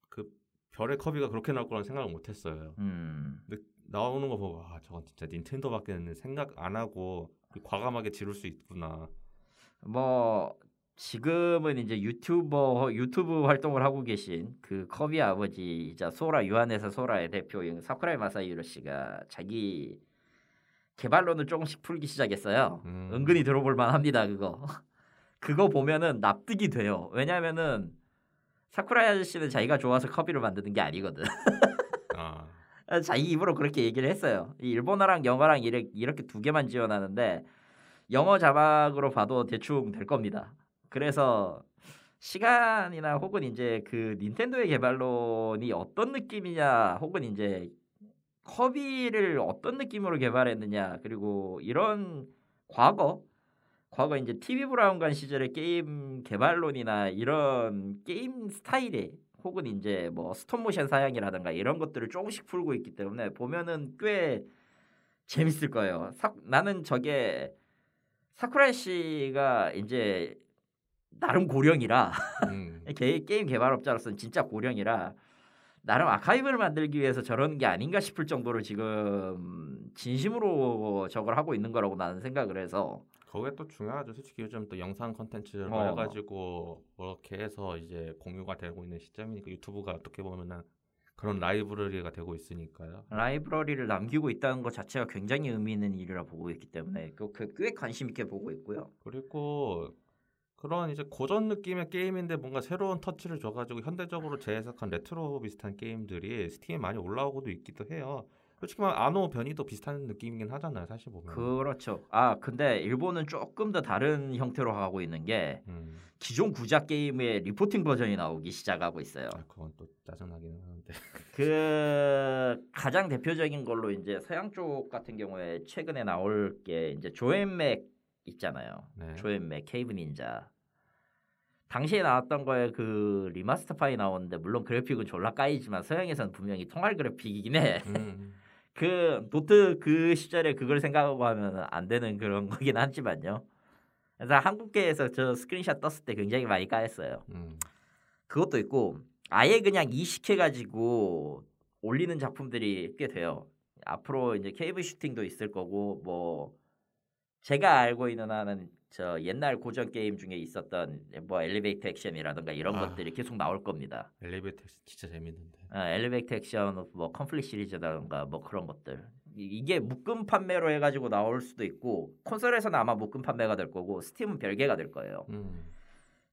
그 별의 커비가 그렇게 나올 거라는 생각을 못 했어요. 음. 근데 나오는 거 보고 아 저건 진짜 닌텐도밖에는 생각 안 하고 과감하게 지를 수 있구나. 뭐 지금은 이제 유튜버 유튜브 활동을 하고 계신 그 커비 아버지이자 소라 유한에서 소라의 대표인 사쿠라이 마사히로 씨가 자기 개발론을 조금씩 풀기 시작했어요. 음. 은근히 들어볼 만합니다 그거. 그거 보면은 납득이 돼요. 왜냐면은 사쿠라이 아저씨는 자기가 좋아서 커비를 만드는 게 아니거든. 아 자기 입으로 그렇게 얘기를 했어요. 이 일본어랑 영어랑 이렇게, 이렇게 두 개만 지원하는데 영어 자막으로 봐도 대충 될 겁니다. 그래서 시간이나 혹은 이제 그 닌텐도의 개발론이 어떤 느낌이냐 혹은 이제 커비를 어떤 느낌으로 개발했느냐 그리고 이런 과거 과거 이제 TV 브라운관 시절의 게임 개발론이나 이런 게임 스타일의 혹은 이제 뭐 스톱모션 사양이라든가 이런 것들을 조금씩 풀고 있기 때문에 보면은 꽤 재밌을 거예요. 사, 나는 저게 사쿠라이 씨가 이제 나름 고령이라 음. 게, 게임 개발업자로서는 진짜 고령이라 나름 아카이브를 만들기 위해서 저러는 게 아닌가 싶을 정도로 지금 진심으로 저걸 하고 있는 거라고 나는 생각을 해서 거기에 또 중요하죠. 솔직히 요즘 또 영상 컨텐츠를 어. 해가지고 그렇게 해서 이제 공유가 되고 있는 시점이니까 유튜브가 어떻게 보면은 그런 라이브러리가 되고 있으니까요. 라이브러리를 남기고 있다는 것 자체가 굉장히 의미 있는 일이라 보고 있기 때문에 그- 그- 꽤 관심 있게 보고 있고요. 그리고 그런 이제 고전 느낌의 게임인데 뭔가 새로운 터치를 줘가지고 현대적으로 재해석한 레트로 비슷한 게임들이 스팀에 많이 올라오고도 있기도 해요. 솔직히 말 아노 변이도 비슷한 느낌이긴 하잖아요. 사실 보면. 그렇죠. 아 근데 일본은 조금 더 다른 형태로 가고 있는 게 음. 기존 구작 게임의 re-porting 버전이 나오기 시작하고 있어요. 아, 그건 또 짜증나긴 하는데. 그 가장 대표적인 걸로 이제 서양 쪽 같은 경우에 최근에 나올 게 이제 조앤맥 있잖아요. 네. 조앤맥 케이브 닌자. 당시에 나왔던 거에 그 리마스터 판이 나오는데 물론 그래픽은 졸라 까이지만 서양에서는 분명히 통할 그래픽이긴 해. 음. 그 노트 그 시절에 그걸 생각하고 하면 안 되는 그런 거긴 하지만요. 그래서 한국계에서 저 스크린샷 떴을 때 굉장히 많이 까였어요. 음. 그것도 있고 아예 그냥 이식해 가지고 올리는 작품들이 꽤 돼요. 앞으로 이제 케이브 슈팅도 있을 거고 뭐 제가 알고 있는 한은 저 옛날 고전 게임 중에 있었던 뭐 엘리베이터 액션이라든가 이런 아. 것들이 계속 나올 겁니다. 엘리베이터 진짜 재밌는데. 어, 엘리베이터 액션 뭐 complete 시리즈라든가 뭐 그런 것들 이- 이게 묶음 판매로 해가지고 나올 수도 있고 콘솔에서는 아마 묶음 판매가 될 거고 스팀은 별개가 될 거예요. 음.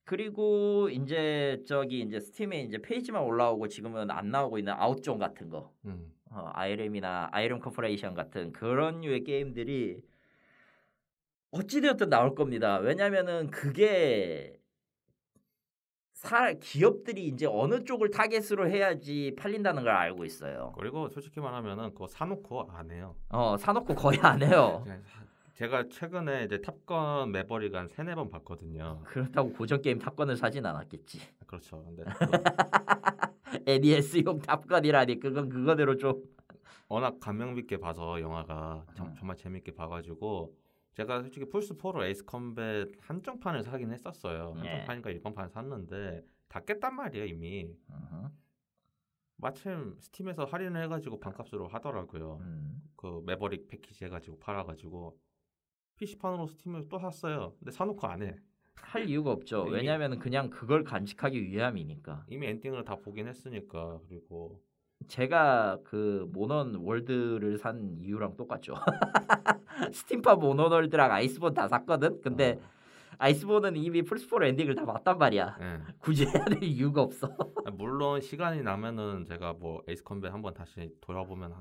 그리고 이제 저기 이제 스팀에 이제 페이지만 올라오고 지금은 안 나오고 있는 아웃존 같은 거, 음. 어, 아이렘이나 아이렘 커퍼레이션 같은 그런 류의 게임들이 어찌되었든 나올 겁니다. 왜냐면은 그게 사, 기업들이 이제 어느 쪽을 타겟으로 해야지 팔린다는 걸 알고 있어요. 그리고 솔직히 말하면은 그거 사놓고 안 해요. 어, 사놓고 거의 안 해요. 사- 제가 최근에 이제 탑건 매버릭 한 세네 번 봤거든요. 그렇다고 고전 게임 탑건을 사진 않았겠지. 그렇죠. 근데 NES용 탑건이라니 그건 그거대로 좀 워낙 감명 깊게 봐서 영화가 정, 음. 정말 재밌게 봐가지고 제가 솔직히 플스 4로 에이스 컴뱃 한정판을 사긴 했었어요. 예. 한정판이니까 일반판 샀는데 다 깼단 말이에요 이미. 음흠. 마침 스팀에서 할인을 해가지고 반값으로 하더라고요. 음. 그 매버릭 패키지 해가지고 팔아가지고 PC판으로 스팀을 또 샀어요. 근데 사놓고 안 해. 할 이유가 없죠. 왜냐하면 그냥 그걸 간직하기 위함이니까. 이미 엔딩을 다 보긴 했으니까 그리고 제가 그 몬헌 월드를 산 이유랑 똑같죠. 스팀판 몬헌 월드랑 아이스본 다 샀거든. 근데 어, 아이스본은 이미 플스4 엔딩을 다 봤단 말이야. 예. 굳이 해야 될 이유가 없어. 아, 물론 시간이 나면은 제가 뭐 에이스 컴뱃 한번 다시 돌아보면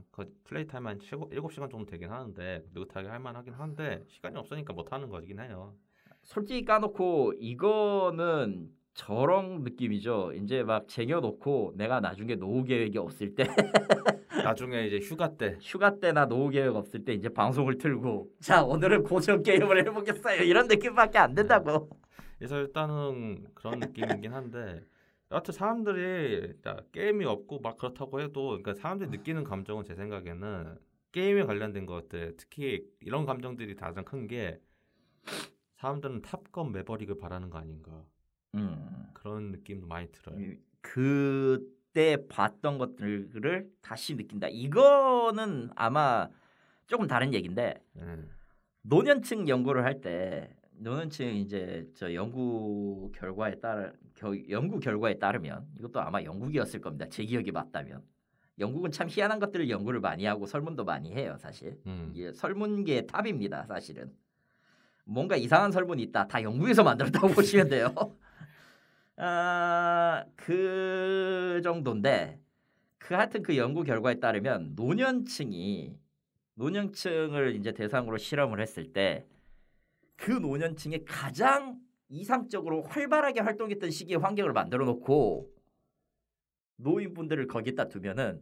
플레이 타임 한 7시간 정도 되긴 하는데 느긋하게 할 만하긴 한데 시간이 없으니까 못 하는 거긴 해요. 솔직히 까놓고 이거는 저런 느낌이죠. 이제 막 쟁여놓고 내가 나중에 노후 계획이 없을 때 나중에 이제 휴가 때. 휴가 때나 노후 계획 없을 때 이제 방송을 틀고 자 오늘은 고전 게임을 해보겠어요. 이런 느낌밖에 안 된다고. 그래서 일단은 그런 느낌이긴 한데 여하튼 사람들이 자, 게임이 없고 막 그렇다고 해도 그러니까 사람들이 느끼는 감정은 제 생각에는 게임에 관련된 것들 특히 이런 감정들이 가장 큰 게 사람들은 탑건 매버릭을 바라는 거 아닌가 음. 그런 느낌도 많이 들어요. 그때 봤던 것들을 다시 느낀다. 이거는 아마 조금 다른 얘기인데 예. 노년층 연구를 할 때 노년층 이제 저 연구 결과에 따라 겨, 연구 결과에 따르면 이것도 아마 영국이었을 겁니다. 제 기억이 맞다면 영국은 참 희한한 것들을 연구를 많이 하고 설문도 많이 해요. 사실 음. 이게 설문계의 탑입니다. 사실은 뭔가 이상한 설문이 있다. 다 영국에서 만들었다고 보시면 돼요. 아, 그 정도인데 그 하여튼 그 연구 결과에 따르면 노년층이 노년층을 이제 대상으로 실험을 했을 때 그 노년층에 가장 이상적으로 활발하게 활동했던 시기의 환경을 만들어 놓고 노인분들을 거기다 두면은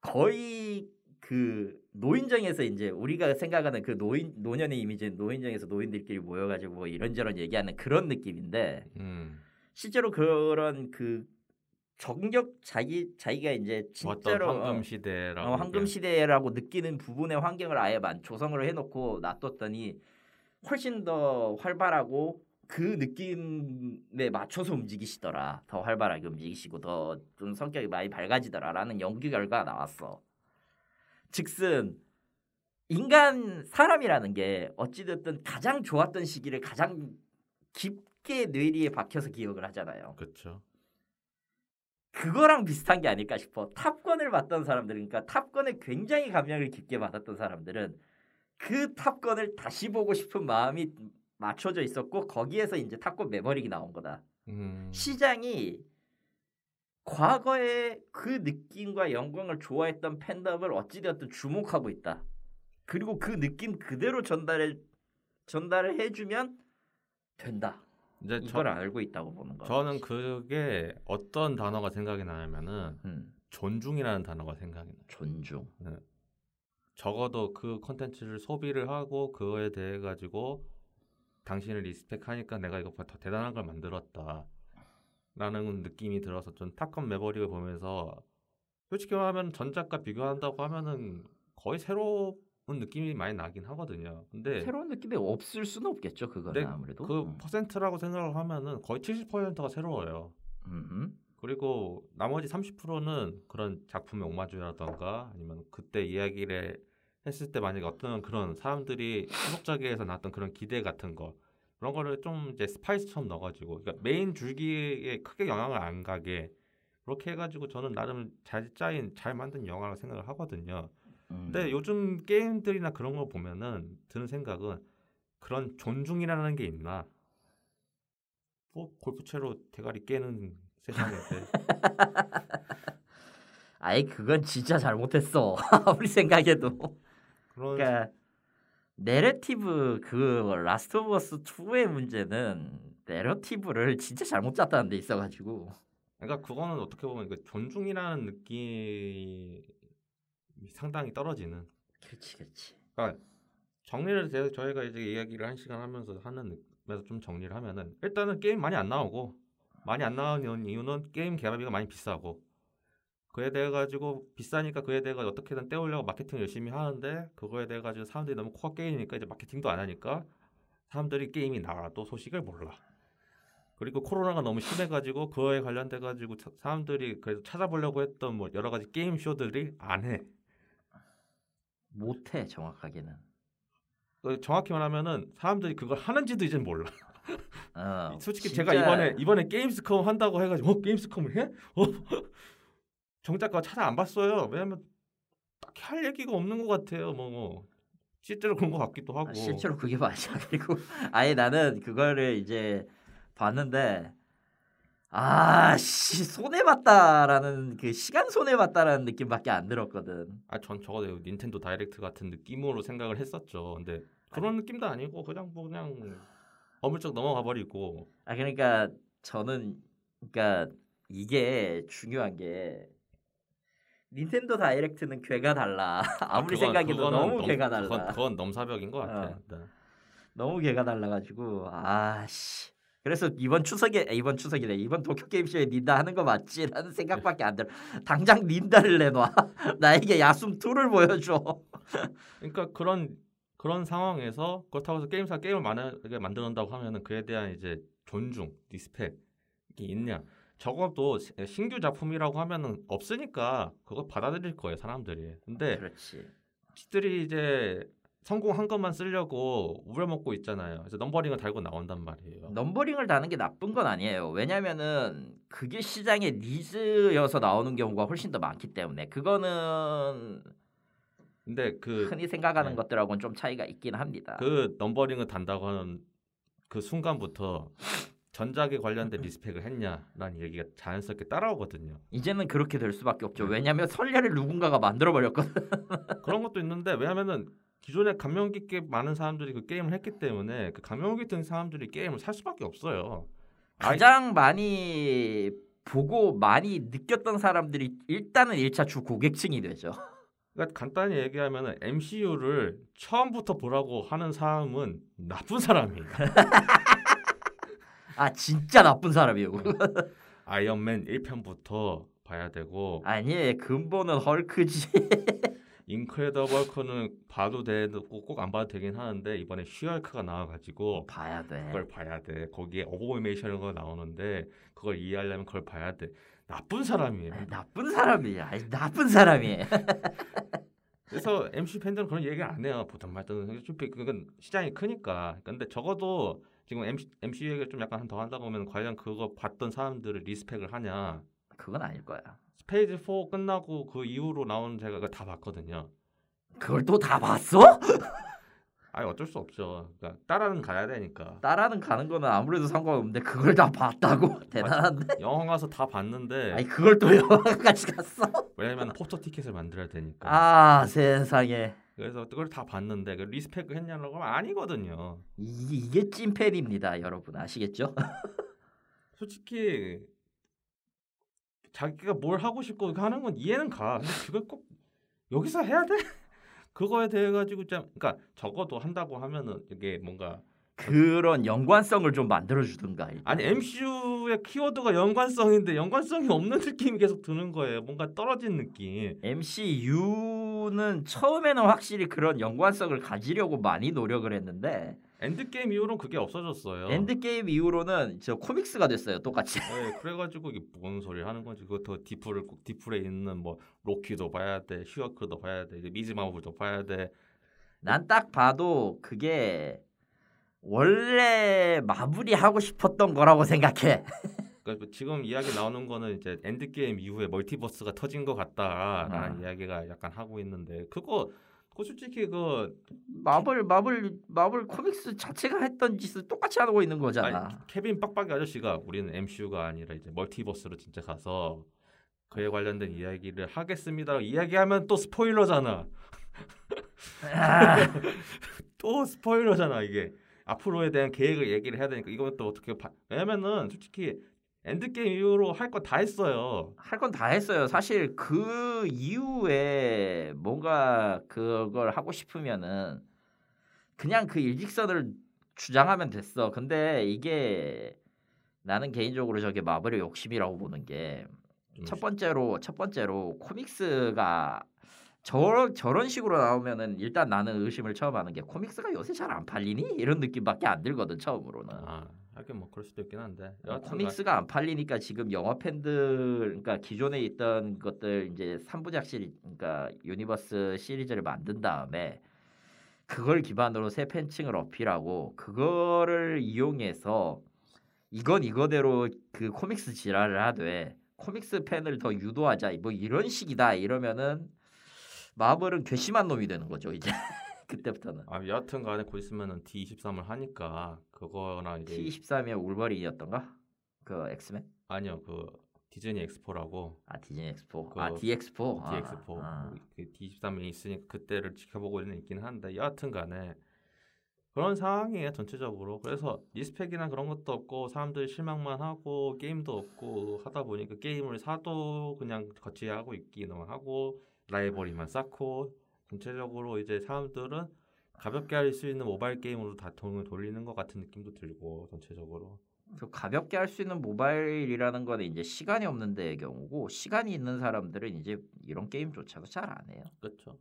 거의 그 노인정에서 이제 우리가 생각하는 그 노인 노년의 이미지 노인정에서 노인들끼리 모여가지고 뭐 이런저런 얘기하는 그런 느낌인데 음. 실제로 그런 그 정적 자기 자기가 이제 진짜로 황금 어, 시대라고 어, 황금 시대라고 느끼는 부분의 환경을 아예 만 조성을 해놓고 놔뒀더니 훨씬 더 활발하고 그 느낌에 맞춰서 움직이시더라. 더 활발하게 움직이시고 더 좀 성격이 많이 밝아지더라라는 연구 결과가 나왔어. 즉슨 인간 사람이라는 게 어찌됐든 가장 좋았던 시기를 가장 깊 게 뇌리에 박혀서 기억을 하잖아요. 그렇죠. 그거랑 비슷한 게 아닐까 싶어. 탑건을 봤던 사람들, 그러니까 탑건에 굉장히 감명을 깊게 받았던 사람들은 그 탑건을 다시 보고 싶은 마음이 맞춰져 있었고 거기에서 이제 탑건 매버릭이 나온 거다. 음. 시장이 과거에 그 느낌과 영광을 좋아했던 팬덤을 어찌되었든 주목하고 있다. 그리고 그 느낌 그대로 전달해 전달을 해주면 된다. 이제 저, 이걸 알고 있다고 보는 거. 저는 그게 어떤 단어가 생각이 나냐면은 음, 존중이라는 단어가 생각이 나요. 존중. 적어도 그 컨텐츠를 소비를 하고 그거에 대해 가지고 당신을 respect하니까 내가 이거 더 대단한 걸 만들었다. 라는 느낌이 들어서 좀 탑건 매버릭을 보면서 솔직히 말하면 전작과 비교한다고 하면은 거의 새로운 느낌이 많이 나긴 하거든요. 근데 새로운 느낌이 없을 수는 없겠죠. 그거는 네, 아무래도. 그 음. 퍼센트라고 생각을 하면은 거의 70%가 새로워요. 음, 그리고 나머지 30%는 그런 작품의 오마주라던가 아니면 그때 이야기를 했을 때 만약에 어떤 그런 사람들이 후속작에서 나왔던 그런 기대 같은 거 그런 거를 좀 이제 spice처럼 넣어가지고 그러니까 메인 줄기에 크게 영향을 안 가게 그렇게 해가지고 저는 나름 잘 짜인 잘 만든 영화라고 생각을 하거든요. 음. 근데 요즘 게임들이나 그런 거 보면은 드는 생각은 그런 존중이라는 게 있나? 뭐 골프채로 대가리 깨는 세상인데 아이 그건 진짜 잘못했어. 우리 생각에도. 그런 그러니까 내러티브 그 라스트 오브 어스 2의 문제는 내러티브를 진짜 잘못 짰다는 데 있어가지고 그러니까 그거는 어떻게 보면 그 존중이라는 느낌이 상당히 떨어지는 그렇지 그렇지 그러니까 정리를 제- 저희가 이제 이야기를 한 시간 하면서 하는 느낌에서 좀 정리를 하면은 일단은 게임 많이 안 나오고 많이 안 나오는 이유는 게임 개발비가 많이 비싸고 그에 대해 가지고 비싸니까 그에 대해 가지고 어떻게든 떼우려고 마케팅 열심히 하는데 그거에 대해 가지고 사람들이 너무 코어 게임이니까 이제 마케팅도 안 하니까 사람들이 게임이 나와도 소식을 몰라. 그리고 코로나가 너무 심해가지고 그거에 관련돼 가지고 사람들이 그래서 찾아보려고 했던 뭐 여러 가지 게임 쇼들이 안 해. 못해 정확하게는 어, 정확히 말하면은 사람들이 그걸 하는지도 이제 몰라. 어, 솔직히 진짜 제가 이번에 이번에 게임스컴 한다고 해가지고 어 게임스컴을 해? 어 정작가 찾아 안 봤어요. 왜냐면 딱히 할 얘기가 없는 것 같아요. 뭐, 뭐. 실제로 그런 것 같기도 하고. 아, 실제로 그게 맞아 그리고 아예 나는 그거를 이제 봤는데 아씨 손해 봤다라는 그 시간 손해 봤다라는 느낌밖에 안 들었거든 아, 전 적어도 닌텐도 다이렉트 같은 느낌으로 생각을 했었죠. 근데 그런 느낌도 아니고 그냥 뭐 그냥 어물쩍 넘어가 버리고. 아 그러니까 저는 그러니까 이게 중요한 게 닌텐도 다이렉트는 괴가 달라 아무리 그건- 생각해도 너무 넘- 괴가 달라 그건, 그건 넘사벽인 것 같아. 어. 네. 너무 괴가 달라가지고 아씨 그래서 이번 추석에 아, 이번 추석이래. 이번 도쿄 게임쇼에 닌다 하는 거 맞지라는 생각밖에 안 들어. 당장 닌다를 내놔. 나에게 야숨 2를 보여줘. 그러니까 그런 그런 상황에서 그렇다고 해서 게임사 게임을 만약에 만들어낸다고 하면은 그에 대한 이제 존중, respect이 있냐? 적어도 시- 신규 작품이라고 하면은 없으니까 그걸 받아들일 거예요 사람들이. 근데 그렇지. 지들이 이제 성공한 것만 쓰려고 우려먹고 있잖아요. 그래서 넘버링을 달고 나온단 말이에요. 넘버링을 다는 게 나쁜 건 아니에요 왜냐면은 그게 시장의 needs여서 나오는 경우가 훨씬 더 많기 때문에 그거는 근데 그 흔히 생각하는 네. 것들하고는 좀 차이가 있긴 합니다 그 넘버링을 단다고 하는 그 순간부터 전작에 관련된 리스펙을 했냐라는 얘기가 자연스럽게 따라오거든요. 이제는 그렇게 될 수밖에 없죠 네. 왜냐면 선례를 누군가가 만들어 버렸거든 그런 것도 있는데 왜냐하면은 기존에 감명 깊게 많은 사람들이 그 게임을 했기 때문에 그 감명 깊은 사람들이 게임을 살 수밖에 없어요. 아이- 가장 많이 보고 많이 느꼈던 사람들이 일단은 1차 주 고객층이 되죠. 그러니까 간단히 얘기하면은 MCU를 처음부터 보라고 하는 사람은 나쁜 사람이에요. 아 진짜 나쁜 사람이에요. 아이언맨 1편부터 봐야 되고 아니 근본은 헐크지. 인크레더블 헐크는 봐도 되고 꼭 안 봐도 되긴 하는데 이번에 슈얼크가 나와가지고 봐야 돼. 그걸 봐야 돼. 거기에 어보메이션이 나오는데 그걸 이해하려면 그걸 봐야 돼. 나쁜 사람이에요. 아니, 나쁜 사람이야. 아니, 나쁜 사람이에요. 그래서 MC 팬들은 그런 얘기 안 해요. 보든 말든 어차피 그건 시장이 크니까. 근데 적어도 지금 MC, MC 얘기를 좀 약간 더 한다고 하면 과연 그거 봤던 사람들을 respect을 하냐. 그건 아닐 거야. 페이즈 4 끝나고 그 이후로 나온 제가 다 봤거든요. 그걸 또 다 봤어? 아니 어쩔 수 없죠. 그러니까 따라는 가야 되니까. 따라는 가는 거는 아무래도 상관없는데 그걸 다 봤다고 대단한데. 영화 가서 다 봤는데 아니 그걸 또 영화까지 갔어? 왜냐면 포스터 티켓을 만들어야 되니까. 아 세상에 그래서 그걸 다 봤는데 그 respect 했냐고 하면 아니거든요. 이, 이게 찐팬입니다, 여러분 아시겠죠? 솔직히 자기가 뭘 하고 싶고 하는 건 이해는 가. 근데 그걸 꼭 여기서 해야 돼? 그거에 대해 가지고 좀 그러니까 적어도 한다고 하면은 이게 뭔가 그런 연관성을 좀 만들어 주든가. 아니 MCU의 키워드가 연관성인데 연관성이 없는 느낌이 계속 드는 거예요. 뭔가 떨어진 느낌. MCU는 처음에는 확실히 그런 연관성을 가지려고 많이 노력을 했는데 엔드게임 이후로는 그게 없어졌어요. 엔드게임 이후로는 저 comics가 됐어요, 똑같이. 네, 그래가지고 이게 뭔 소리 하는 건지 그것도 디플을 꼭 디플에 있는 뭐 로키도 봐야 돼, 쉬헐크도 봐야 돼, 미즈마블도 봐야 돼. 난 딱 봐도 그게 원래 마블이 하고 싶었던 거라고 생각해. 그러니까 지금 이야기 나오는 거는 이제 엔드게임 이후에 multiverse가 터진 것 같다라는 아. 이야기가 약간 하고 있는데 그거 그 솔직히 그 마블 마블 마블 코믹스 자체가 했던 짓을 똑같이 하고 있는 거잖아. 아니, 케빈 빡빡이 아저씨가 우리는 MCU가 아니라 이제 multiverse로 진짜 가서 그에 관련된 이야기를 하겠습니다. 이야기하면 또 스포일러잖아. 아, 또 스포일러잖아 이게. 앞으로에 대한 계획을 얘기를 해야 되니까 이건 또 어떻게 봐? 왜냐면은 솔직히 엔드게임 이후로 할거다 했어요. 할 건 다 했어요. 사실 그 이후에 뭔가 그걸 하고 싶으면은 그냥 그 일직선을 주장하면 됐어. 근데 이게 나는 개인적으로 저게 마블의 욕심이라고 보는 게첫좀 번째로 첫 번째로 comics가 저 저런 식으로 나오면은 일단 나는 의심을 처음 하는 게 comics가 요새 잘 안 팔리니 이런 느낌밖에 안 들거든 처음으로는. 아, 하긴 뭐 그럴 수도 있긴 한데. 어, 여하튼 comics가 안 팔리니까 지금 영화 팬들 그러니까 기존에 있던 것들 이제 3부작 시리 그러니까 universe 시리즈를 만든 다음에 그걸 기반으로 새 팬층을 어필하고 그거를 이용해서 이건 이거대로 그 comics 지랄을 하되 comics 팬을 더 유도하자 뭐 이런 식이다 이러면은 마블은 괘씸한 놈이 되는 거죠 이제 그때부터는 아, 여하튼 간에 곧 있으면은 D23을 하니까 그거나 이제 T23의 울버린이었던가? 그 엑스맨? 아니요. 그 디즈니 엑스포라고. 아 디즈니 엑스포. 그 아 디엑스포? D 엑스포. 아, 그 D23이 있으니까 그때를 지켜보고는 있긴 한데 여하튼 간에 그런 상황이에요 전체적으로. 그래서 respect이나 그런 것도 없고 사람들이 실망만 하고 게임도 없고 하다 보니까 게임을 사도 그냥 거치하고 있기만 하고 라이벌이만 쌓고 전체적으로 이제 사람들은 가볍게 할 수 있는 모바일 게임으로 다 돈을 돌리는 것 같은 느낌도 들고 전체적으로 그 가볍게 할 수 있는 모바일이라는 거는 이제 시간이 없는 데의 경우고 시간이 있는 사람들은 이제 이런 게임조차도 잘 안 해요. 그렇죠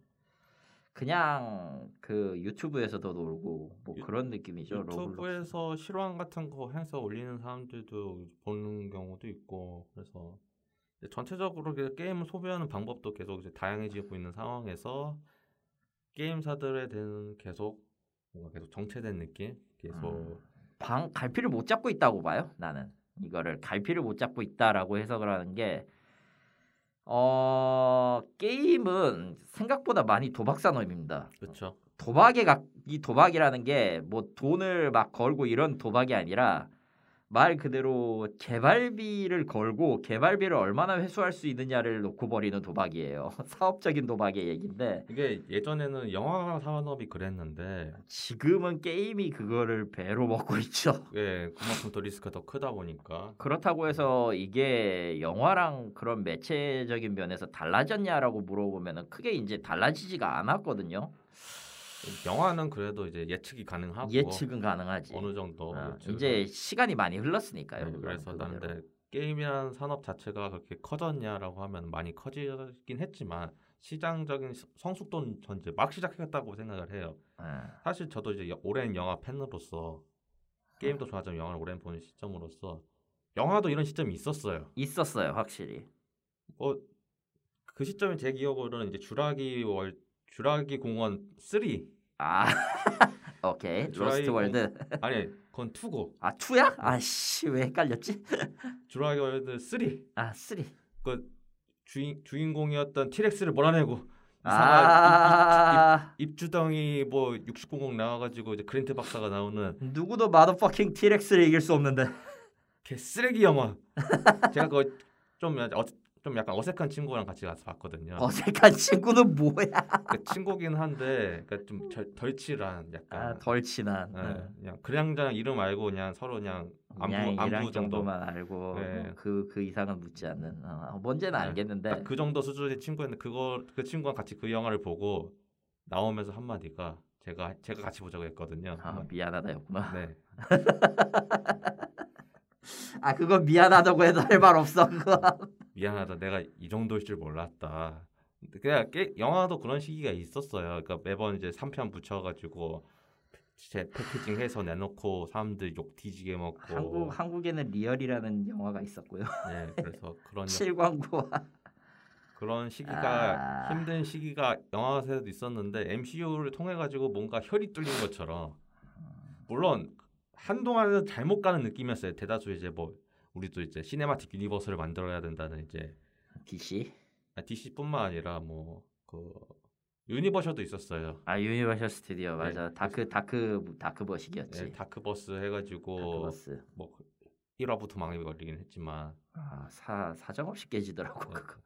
그냥 그 유튜브에서도 놀고 뭐 유- 그런 느낌이죠. 유튜브에서 실황 같은 거 해서 올리는 사람들도 보는 경우도 있고 그래서 전체적으로 그 게임을 소비하는 방법도 계속 이제 다양해지고 있는 상황에서 게임사들에 대한 계속 뭔가 계속 정체된 느낌 계속 음. 방 갈피를 못 잡고 있다고 봐요. 나는 이거를 갈피를 못 잡고 있다라고 해석을 하는 게 어, 게임은 생각보다 많이 도박 산업입니다. 그렇죠 도박에 가, 이 도박이라는 게 뭐 돈을 막 걸고 이런 도박이 아니라 말 그대로 개발비를 걸고 개발비를 얼마나 회수할 수 있느냐를 놓고 버리는 도박이에요. 사업적인 도박의 얘기인데 이게 예전에는 영화 산업이 그랬는데 지금은 게임이 그거를 배로 먹고 있죠. 예 그만큼 더 리스크가 더 크다 보니까 그렇다고 해서 이게 영화랑 그런 매체적인 면에서 달라졌냐라고 물어보면은 크게 이제 달라지지가 않았거든요. 영화는 그래도 이제 예측이 가능하고 예측은 가능하지. 어느 정도 어, 이제 시간이 많이 흘렀으니까요. 네, 그래서. 나는데 게임이라는 산업 자체가 그렇게 커졌냐라고 하면 많이 커지긴 했지만 시장적인 스- 성숙도는 전 이제 막 시작했다고 생각을 해요. 예. 사실 저도 이제 여- 오랜 영화 팬으로서 게임도 좋아하지만 영화를 오랜 보는 시점으로서 영화도 이런 시점이 있었어요. 있었어요, 확실히. 어, 그 시점이 제 기억으로는 이제 주라기 월 주라기 공원 3 아, 오케이. 로스트 공- 월드. 아니 그건 2고 아, 2야? 아씨, 왜 헷갈렸지? 주라기 월드 3 아, 3. 그 주인 주인공이었던 티렉스를 몰아내고 아, 입주덩이 뭐 6000 나와가지고 이제 그린트 박사가 나오는 누구도 마더퍼킹 티렉스를 이길 수 없는데. 개 쓰레기 영화. 제가 그거 좀 어, 좀 약간 어색한 친구랑 같이 가서 봤거든요. 어색한 친구는 뭐야? 그 친구긴 한데 그러니까 좀 덜, 덜칠한 약간 아, 덜 친한. 예, 응. 그냥 그냥 그냥 이름 알고 그냥 서로 그냥 안부 안부 정도 정도만 알고 네. 그그 이상은 묻지 않는. 어, 뭔지는 네. 알겠는데. 딱그 정도 수준의 친구였는데 그거 그 친구랑 같이 그 영화를 보고 나오면서 한 마디가 제가 제가 같이 보자고 했거든요. 아, 미안하다였구나. 네. 아 그거 미안하다고 해도 할 말 없어 그거. 미안하다. 내가 이 정도일 줄 몰랐다. 그냥 게, 영화도 그런 시기가 있었어요. 그러니까 매번 이제 3편 붙여가지고 재 packaging 해서 내놓고 사람들 욕 뒤지게 먹고 한국 한국에는 리얼이라는 영화가 있었고요. 네, 그래서 그런 7광구와 그런 시기가 아. 힘든 시기가 영화사에도 있었는데 MCU를 통해 가지고 뭔가 혈이 뚫린 것처럼 물론 한동안은 잘못 가는 느낌이었어요. 대다수 이제 뭐 우리도 이제 cinematic universe를 만들어야 된다는 이제 DC. 아, DC뿐만 아니라 뭐 그 유니버셜도 있었어요. 아 유니버셜 스튜디오 네. 맞아. 다크 다크 다크버스였지. 네, 다크버스 해가지고 다크버스. 뭐 1화부터 망이 걸리긴 했지만, 아 사 사정 없이 깨지더라고 네. 그거.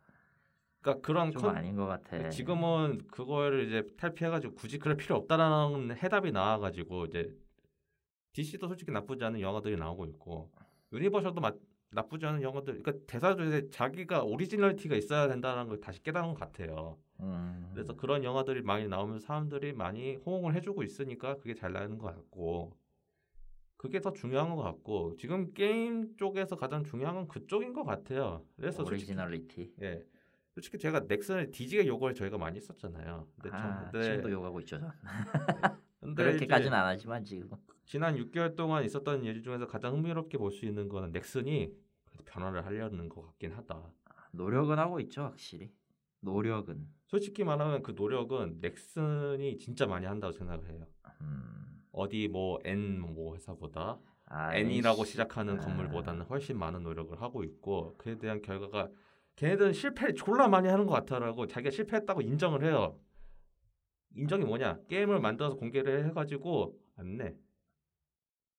그러니까 그런 좀 컨- 아닌 것 같아. 지금은 그거를 이제 탈피해가지고 굳이 그럴 필요 없다라는 해답이 나와가지고 이제 DC도 솔직히 나쁘지 않은 영화들이 나오고 있고 유니버셜도 마- 나쁘지 않은 영화들 그러니까 이제 자기가 originality가 있어야 된다는 걸 다시 깨달은 것 같아요. 음. 그래서 그런 영화들이 많이 나오면서 사람들이 많이 호응을 해주고 있으니까 그게 잘 나가는 것 같고 그게 더 중요한 것 같고 지금 게임 쪽에서 가장 중요한 건 그쪽인 것 같아요. 그래서 솔직히 originality. 예. 솔직히 제가 넥슨을 뒤지게 욕을 저희가 많이 했었잖아요. 근데 전- 아, 근데- 지금도 욕하고 있죠. 저. 근데 그렇게까지는 이제 안 하지만 지금. 지난 6개월 동안 있었던 일 중에서 가장 흥미롭게 볼 수 있는 거는 넥슨이 변화를 하려는 것 같긴 하다. 노력은 하고 있죠 확실히. 노력은. 솔직히 말하면 그 노력은 넥슨이 진짜 많이 한다고 생각을 해요. 음. 어디 뭐 N 뭐 회사보다 아, N이라고 NC. 시작하는 아. 건물보다는 훨씬 많은 노력을 하고 있고 그에 대한 결과가 걔네들은 실패 졸라 많이 하는 것 같아라고 자기가 실패했다고 인정을 해요. 인정이 뭐냐? 게임을 만들어서 공개를 해가지고 안 내.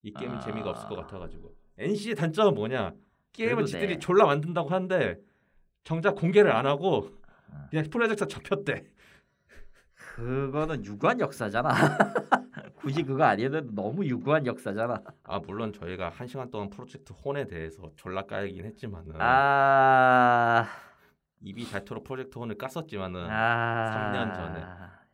이 게임은 아. 재미가 없을 것 같아가지고. NC의 단점은 뭐냐? 그래도 지들이 내. 졸라 만든다고 하는데 정작 공개를 안 하고 아. 그냥 프로젝트 접혔대. 그거는 유구한 역사잖아. 굳이 그거 아니어도 너무 유구한 역사잖아. 아 물론 저희가 한 시간 동안 프로젝트 혼에 대해서 졸라 까이긴 했지만은 아, 입이 닳도록 프로젝트 혼을 깠었지만은 아, 3년 전에.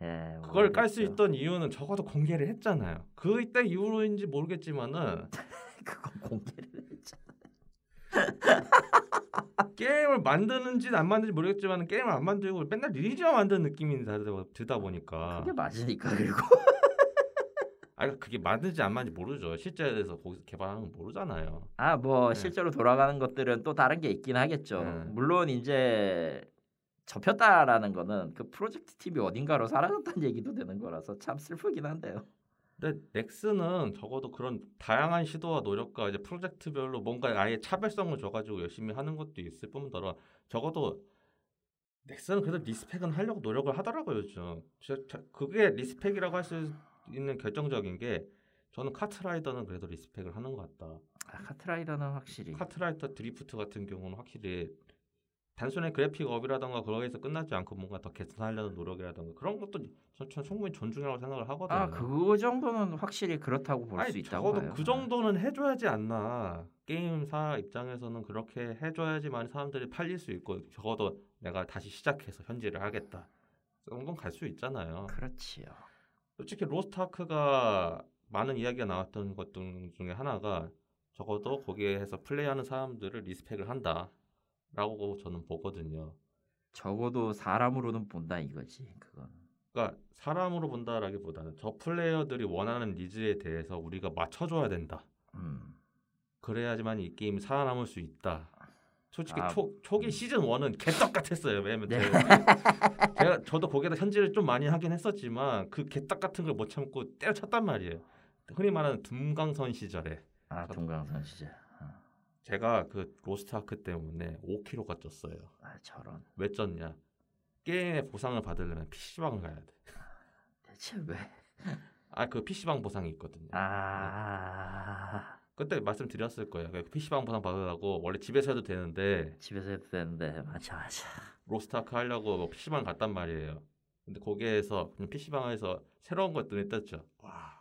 예, 그걸 깔 수. 있던 이유는 적어도 공개를 했잖아요. 그때 이후로인지 모르겠지만은 그건 공개를 했죠. 게임을 만드는지 안 만드는지 모르겠지만 게임을 안 만들고 맨날 리니지만 만드는 느낌이 다- 들다 보니까 그게 맞으니까 그리고 아 그게 맞는지 안 맞는지 모르죠. 실제에서 거기서 개발하는 건 모르잖아요. 아뭐 네. 실제로 돌아가는 것들은 또 다른 게 있긴 하겠죠. 네. 물론 이제 접혔다라는 거는 그 프로젝트 팀이 어딘가로 사라졌다는 얘기도 되는 거라서 참 슬프긴 한데요. 근데 넥슨은 적어도 그런 다양한 시도와 노력과 이제 프로젝트별로 뭔가 아예 차별성을 줘가지고 열심히 하는 것도 있을 뿐더러 적어도 넥슨은 그래도 respect은 하려고 노력을 하더라고요 요즘. 그게 respect이라고 할 수 있는 결정적인 게 저는 카트라이더는 그래도 respect을 하는 것 같다. 아, 카트라이더는 확실히 카트라이더 드리프트 같은 경우는 확실히 단순히 그래픽 업이라던가 거기서 끝나지 않고 뭔가 더 개선하려는 노력이라던가 그런 것도 전, 전 충분히 존중이라고 생각을 하거든요. 아 그 정도는 확실히 그렇다고 볼 수 있다고 적어도 봐요. 그 정도는 해줘야지 않나. 게임사 입장에서는 그렇게 해줘야지만 사람들이 팔릴 수 있고 적어도 내가 다시 시작해서 현질을 하겠다. 그런 건갈수 있잖아요. 그렇지요. 솔직히 로스트아크가 많은 이야기가 나왔던 것 중에 하나가 적어도 거기에서 플레이하는 사람들을 리스펙을 한다 라고 저는 보거든요. 적어도 사람으로는 본다 이거지 그건. 그러니까 사람으로 본다라기보다는 저 플레이어들이 원하는 니즈에 대해서 우리가 맞춰줘야 된다. 음. 그래야지만 이 게임이 살아남을 수 있다. 솔직히 아, 초, 초기 시즌 1은 개떡 같았어요. 왜냐면 네. 제가, 저도 거기에다 현질을 좀 많이 하긴 했었지만 그 개떡 같은 걸 못 참고 때려쳤단 말이에요. 흔히 말하는 둠강선 시절에 아 동강선 시절. 제가 그 로스트아크 때문에 5kg가 쪘어요. 아 저런. 왜 쪘냐? 게임의 보상을 받으려면 PC방을 가야 돼. 대체 왜? 아 그 PC방 보상이 있거든요. 아 그때 말씀드렸을 거예요. 그 PC방 보상 받으라고 원래 집에서 해도 되는데 집에서 해도 되는데 맞아 맞아. 로스트아크 하려고 뭐 PC방 갔단 말이에요. 근데 거기에서 그냥 PC방에서 새로운 것 눈에 떴죠. 와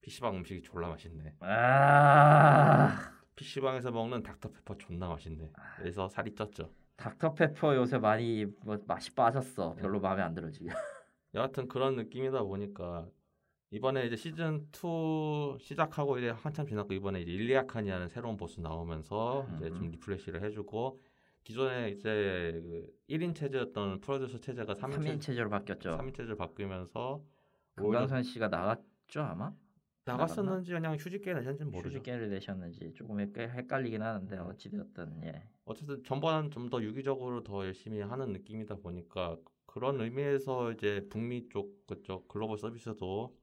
PC방 음식이 졸라 맛있네. 아 PC방에서 먹는 닥터페퍼 존나 맛있네. 그래서 살이 쪘죠. 닥터페퍼 요새 많이 뭐 맛이 빠졌어. 별로 마음에 안 들어 지금. 여하튼 그런 느낌이다 보니까 이번에 이제 시즌 2 시작하고 이제 한참 지났고 이번에 이제 일리아칸이라는 새로운 보스 나오면서 이제 좀 음. refresh를 해주고 기존에 이제 그 1인 체제였던 프로듀서 체제가 3인, 3인 체제, 체제로 바뀌었죠. 3인 체제로 바뀌면서 금강선 씨가 나갔죠 아마? 나갔었는지 그냥 휴직계 내셨는지 모르죠. 휴직계를 내셨는지 조금 헷- 헷갈리긴 하는데 어찌되었든 예. 어쨌든 전보다는 좀 더 유기적으로 더 열심히 하는 느낌이다 보니까 그런 의미에서 이제 북미 쪽 그쪽 글로벌 서비스도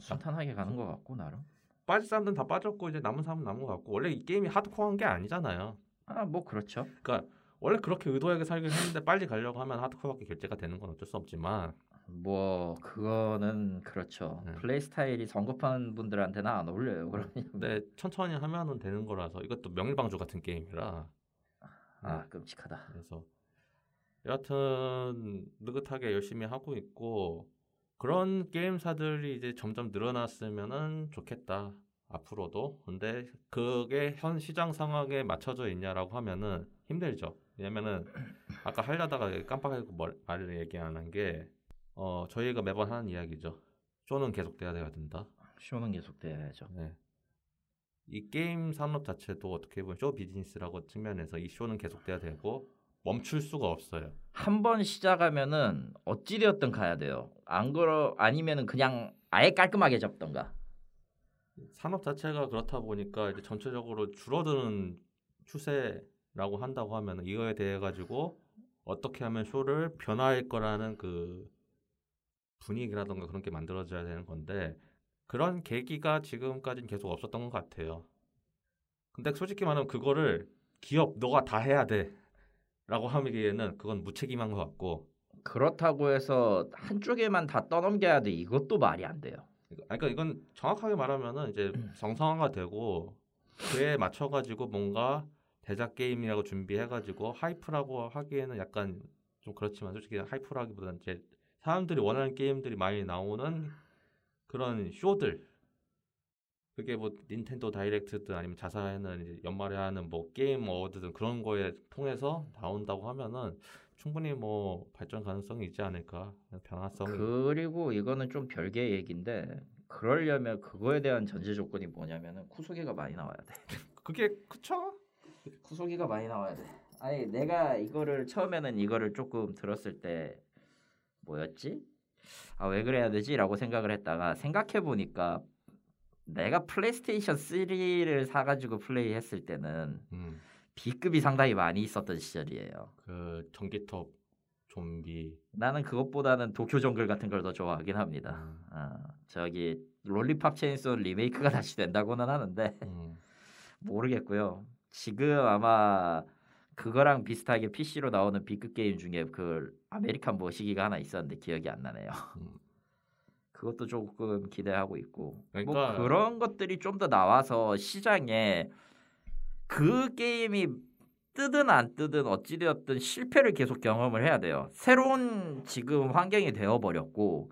순탄하게 가는 것 같고 나름. 빠질 사람들은 다 빠졌고 이제 남은 사람은 남은 것 같고 원래 이 게임이 하드코어한 게 아니잖아요. 아 뭐 그렇죠. 그러니까 원래 그렇게 의도하게 살긴 했는데 빨리 가려고 하면 하드코어밖에 결제가 되는 건 어쩔 수 없지만 뭐 그거는 그렇죠. 네. 플레이 스타일이 성급한 분들한테는 안 어울려요. 그러면 근데 천천히 하면은 되는 거라서 이것도 명일방주 같은 게임이라 아 끔찍하다. 그래서 여하튼 느긋하게 열심히 하고 있고 그런 게임사들이 이제 점점 늘어났으면은 좋겠다 앞으로도 근데 그게 현 시장 상황에 맞춰져 있냐라고 하면은 힘들죠 왜냐면은 아까 하려다가 깜빡하고 뭘- 말을 얘기 안 한 게 어 저희가 매번 하는 이야기죠 쇼는 계속돼야 돼야 된다 쇼는 계속돼야죠. 네. 이 게임 산업 자체도 어떻게 보면 쇼 비즈니스라고 측면에서 이 쇼는 계속돼야 되고 멈출 수가 없어요. 한 번 시작하면은 어찌되었든 가야 돼요. 안 그러 아니면은 그냥 아예 깔끔하게 접던가. 산업 자체가 그렇다 보니까 이제 전체적으로 줄어드는 추세라고 한다고 하면 이거에 대해 가지고 어떻게 하면 쇼를 변화할 거라는 그 분위기라던가 그런 게 만들어져야 되는 건데 그런 계기가 지금까지는 계속 없었던 것 같아요. 근데 솔직히 말하면 그거를 기업 너가 다 해야 돼라고 하기에는 그건 무책임한 것 같고 그렇다고 해서 한쪽에만 다 떠넘겨야 돼. 이것도 말이 안 돼요. 그러니까 이건 정확하게 말하면은 이제 정상화가 되고 그에 맞춰 가지고 뭔가 대작 게임이라고 준비해 가지고 하이프라고 하기에는 약간 좀 그렇지만 솔직히 하이프라기보다는 이제 사람들이 원하는 게임들이 많이 나오는 그런 쇼들 그게 뭐 닌텐도 다이렉트든 아니면 자사에는 연말에 하는 뭐 게임 어워드든 그런 거에 통해서 나온다고 하면은 충분히 뭐 발전 가능성이 있지 않을까 변화성이 그리고 이거는 좀 별개의 얘기인데 그러려면 그거에 대한 전제 조건이 뭐냐면은 구속기가 많이 나와야 돼. 그게 그쵸? 구속기가 많이 나와야 돼. 아니 내가 이거를 처음에는 이거를 조금 들었을 때 뭐였지? 아 왜 그래야 되지 라고 생각을 했다가 생각해 보니까 내가 플레이스테이션 3를 사가지고 플레이했을 때는 음. B급이 상당히 많이 있었던 시절이에요. 그 전기톱 좀비 나는 그것보다는 도쿄 정글 같은 걸 더 좋아하긴 합니다. 음, 어, 저기 롤리팝 체인소 리메이크가 다시 된다고는 하는데 음, 모르겠고요. 지금 아마 그거랑 비슷하게 PC로 나오는 B급 게임 중에 그 아메리칸 머시기가 하나 있었는데 기억이 안 나네요. 음. 그것도 조금 기대하고 있고 그러니까- 뭐 그런 것들이 좀 더 나와서 시장에 그 게임이 뜨든 안 뜨든 어찌되었든 실패를 계속 경험을 해야 돼요. 새로운 지금 환경이 되어 버렸고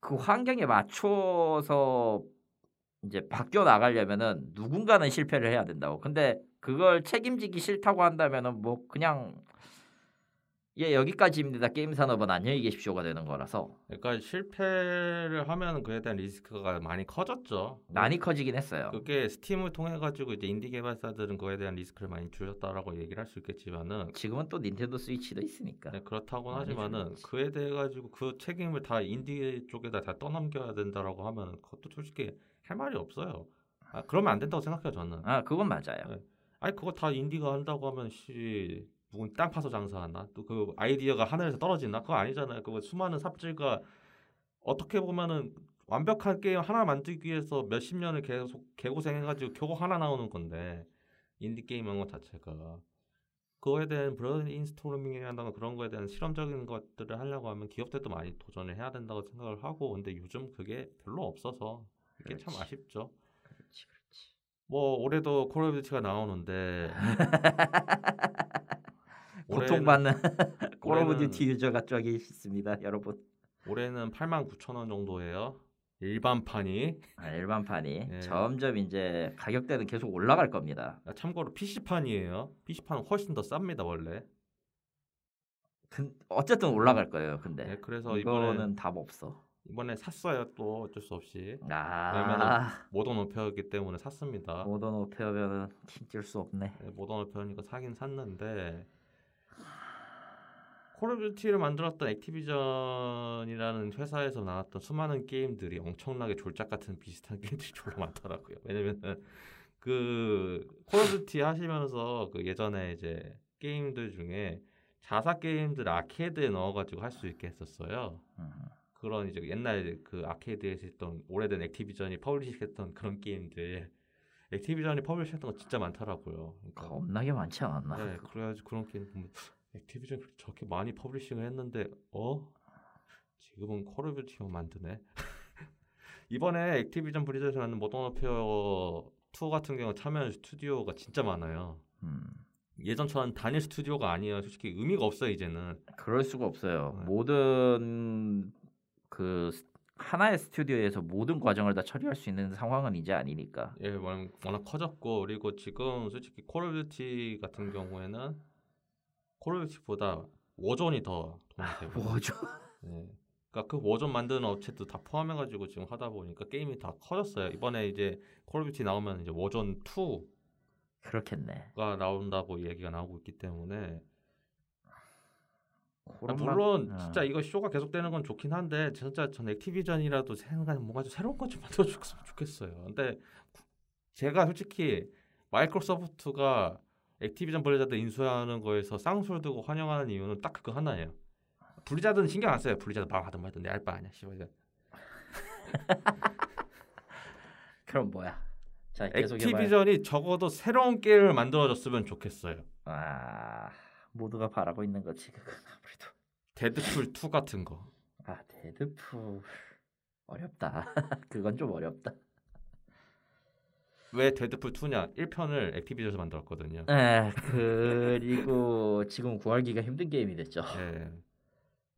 그 환경에 맞춰서 이제 바뀌어 나가려면은 누군가는 실패를 해야 된다고. 근데 그걸 책임지기 싫다고 한다면은 뭐 그냥 예 여기까지입니다. 게임 산업은 안녕히 계십시오가 되는 거라서 그러니까 실패를 하면 그에 대한 리스크가 많이 커졌죠. 많이 커지긴 했어요. 그게 스팀을 통해 가지고 이제 인디 개발사들은 그에 대한 리스크를 많이 줄였다라고 얘기를 할 수 있겠지만은 지금은 또 닌텐도 스위치도 있으니까. 네, 그렇다고는 많이 하지만은. 그에 대해 가지고 그 책임을 다 인디 쪽에다 다 떠넘겨야 된다라고 하면 그것도 솔직히 할 말이 없어요. 아, 그러면 안 된다고 생각해요 저는. 아 그건 맞아요. 네. 아니 그거 다 인디가 한다고 하면 씨 누군 땅 파서 장사하나 또 그 아이디어가 하늘에서 떨어지나 그거 아니잖아요. 그거 수많은 삽질과 어떻게 보면은 완벽한 게임 하나 만들기 위해서 몇십 년을 계속 개고생해가지고 겨우 하나 나오는 건데 인디 게임인 것 자체가 그거에 대한 브레인스토밍이라든가 그런 거에 대한 실험적인 것들을 하려고 하면 기업들도 많이 도전을 해야 된다고 생각을 하고 근데 요즘 그게 별로 없어서 이게 참. 아쉽죠. 그렇지 그렇지. 뭐 올해도 콜 오브 듀티가 나오는데 고통받는 콜 오브 듀티 유저가 저기 있습니다, 여러분. 올해는 8만 9천 원 정도예요. 일반판이 아, 일반판이 예. 점점 이제 가격대는 계속 올라갈 겁니다. 아, 참고로 PC판이에요. PC판은 훨씬 더 쌉니다 원래. 근, 어쨌든 올라갈 거예요. 근데 네, 그래서 이거는 답 없어. 이번에 샀어요 또 어쩔 수 없이 아, 모던 워페어이기 때문에 샀습니다. 모던 워페어면은 힘줄 수 없네. 네, 모던 워페어니까 사긴 샀는데 콜 오브 듀티를 만들었던 액티비전이라는 회사에서 나왔던 수많은 게임들이 엄청나게 졸작 같은 비슷한 게임들이 졸라 많더라고요. 왜냐면은 그 콜 오브 듀티 하시면서 그 예전에 이제 게임들 중에 자사 게임들 아케이드에 넣어가지고 할 수 있게 했었어요. 음. 그런 이제 옛날 그 아케이드에서 했던 오래된 액티비전이 퍼블리싱했던 그런 게임들 액티비전이 퍼블리싱했던 거 진짜 많더라고요. 그러니까 겁나게 많지 않았나? 네, 그래가지고 그런 게임 보면 액티비전 저렇게 많이 퍼블리싱을 했는데 어 지금은 콜 오브 듀티만 만드네. 이번에 액티비전 블리자드에서 하는 모던 워페어 2 같은 경우 참여한 스튜디오가 진짜 많아요. 음. 예전처럼 단일 스튜디오가 아니에요. 솔직히 의미가 없어요 이제는. 그럴 수가 없어요. 네. 모든 그 스- 하나의 스튜디오에서 모든 과정을 다 처리할 수 있는 상황은 이제 아니니까. 예, 워낙, 워낙 커졌고 그리고 지금 솔직히 콜 오브 듀티 같은 경우에는 콜 오브 듀티보다 워존이 더 돈이 되고 뭐죠? 예. 그러니까 그 워존 만드는 업체도 다 포함해가지고 지금 하다 보니까 게임이 다 커졌어요. 이번에 이제 콜 오브 듀티 나오면 이제 워존 2가 그렇겠네. 나온다고 얘기가 나오고 있기 때문에 아, 물론 막- 어. 진짜 이거 쇼가 계속되는 건 좋긴 한데 진짜 전 액티비전이라도 생각 뭔가 좀 새로운 것 좀 만들어 줬으면 좋겠어요. 근데 구- 제가 솔직히 마이크로소프트가 액티비전 블리자드 인수하는 거에서 쌍수를 두고 환영하는 이유는 딱 그거 하나예요. 블리자드는 신경 안 써요. 블리자드 망하든 말든 내 알바 아니야. 씨발. 그럼 뭐야? 자. 액티비전이 적어도 새로운 게임을 만들어줬으면 좋겠어요. 아 모두가 바라고 있는 거지. 그건 아무래도. 데드풀 2 같은 거. 아 데드풀 어렵다. 그건 좀 어렵다. 왜 데드풀 2냐? 1편을 액티비전에서 만들었거든요. 에 그리고 지금 구하기가 힘든 게임이 됐죠. 예.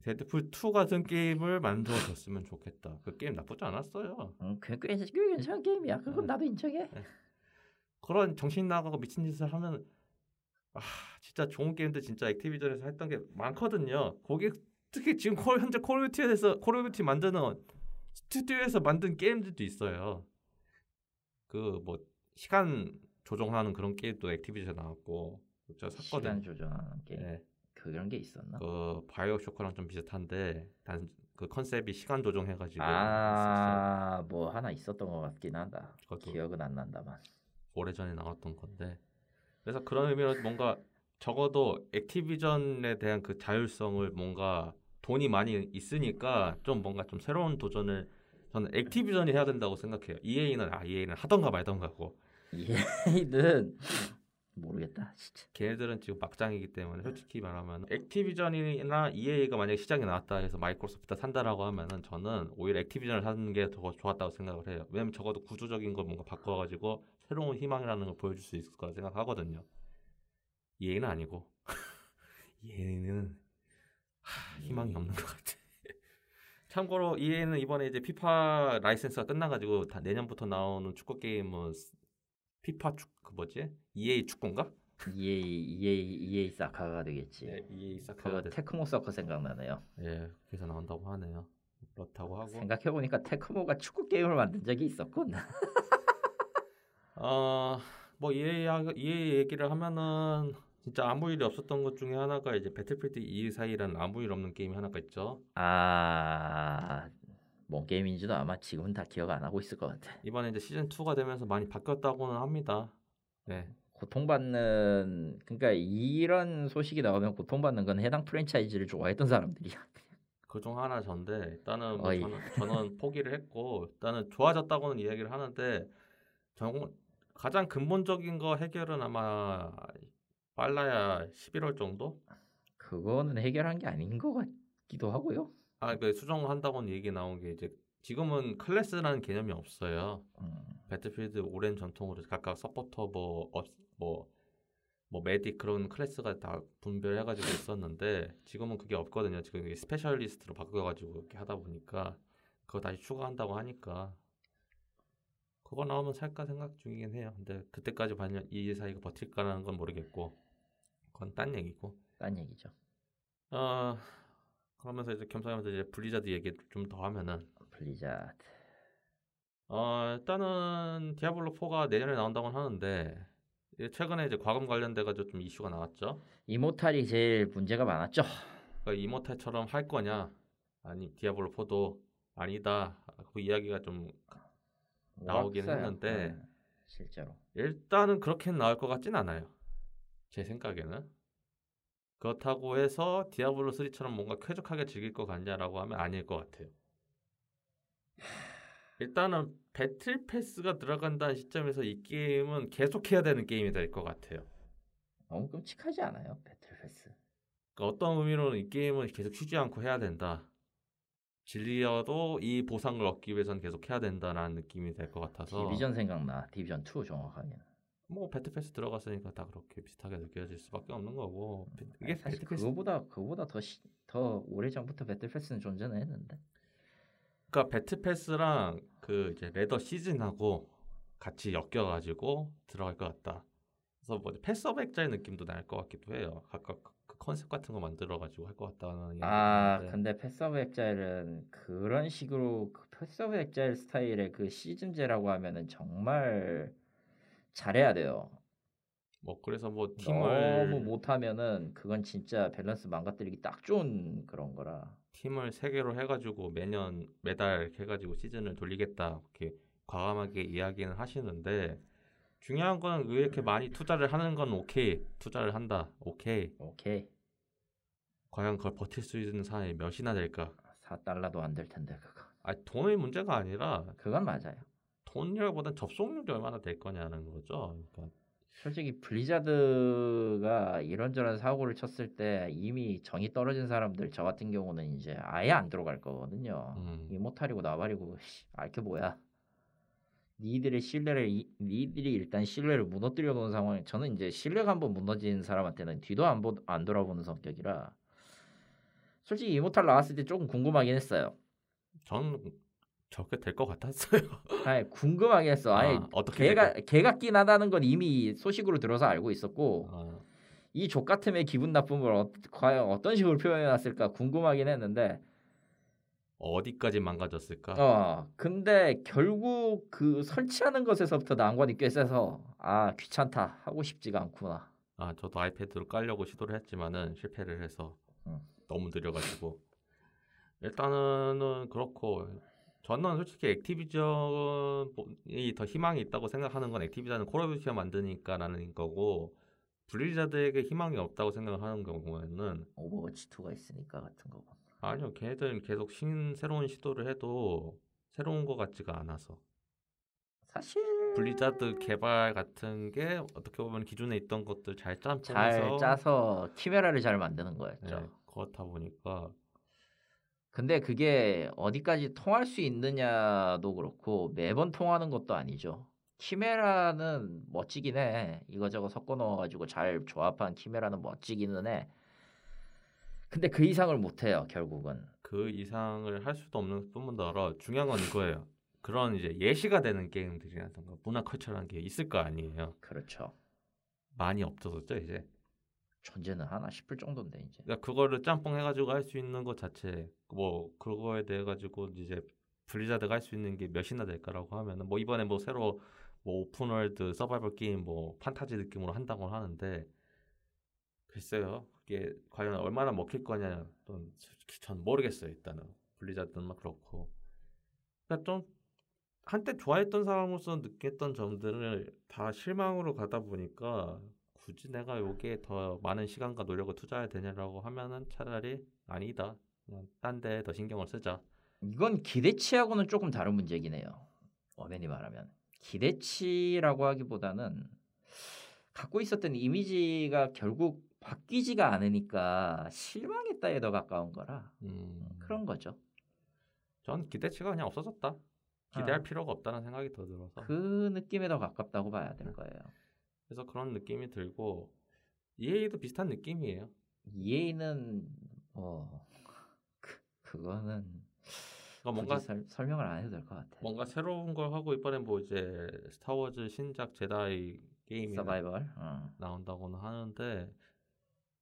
데드풀 2 같은 게임을 만들어줬으면 좋겠다. 그 게임 나쁘지 않았어요. 음, 꽤, 꽤, 꽤 괜찮은 게임이야. 그건 음. 나도 인정해. 그런 정신 나가고 미친 짓을 하면 아 진짜 좋은 게임들 진짜 액티비전에서 했던 게 많거든요. 거기 특히 지금 콜, 현재 콜 오브 듀티에서 콜 오브 듀티 만드는 스튜디오에서 만든 게임들도 있어요. 그 뭐 시간 조정하는 그런 게임도 액티비전 나왔고 제가 시간 샀거든요. 조정하는 게임 예. 그런 게 있었나? 그 바이오 쇼크랑 좀 비슷한데 단 그 컨셉이 시간 조정해가지고 있었어요. 아, 뭐 하나 있었던 것 같긴 한다. 기억은 안 난다만. 오래 전에 나왔던 건데 그래서 그런 의미로 뭔가 적어도 액티비전에 대한 그 자율성을 뭔가 돈이 많이 있으니까 좀 뭔가 좀 새로운 도전을 저는 액티비전이 해야 된다고 생각해요. EA는 아 EA는 하던가 말던가고 얘는 모르겠다. 진짜. 걔네들은 지금 막장이기 때문에 솔직히 말하면 액티비전이나 EA가 만약에 시장에 나왔다 해서 마이크로소프트 산다라고 하면은 저는 오히려 액티비전을 사는 게 더 좋았다고 생각을 해요. 왜냐면 적어도 구조적인 걸 뭔가 바꿔가지고 새로운 희망이라는 걸 보여줄 수 있을 거라 생각하거든요. EA는 아니고 EA는 희망이 없는 것 같아. 참고로 EA는 이번에 이제 피파 라이센스가 끝나가지고 다 내년부터 나오는 축구 게임은 피파 축그 뭐지 EA 축구인가? EA EA EA 사카가 되겠지. 네, EA 사카가 그 됐. 테크모 서커 생각나네요. 예, 그래서 나온다고 하네요. 그렇다고 하고. 생각해 보니까 테크모가 축구 게임을 만든 적이 있었군. 어, 뭐 EA 하- EA 얘기를 하면은 진짜 아무 일이 없었던 것 중에 하나가 이제 배틀필드 2 사이라는 아무 일 없는 게임이 하나가 있죠. 아, 뭔 게임인지도 아마 지금은 다 기억 안 하고 있을 것 같아. 이번에 이제 시즌 2가 되면서 많이 바뀌었다고는 합니다. 네. 고통받는 그러니까 이런 소식이 나오면 고통받는 건 해당 프랜차이즈를 좋아했던 사람들이야. 그중 하나 전데 일단은 뭐. 저는, 저는 포기를 했고 일단은 좋아졌다고는 이야기를 하는데 정 가장 근본적인 거 해결은 아마 빨라야 11월 정도? 그거는 해결한 게 아닌 것 같기도 하고요. 아, 그 수정한다고는 얘기 나온 게 이제 지금은 클래스라는 개념이 없어요. 음, Battlefield 오랜 전통으로 각각 서포터 뭐, 업, 뭐, 뭐 medic 그런 클래스가 다 분별해가지고 있었는데 지금은 그게 없거든요. 지금 이게 specialist로 바뀌어가지고 이렇게 하다 보니까 그거 다시 추가한다고 하니까 그거 나오면 살까 생각 중이긴 해요. 근데 그때까지 반년 이 회사가 버틸까라는 건 모르겠고 그건 딴 얘기고. 딴 얘기죠. 어 그러면서 이제 겸사겸사 이제 블리자드 얘기 좀 더 하면은 블리자드. 어 일단은 Diablo 4가 내년에 나온다고 하는데 최근에 이제 과금 관련돼 가지고 좀 이슈가 나왔죠. Immortal이 제일 문제가 많았죠. 그러니까 이모탈처럼 할 거냐 아니 디아블로 4도 아니다 그 이야기가 좀 나오긴 왔어요. 했는데 네, 실제로. 일단은 그렇게 나올 것 같진 않아요. 제 생각에는 그렇다고 해서 디아블로 3처럼 뭔가 쾌적하게 즐길 것 같냐라고 하면 아닐 것 같아요. 일단은 배틀 패스가 들어간다는 시점에서 이 게임은 계속 해야 되는 게임이 될 것 같아요. 너무 끔찍하지 않아요? battle pass. 그러니까 어떤 의미로는 이 게임은 계속 쉬지 않고 해야 된다. 질리어도 이 보상을 얻기 위해서는 계속 해야 된다라는 느낌이 될 것 같아서 Division 생각나. Division 2 정확하게는. 뭐 battle pass 들어갔으니까 다 그렇게 비슷하게 느껴질 수밖에 없는 거고 이게 아니, 사실 battle pass 그거보다 그거보다 더, 시, 더 오래 전부터 battle pass는 존재는 했는데. 그러니까 battle pass랑 그 이제 ladder 시즌하고 같이 엮여가지고 들어갈 것 같다. 그래서 뭐 Path of Exile 느낌도 날 것 같기도 해요. 각각 그 컨셉 같은 거 만들어가지고 할 것 같다는 아 근데 Path of Exile은 그런 식으로 그 Exile 스타일의 그 시즌제라고 하면은 정말 잘해야 돼요. 뭐 그래서 뭐 팀을 너무 못하면은 그건 진짜 밸런스 망가뜨리기 딱 좋은 그런 거라. 팀을 세 개로 해가지고 매년 매달 이렇게 해가지고 시즌을 돌리겠다 이렇게 과감하게 이야기는 하시는데 중요한 건 왜 이렇게 많이 투자를 하는 건 오케이 투자를 한다 오케이 오케이 과연 그걸 버틸 수 있는 사람이 몇이나 될까 4달러도 안 될 텐데 그거. 아 돈의 문제가 아니라 그건 맞아요. 돈이라기보단 접속률이 얼마나 될 거냐는 거죠 그러니까 솔직히 블리자드가 이런저런 사고를 쳤을 때 이미 정이 떨어진 사람들 저 같은 경우는 이제 아예 안 들어갈 거거든요. 음. 이모탈이고 나발이고 씨, 알게 뭐야. 니들의 신뢰를 이- 니들이 일단 신뢰를 무너뜨려 놓은 상황에 저는 이제 신뢰가 한번 무너진 사람한테는 뒤도 안, 보, 안 돌아보는 성격이라 솔직히 이모탈 나왔을 때 조금 궁금하긴 했어요. 저는 저렇게 될 것 같았어요. 아니 궁금하긴 했어. 아니 아, 어떻게 개가 개같긴 하다는 건 이미 소식으로 들어서 알고 있었고 어, 이 족 같음의 기분 나쁨을 어, 과연 어떤 식으로 표현해놨을까 궁금하긴 했는데 어디까지 망가졌을까? 어 근데 결국 그 설치하는 것에서부터 난관이 꽤 세서 아 귀찮다. 하고 싶지가 않구나. 아 저도 iPad로 깔려고 시도를 했지만은 실패를 해서 응. 너무 느려가지고. 일단은 그렇고 저는 솔직히 Activision이 더 희망이 있다고 생각하는 건 Activision은 Call of Duty가 만드니까라는 거고 Blizzard에게 희망이 없다고 생각을 하는 경우에는 Overwatch 2가 있으니까 같은 거고. 아니요 걔네들은 계속 신 새로운 시도를 해도 새로운 것 같지가 않아서. 사실 블리자드 개발 같은 게 어떻게 보면 기존에 있던 것들 잘 짬뽕해서 잘 짜서 키메라를 잘 만드는 거였죠. 네, 그렇다 보니까 근데 그게 어디까지 통할 수 있느냐도 그렇고 매번 통하는 것도 아니죠. 키메라는 멋지긴 해. 이거저거 섞어 넣어가지고 잘 조합한 키메라는 멋지기는 해. 근데 그 이상을 못 해요. 결국은. 그 이상을 할 수도 없는 뿐더러 중요한 건 이거예요. 그런 이제 예시가 되는 게임들이라든가 문화 culture라는 게 있을 거 아니에요. 그렇죠. 많이 없어졌죠 이제. 존재는 하나 싶을 정도인데 이제. 그러니까 그거를 짬뽕 해가지고 할 수 있는 것 자체 뭐 그거에 대해 가지고 이제 Blizzard가 할 수 있는 게 몇이나 될까라고 하면은 뭐 이번에 뭐 새로 뭐 open world 서바이벌 게임 뭐 판타지 느낌으로 한다고 하는데 글쎄요 그게 과연 얼마나 먹힐 거냐 또 솔직히 전 모르겠어요 일단은 블리자드는 막 그렇고 그러니까 좀 한때 좋아했던 사람으로서 느꼈던 점들을 다 실망으로 가다 보니까 굳이 내가 여기에 더 많은 시간과 노력을 투자해야 되냐라고 하면은 차라리 아니다. 그냥 딴데더 신경을 쓰자. 이건 기대치하고는 조금 다른 문제긴 해요. 어벤이 말하면 기대치라고 하기보다는 갖고 있었던 이미지가 결국 바뀌지가 않으니까 실망했다에 더 가까운 거라 음, 그런 거죠. 전 기대치가 그냥 없어졌다. 기대할 아. 필요가 없다는 생각이 더 들어서 그 느낌에 더 가깝다고 봐야 될 거예요. 그래서 그런 느낌이 들고 EA도 비슷한 느낌이에요. EA는 뭐 그, 그거는 그러니까 뭔가 설, 설명을 안 해도 될 것 같아. 뭔가 새로운 걸 하고 이번에 뭐 이제 스타워즈 신작 제다이 게임이 서바이벌. 어. 나온다고는 하는데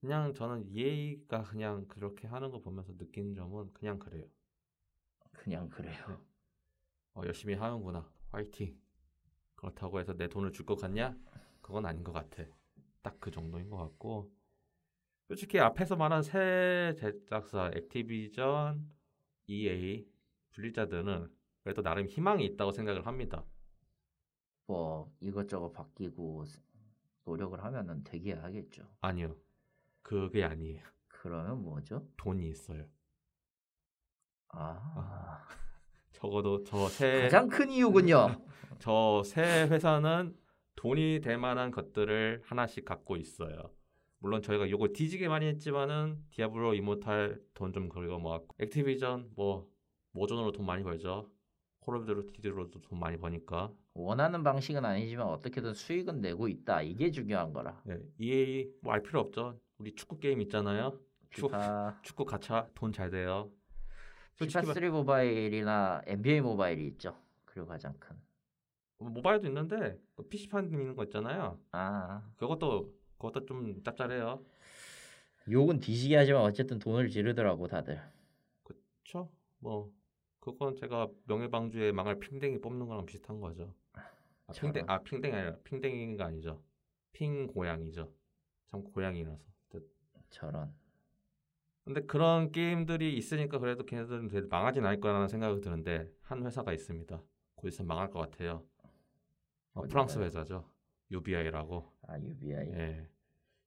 그냥 저는 EA가 그냥 그렇게 하는 거 보면서 느낀 점은 그냥 그래요. 그냥 그래요. 어, 열심히 하는구나. 화이팅. 그렇다고 해서 내 돈을 줄 것 같냐? 그건 아닌 것 같아. 딱 그 정도인 것 같고. 솔직히 앞에서 말한 새 제작사 액티비전, EA, 블리자드는 그래도 나름 희망이 있다고 생각을 합니다. 뭐 이것저것 바뀌고 스- 노력을 하면은 되게 하겠죠. 아니요. 그게 아니에요. 그러면 뭐죠? 돈이 있어요. 아, 적어도 저 세 가장 큰 이유군요. 저 세 회사는 돈이 될 만한 것들을 하나씩 갖고 있어요. 물론 저희가 이걸 뒤지게 많이 했지만은 Diablo Immortal 돈좀 긁어 모았고 Activision 뭐 Modern으로 돈 많이 벌죠. Call of Duty로도 돈 많이 버니까. 원하는 방식은 아니지만 어떻게든 수익은 내고 있다. 이게 중요한 거라. 네, EA 뭐 알 필요 없죠. 우리 축구 게임 있잖아요. 축- 피파, 축구 가차 돈 잘 돼요. 피파 솔직히 말- 3 모바일이나 NBA 모바일이 있죠. 그리고 가장 큰. 뭐 모바일도 있는데 PC판 있는 거 있잖아요. 아, 그것도 그것도 좀 짭짤해요. 욕은 뒤지게 하지만 어쨌든 돈을 지르더라고 다들. 그쵸? 뭐 그건 제가 명예방주에 망할 핑댕이 뽑는 거랑 비슷한 거죠. 아. 핑댕 아 핑댕이 아니라 핑댕이가 아니죠. 핑 고양이죠. 참 고양이라서. 저런. 근데 그런 게임들이 있으니까 그래도 걔네들은 되게 망하진 않을 거라는 생각이 드는데 한 회사가 있습니다. 곧 있으면 망할 것 같아요. 어, 프랑스? 회사죠. UBI라고. 아 UBI 예.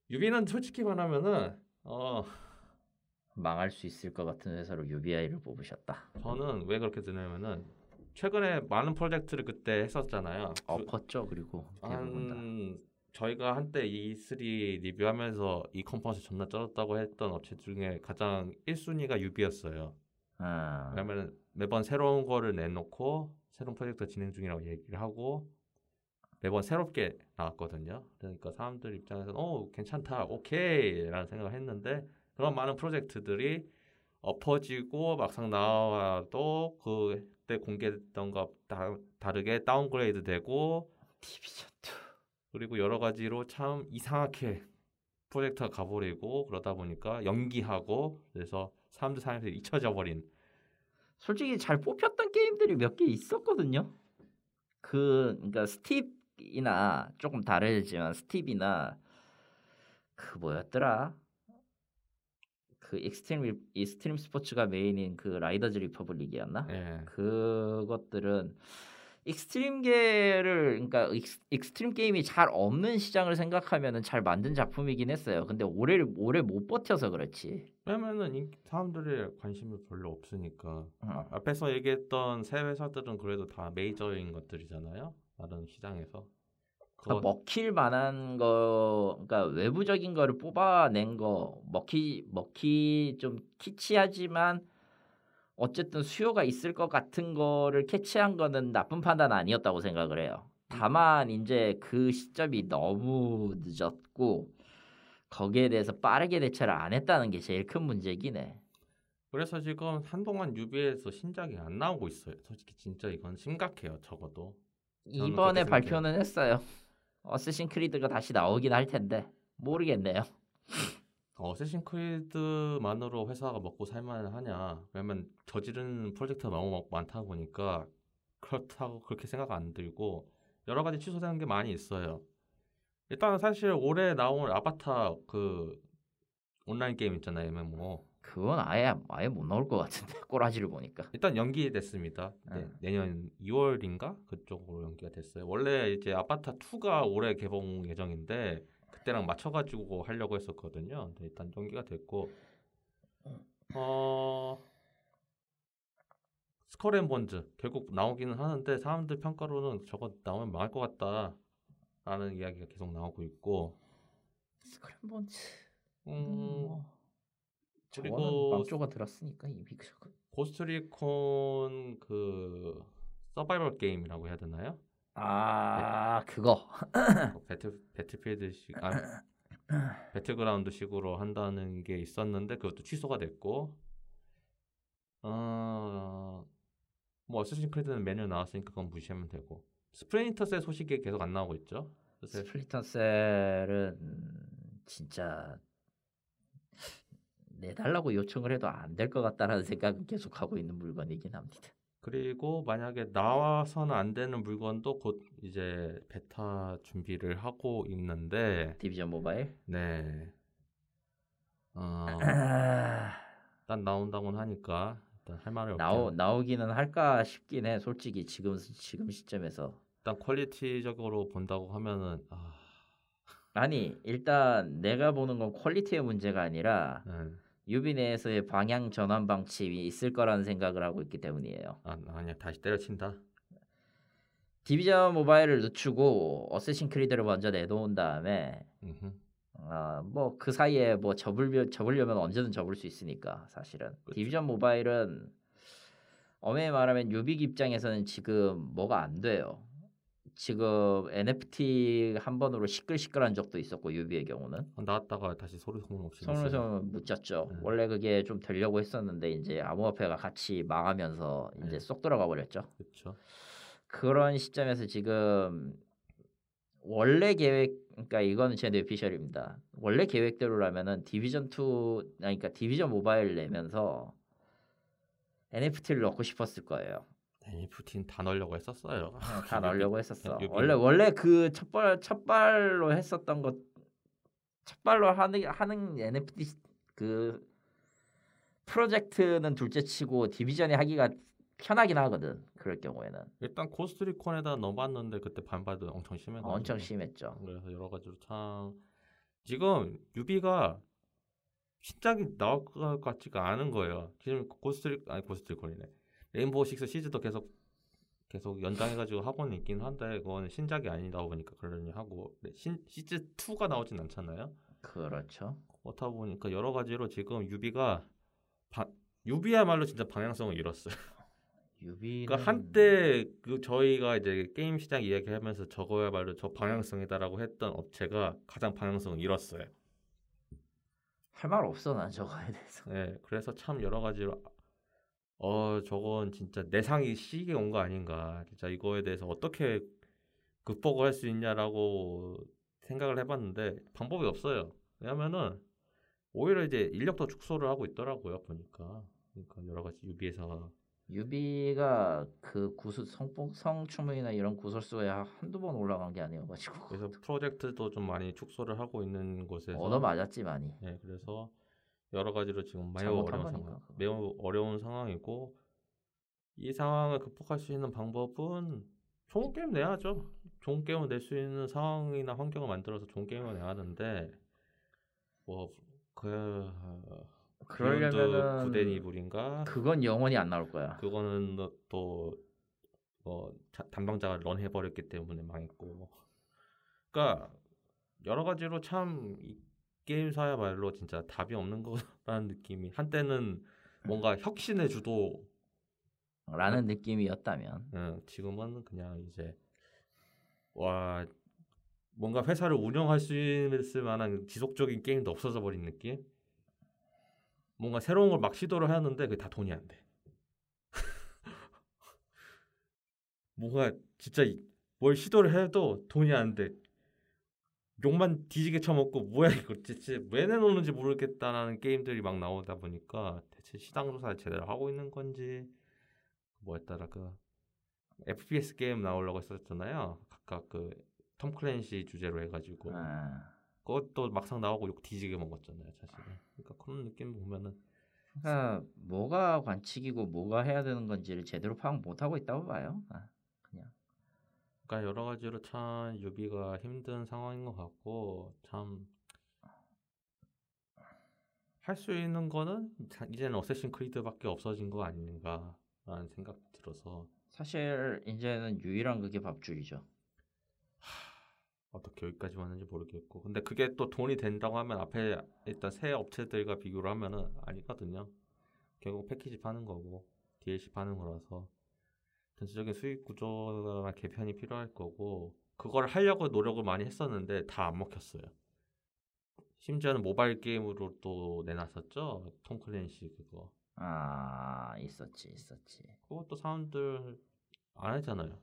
UB는 솔직히 말하면은 어 망할 수 있을 것 같은 회사로 UBI를 뽑으셨다. 저는 왜 그렇게 드냐면은 최근에 많은 프로젝트를 그때 했었잖아요. 그- 엎었죠 그리고. 한 저희가 한때 E3 리뷰하면서 이 컨퍼런스 존나 쩔었다고 했던 업체 중에 가장 1순위가 유비였어요. 아, 왜냐면 매번 새로운 거를 내놓고 새로운 프로젝트 진행 중이라고 얘기를 하고 매번 새롭게 나왔거든요. 그러니까 사람들 입장에서는 어 괜찮다, 오케이라는 생각을 했는데 그런 많은 프로젝트들이 엎어지고 막상 나와도 그때 공개됐던 거 다, 다르게 downgrade 되고 Division 2. 그리고 여러 가지로 참 이상하게 프로젝트가 가버리고 그러다 보니까 연기하고 그래서 사람들 사이에서 잊혀져 버린 솔직히 잘 뽑혔던 게임들이 몇 개 있었거든요. 그 그러니까 Steep이나 조금 다르지만 Steep이나 그 뭐였더라? 그 extreme extreme 스포츠가 메인인 그 Riders Republic이었나? 예. 그것들은 extreme계를 그러니까 익스, extreme 게임이 잘 없는 시장을 생각하면은 잘 만든 작품이긴 했어요. 근데 오래 오래 못 버텨서 그렇지. 왜냐면은 인- 사람들의 관심이 별로 없으니까 음. 아, 앞에서 얘기했던 세 회사들은 그래도 다 메이저인 것들이잖아요 다른 시장에서 그거 그러니까 먹힐 만한 거, 그러니까 외부적인 거를 뽑아낸 거 먹히 먹히 좀 키치하지만 어쨌든 수요가 있을 것 같은 거를 캐치한 거는 나쁜 판단 아니었다고 생각을 해요. 다만 이제 그 시점이 너무 늦었고 거기에 대해서 빠르게 대처를 안 했다는 게 제일 큰 문제긴 해. 그래서 지금 한동안 유비에서 신작이 안 나오고 있어요 솔직히 진짜 이건 심각해요 적어도 이번에 발표는 했어요. 어쌔신 크리드가 다시 나오긴 할 텐데 모르겠네요. 어쌔신 크리드만으로 회사가 먹고 살만 하냐 왜냐면 저지른 프로젝트가 너무 많다 보니까 그렇다고 그렇게 생각 안 들고 여러 가지 취소되는 게 많이 있어요 일단 사실 올해 나온 아바타 그 온라인 게임 있잖아요 MMO 그건 아예 아예 못 나올 것 같은데 꼬라지를 보니까. 일단 연기됐습니다. 네, 음. 내년 2월인가? 그쪽으로 연기가 됐어요. 원래 이제 아바타 2가 올해 개봉 예정인데 그때랑 맞춰가지고 하려고 했었거든요. 근데 일단 연기가 됐고. 어 스컬앤본즈. 결국 나오기는 하는데 사람들 평가로는 저거 나오면 망할 것 같다 라는 이야기가 계속 나오고 있고. Skull and Bones. 음, 뭐 그리고 망조가 들었으니까 이미 그거. Ghost Recon 그 서바이벌 게임이라고 해야 되나요? 아 그거 뭐 배틀 Battlefield식 아 Battlegrounds식으로 한다는 게 있었는데 그것도 취소가 됐고 어뭐 Assassin's Creed는 매년 나왔으니까 그건 무시하면 되고 스플린터 셀의 소식이 계속 안 나오고 있죠. 그래서 스플린터 셀은 진짜 내달라고 요청을 해도 안 될 것 같다라는 생각은 계속 하고 있는 물건이긴 합니다. 그리고 만약에 나와서는 안 되는 물건도 곧 이제 베타 준비를 하고 있는데 디비전 모바일 네. 어, 아, 일단 나온다고는 하니까 일단 할 말이 나오 나오기는 할까 싶긴 해. 솔직히 지금 지금 시점에서 일단 퀄리티적으로 본다고 하면은 아, 아니 일단 내가 보는 건 퀄리티의 문제가 아니라 네. 유비 내에서의 방향 전환 방침이 있을 거라는 생각을 하고 있기 때문이에요. 아 아니야 다시 때려친다. 디비전 모바일을 늦추고 어쌔신 크리드를 먼저 내놓은 다음에 음흠. 아, 뭐 그 사이에 뭐 접을 접으려면 언제든 접을 수 있으니까 사실은 그쵸. 디비전 모바일은 엄연히 말하면 유빅 입장에서는 지금 뭐가 안 돼요. 지금 NFT 한 번으로 시끌시끌한 적도 있었고 유비의 경우는 아, 나왔다가 다시 소리 소문 없이 됐어요. 손으로 묻혔죠. 네. 원래 그게 좀 되려고 했었는데 이제 암호화폐가 같이 망하면서 이제 네. 쏙 들어가 버렸죠. 그렇죠. 그런 시점에서 지금 원래 계획 그러니까 이거는 제 뇌피셜입니다. 원래 계획대로라면은 디비전 2 그러니까 디비전 모바일 내면서 NFT를 넣고 싶었을 거예요. NFT는 다 넣으려고 했었어요. 아, 다 넣으려고 했었어. 원래 원래 그 첫발 첫발로 했었던 것 첫발로 하는 하는 NFT 그 프로젝트는 둘째치고 디비전이 하기가 편하긴 하거든. 그럴 경우에는 일단 고스트리콘에다 넣어봤는데 그때 반발도 엄청 심해가지고 엄청 심했죠. 그래서 여러 가지로 참 지금 유비가 신작이 나올 것 같지가 않은 거예요. 지금 고스트리 아니 고스트리콘이네. 레인보우 식스 시즈도 계속 계속 연장해가지고 하고는 있긴 한데 그거는 신작이 아니다 보니까 그러니 하고 네, 신 시즈 2가 나오진 않잖아요. 그렇죠. 그렇다 보니까 여러 가지로 지금 유비가 바, 유비야말로 진짜 방향성을 잃었어요. 유비는 그러니까 한때 그 저희가 이제 게임 시장 이야기하면서 저거야말로 저 방향성이다라고 했던 업체가 가장 방향성을 잃었어요. 할 말 없어 난 저거에 대해서. 네, 그래서 참 여러 가지로 어 저건 진짜 내상이 시기에 온거 아닌가. 진짜 이거에 대해서 어떻게 극복을 할 수 있냐라고 생각을 해봤는데 방법이 없어요. 왜냐면은 오히려 이제 인력도 축소를 하고 있더라고요 보니까. 그러니까 여러 가지 유비에서 유비가 그 구수 성폭 성추문이나 이런 구설수에 한두 번 올라간 게 아니어가지고 그래서 프로젝트도 좀 많이 축소를 하고 있는 곳에서 얻어 맞았지 많이. 네, 그래서 여러 가지로 지금 매우 어려운 거니까, 상황, 그거. 매우 어려운 상황이고 이 상황을 극복할 수 있는 방법은 좋은 게임 내야죠. 좋은 게임을 낼 수 있는 상황이나 환경을 만들어서 좋은 게임을 내야 하는데 뭐그 그러려면은 구덴 이불인가 그건 영원히 안 나올 거야. 그거는 또뭐 담당자가 런 해버렸기 때문에 망했고 그러니까 여러 가지로 참이 게임사야말로 진짜 답이 없는 거라는 느낌이 한때는 뭔가 혁신의 주도 라는 느낌이었다면 응, 지금은 그냥 이제 와 뭔가 회사를 운영할 수 있을 만한 지속적인 게임도 없어져 버린 느낌 뭔가 새로운 걸 막 시도를 하는데 그게 다 돈이 안 돼. 뭔가 진짜 이- 뭘 시도를 해도 돈이 안 돼. 욕만 뒤지게 쳐먹고 뭐야 이거 대체 왜 내놓는지 모르겠다라는 게임들이 막 나오다 보니까 대체 시장 조사를 제대로 하고 있는 건지 뭐였더라 그 FPS 게임 나오려고 했었잖아요. 각각 그톰 클랜시 주제로 해가지고 아, 그것도 막상 나오고 욕 뒤지게 먹었잖아요, 사실은. 그러니까 그런 느낌 보면은 그러니까 뭐가 관측이고 뭐가 해야 되는 건지를 제대로 파악 못 하고 있다고 봐요. 아, 그러니까 여러 가지로 참 유비가 힘든 상황인 것 같고 참 할 수 있는 거는 자- 이제는 어쌔신 크리드밖에 없어진 거 아닌가라는 생각 들어서 사실 이제는 유일한 그게 밥줄이죠. 어떻게 여기까지 왔는지 모르겠고 근데 그게 또 돈이 된다고 하면 앞에 일단 새 업체들과 비교를 하면은 아니거든요. 결국 패키지 파는 거고 DLC 파는 거라서 전체적인 수익 구조나 개편이 필요할 거고 그걸 하려고 노력을 많이 했었는데 다 안 먹혔어요. 심지어는 모바일 게임으로 또 내놨었죠. 톰 클랜시 그거. 아 있었지 있었지. 그것도 사람들 안 하잖아요.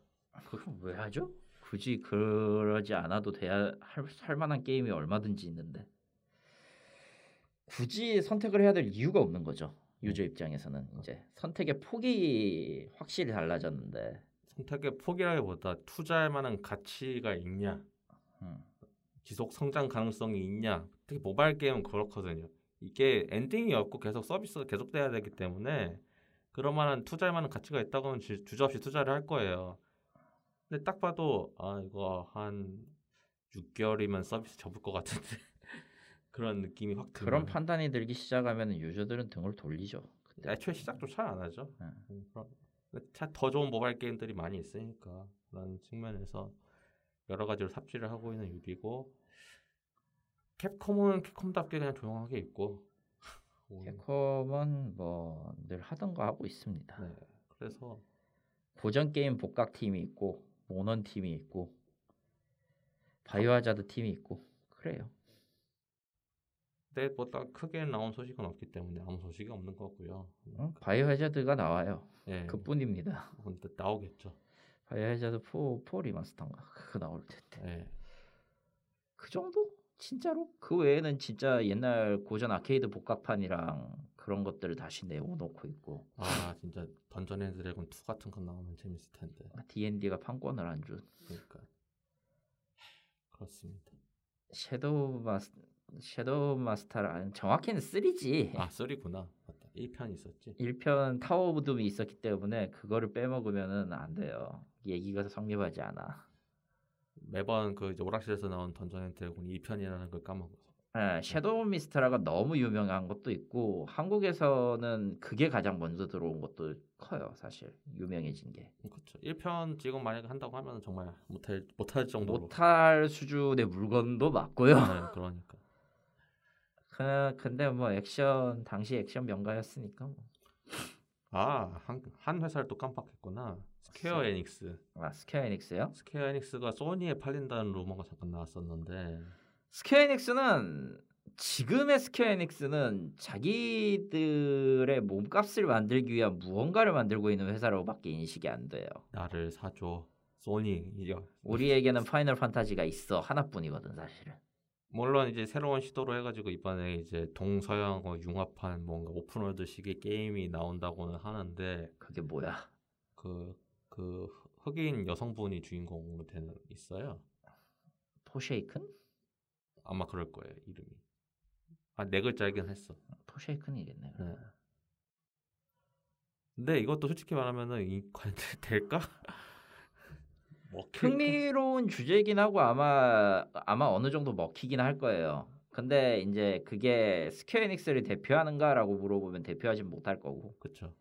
그거 왜 하죠? 굳이 그러지 않아도 돼야 할, 할 만한 게임이 얼마든지 있는데 굳이 선택을 해야 될 이유가 없는 거죠. 유저 입장에서는 이제 선택의 폭이 확실히 달라졌는데 선택의 폭이라기보다 투자할 만한 가치가 있냐, 음, 지속 성장 가능성이 있냐. 특히 모바일 게임은 그렇거든요. 이게 엔딩이 없고 계속 서비스가 계속돼야 되기 때문에 그럴 만한 투자할 만한 가치가 있다고 하면 주- 주저없이 투자를 할 거예요. 근데 딱 봐도 아 이거 한 6개월이면 서비스 접을 것 같은데 그런 느낌이 확 그런 들면 판단이 들기 시작하면 유저들은 등을 돌리죠. 그때. 애초에 시작조차 안 하죠. 네. 음, 더 좋은 모바일 게임들이 많이 있으니까 그런 측면에서 여러 가지로 삽질을 하고 있는 유비고 캡콤은 캡콤답게 그냥 조용하게 있고 오, 캡콤은 뭐 늘 하던 거 하고 있습니다. 네. 그래서 고전 게임 복각 팀이 있고 모넌 팀이 있고 바이오하자드 팀이 있고 그래요. 뭐딱 크게 나온 소식은 없기 때문에 아무 소식이 없는 거고요. 어? 바이오하자드가 나와요. 예. 그뿐입니다. 근데 나오겠죠. 바이오하자드 4, 4 리마스터인가 그거 나올 텐데 예. 그 정도? 진짜로? 그 외에는 진짜 옛날 고전 아케이드 복각판이랑 그런 것들을 다시 내어놓고 있고 아 진짜 던전 앤 드래곤 2 같은 거 나오면 재밌을 텐데. D&D가 판권을 안 준 그러니까 그렇습니다. 섀도우 미스 섀도우 미스타라 정확히는 3지 아 3구나. 맞다. 1편 있었지. 1편 타워 오브 둠이 있었기 때문에 그거를 빼먹으면은 안 돼요. 얘기가 성립하지 않아. 매번 그 이제 오락실에서 나온 던전 앤 드래곤 2편이라는 걸 까먹어서. 예, 섀도우 미스타라가 너무 유명한 것도 있고 한국에서는 그게 가장 먼저 들어온 것도 커요, 사실 유명해진 게. 그렇죠. 1편 지금 만약에 한다고 하면 정말 못할 못할 정도로. 못할 수준의 물건도 맞고요. 네, 그러니까. 그, 근데 뭐 액션 당시 액션 명가였으니까 뭐. 아한 한 회사를 또 깜빡했구나. 스퀘어 에닉스. 아 스퀘어 에닉스요? 스퀘어 에닉스가 소니에 팔린다는 루머가 잠깐 나왔었는데 스퀘어 에닉스는 지금의 스퀘어 에닉스는 자기들의 몸값을 만들기 위한 무언가를 만들고 있는 회사로밖에 인식이 안 돼요. 나를 사줘. 소니 우리에게는 파이널 판타지가 있어 하나뿐이거든 사실은. 물론 이제 새로운 시도로 해가지고 이번에 이제 동서양을 융합한 뭔가 오픈월드식의 게임이 나온다고는 하는데 그게 뭐야? 그 그 흑인 여성분이 주인공으로 되는 있어요. 포스포큰? 아마 그럴 거예요 이름이. 아 네 글자이긴 했어. 포스포큰이겠네. 네. 근데 이것도 솔직히 말하면은 이 될까? 먹힐까? 흥미로운 주제이긴 하고 아마 아마 어느 정도 먹히긴 할 거예요. 근데 이제 그게 스퀘어 에닉스를 대표하는가라고 물어보면 대표하진 못할 거고. 그쵸.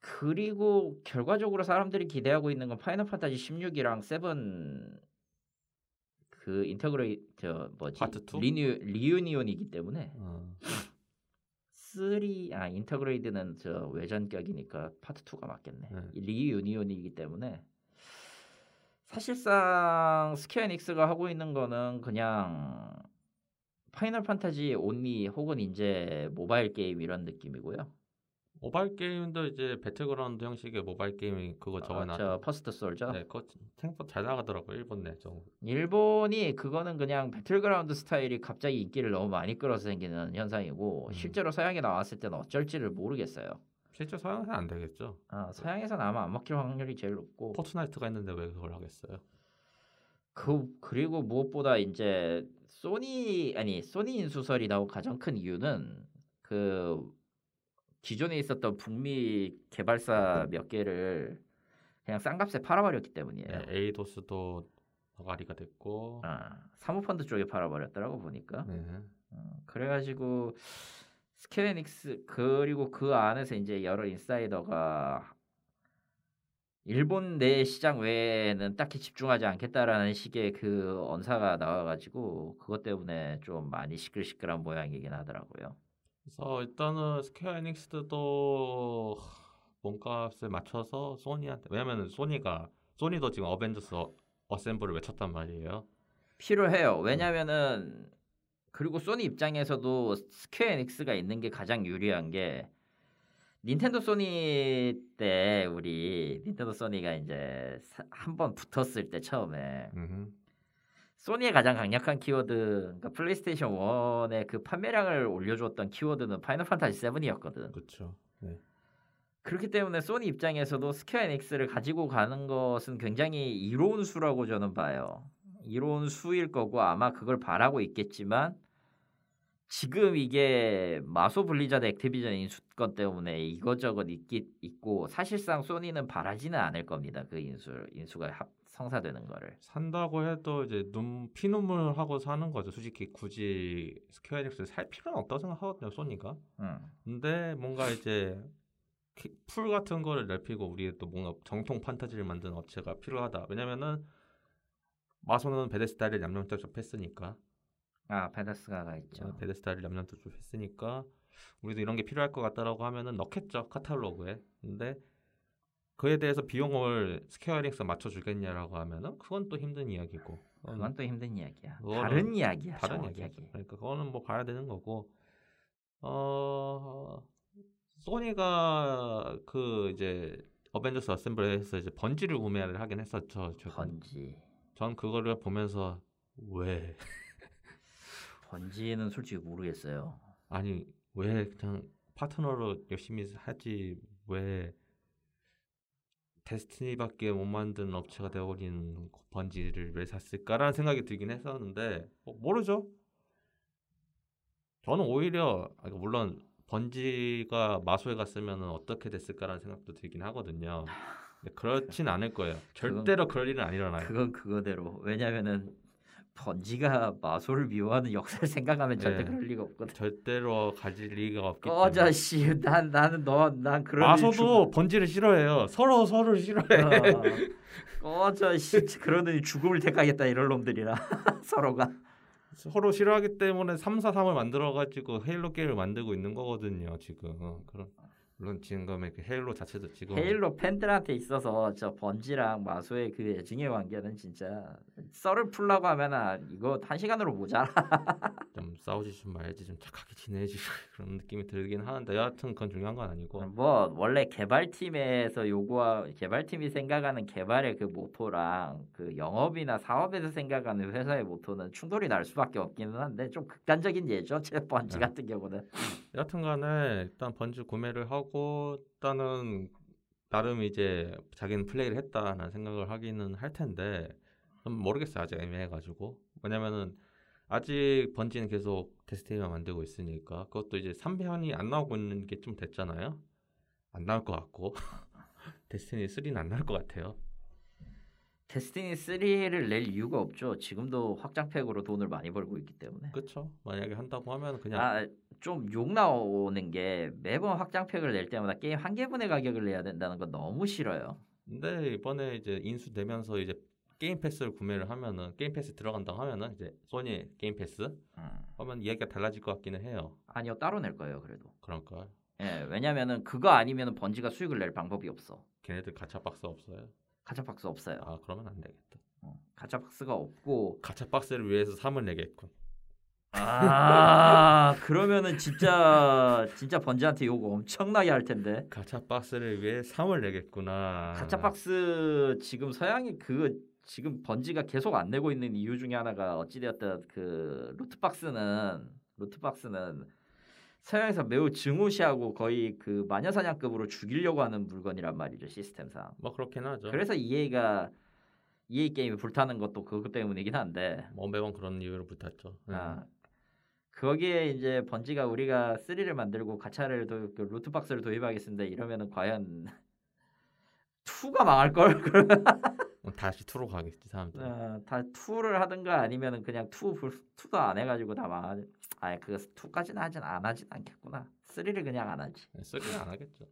그리고 결과적으로 사람들이 기대하고 있는 건 파이널 판타지 16이랑 7그 인터그레이 저 뭐지? 리뉴 리유니온이기 때문에 어. 3아 인터그레이드는 저 외전격이니까 파트 2가 맞겠네. 네. 리유니온이기 때문에 사실상 스퀘어 에닉스가 하고 있는 거는 그냥 파이널 판타지 only 혹은 이제 모바일 게임 이런 느낌이고요. 모바일 게임도 이제 배틀그라운드 형식의 모바일 게임이 그거 저번에 어, 나왔죠. 저 퍼스트 솔저. 네, 그거 생각보다 잘 나가더라고 일본 내좀 일본이 그거는 그냥 배틀그라운드 스타일이 갑자기 인기를 너무 많이 끌어서 생기는 현상이고 음. 실제로 서양에 나왔을 때는 어쩔지를 모르겠어요. 실제 서양에서는 안 되겠죠. 아, 서양에서는 아마 안 먹힐 확률이 제일 높고 포트나이트가 있는데 왜 그걸 하겠어요? 그 그리고 무엇보다 이제 소니 아니 소니 인수설이 나온 가장 큰 이유는 그 기존에 있었던 북미 개발사 몇 개를 그냥 싼값에 팔아버렸기 때문이에요. 네, 에이도스도 너가리가 됐고 아, 사모펀드 쪽에 팔아버렸더라고 보니까. 네. 어, 그래가지고 스퀘어닉스 그리고 그 안에서 이제 여러 인사이더가 일본 내 시장 외에는 딱히 집중하지 않겠다라는 식의 그 언사가 나와가지고 그것 때문에 좀 많이 시끌시끌한 모양이긴 하더라고요. 그래서 일단은 스퀘어 에닉스도 몸값을 맞춰서 소니한테 왜냐면은 소니가 소니도 지금 어벤져스 어- assemble을 외쳤단 말이에요. 필요해요. 왜냐면은 그리고 소니 입장에서도 스퀘어 에닉스가 있는 게 가장 유리한 게 닌텐도 소니 대 우리 닌텐도 소니가 이제 한 번 붙었을 때 처음에 음흠. 소니의 가장 강력한 키워드 그러니까 플레이스테이션 1의 그 판매량을 올려줬던 키워드는 파이널 판타지 7이었거든. 그렇죠. 네. 그렇기 때문에 소니 입장에서도 스퀘어 에닉스를 가지고 가는 것은 굉장히 이로운 수라고 저는 봐요. 이로운 수일 거고 아마 그걸 바라고 있겠지만 지금 이게 마소 블리자드 액티비전 인수권 때문에 이것저것 있기 있고 사실상 소니는 바라지는 않을 겁니다. 그 인수 인수가 합, 성사되는 거를. 산다고 해도 이제 눈 피눈물 하고 사는 거죠. 솔직히 굳이 스퀘어 에닉스를 살 필요는 없다고 생각하거든요. 소니가. 음. 근데 뭔가 이제 키- 풀 같은 거를 넓히고 우리 또 뭔가 정통 판타지를 만드는 업체가 필요하다. 왜냐면은 마소는 베데스다를 냠냠쩍쩍 했으니까 아 베데스다가 있죠. 베데스다를 냠냠쩍쩍 했으니까 우리도 이런 게 필요할 것 같다라고 하면은 넣겠죠 카탈로그에. 근데 그에 대해서 비용을 스퀘어 에닉스가 맞춰주겠냐라고 하면은 그건 또 힘든 이야기고. 그건 또 힘든 이야기야. 다른 이야기야. 다른. 얘기죠. 그러니까 그거는 뭐 봐야 되는 거고. 어 소니가 그 이제 어벤져스 어셈블에서 이제 번지를 구매를 하긴 했었죠. 최근. 번지. 전 그거를 보면서 왜 번지는 솔직히 모르겠어요. 아니 왜 그냥 파트너로 열심히 하지 왜 데스티니밖에 못 만드는 업체가 되어버린 번지를 왜 샀을까라는 생각이 들긴 했었는데 뭐 모르죠. 저는 오히려 아, 물론 번지가 마소에 갔으면 어떻게 됐을까라는 생각도 들긴 하거든요. 근데 그렇진 않을 거예요. 절대로 그럴 일은 안 일어나요. 그건 그거대로. 왜냐면은 번지가 마소를 미워하는 역사를 생각하면 절대 네. 그럴 리가 없거든. 절대로 가질 리가 없기 꺼져 때문에. 씨. 난 나는 너난 그런 일 마소도 번지를 싫어해요. 서로 서로 싫어해. 죽- 어. 꺼져 씨. 그러더니 죽음을 택하겠다 이런 놈들이라 서로가. 서로 싫어하기 때문에 3, 4, 3을 만들어 가지고 헤일로 게임을 만들고 있는 거거든요, 지금. 어, 그런 물론 지금의 그 헤일로 자체도 지금 헤일로 팬들한테 있어서 저 번지랑 마소의 그 애증의 관계는 진짜 썰을 풀라고 하면은 이거 한 시간으로 모자라. 좀 싸우지 좀 말지 좀 착하게 지내지 그런 느낌이 들긴 하는데 여하튼 그건 중요한 건 아니고 뭐 원래 개발팀에서 요구하 개발팀이 생각하는 개발의 그 모토랑 그 영업이나 사업에서 생각하는 회사의 모토는 충돌이 날 수밖에 없기는 한데 좀 극단적인 예죠. 제 번지 네. 같은 경우는. 여하튼간에 일단 번지 구매를 하고 일단은 나름 이제 자기는 플레이를 했다는 생각을 하기는 할 텐데 좀 모르겠어요 아직 애매해가지고. 왜냐면은 아직 번지는 계속 데스티니만 만들고 있으니까 그것도 이제 3편이 안 나오고 있는 게 좀 됐잖아요. 안 나올 것 같고. 데스티니 3는 안 나올 것 같아요 데스티니 3를 낼 이유가 없죠. 지금도 확장팩으로 돈을 많이 벌고 있기 때문에. 그렇죠 만약에 한다고 하면 그냥 아 좀 욕 나오는 게 매번 확장팩을 낼 때마다 게임 한 개분의 가격을 내야 된다는 건 너무 싫어요. 근데 이번에 이제 인수되면서 이제 게임 패스를 구매를 하면은 게임 패스 들어간다고 하면은 이제 소니 게임 패스 음. 하면 이야기가 달라질 것 같기는 해요. 아니요 따로 낼 거예요 그래도. 그러니까 예 왜냐면은 그거 아니면은 번지가 수익을 낼 방법이 없어. 걔네들 가차 박스 없어요. 가차 박스 없어요. 아 그러면 안 되겠다. 어, 가차 박스가 없고 가차 박스를 위해서 3을 내겠군. 아 그러면은 진짜 진짜 번지한테 욕 엄청나게 할 텐데. 가차 박스를 위해 3을 내겠구나. 가짜 박스 지금 서양이 그 지금 번지가 계속 안 내고 있는 이유 중에 하나가 어찌되었든 그 루트 박스는 루트 박스는 서양에서 매우 증오시하고 거의 그 마녀사냥급으로 죽이려고 하는 물건이란 말이죠 시스템상. 뭐 그렇긴 하죠. 그래서 EA가 EA 게임이 불타는 것도 그것 때문이긴 한데 뭐 매번 그런 이유로 붙었죠. 네. 아, 거기에 이제 번지가 우리가 3를 만들고 가차를 도, 그 루트박스를 도입하겠습니다 이러면은 과연 2가 망할 걸뭐 다시 투로 가겠지 사람들. 어, 다 2를 하든가 아니면은 그냥 2 2도 안 해 가지고 다 망하. 아예 그 2까지는 하진 안 하진 않겠구나. 3를 그냥 안 하지. 쓰기는 안 하겠죠.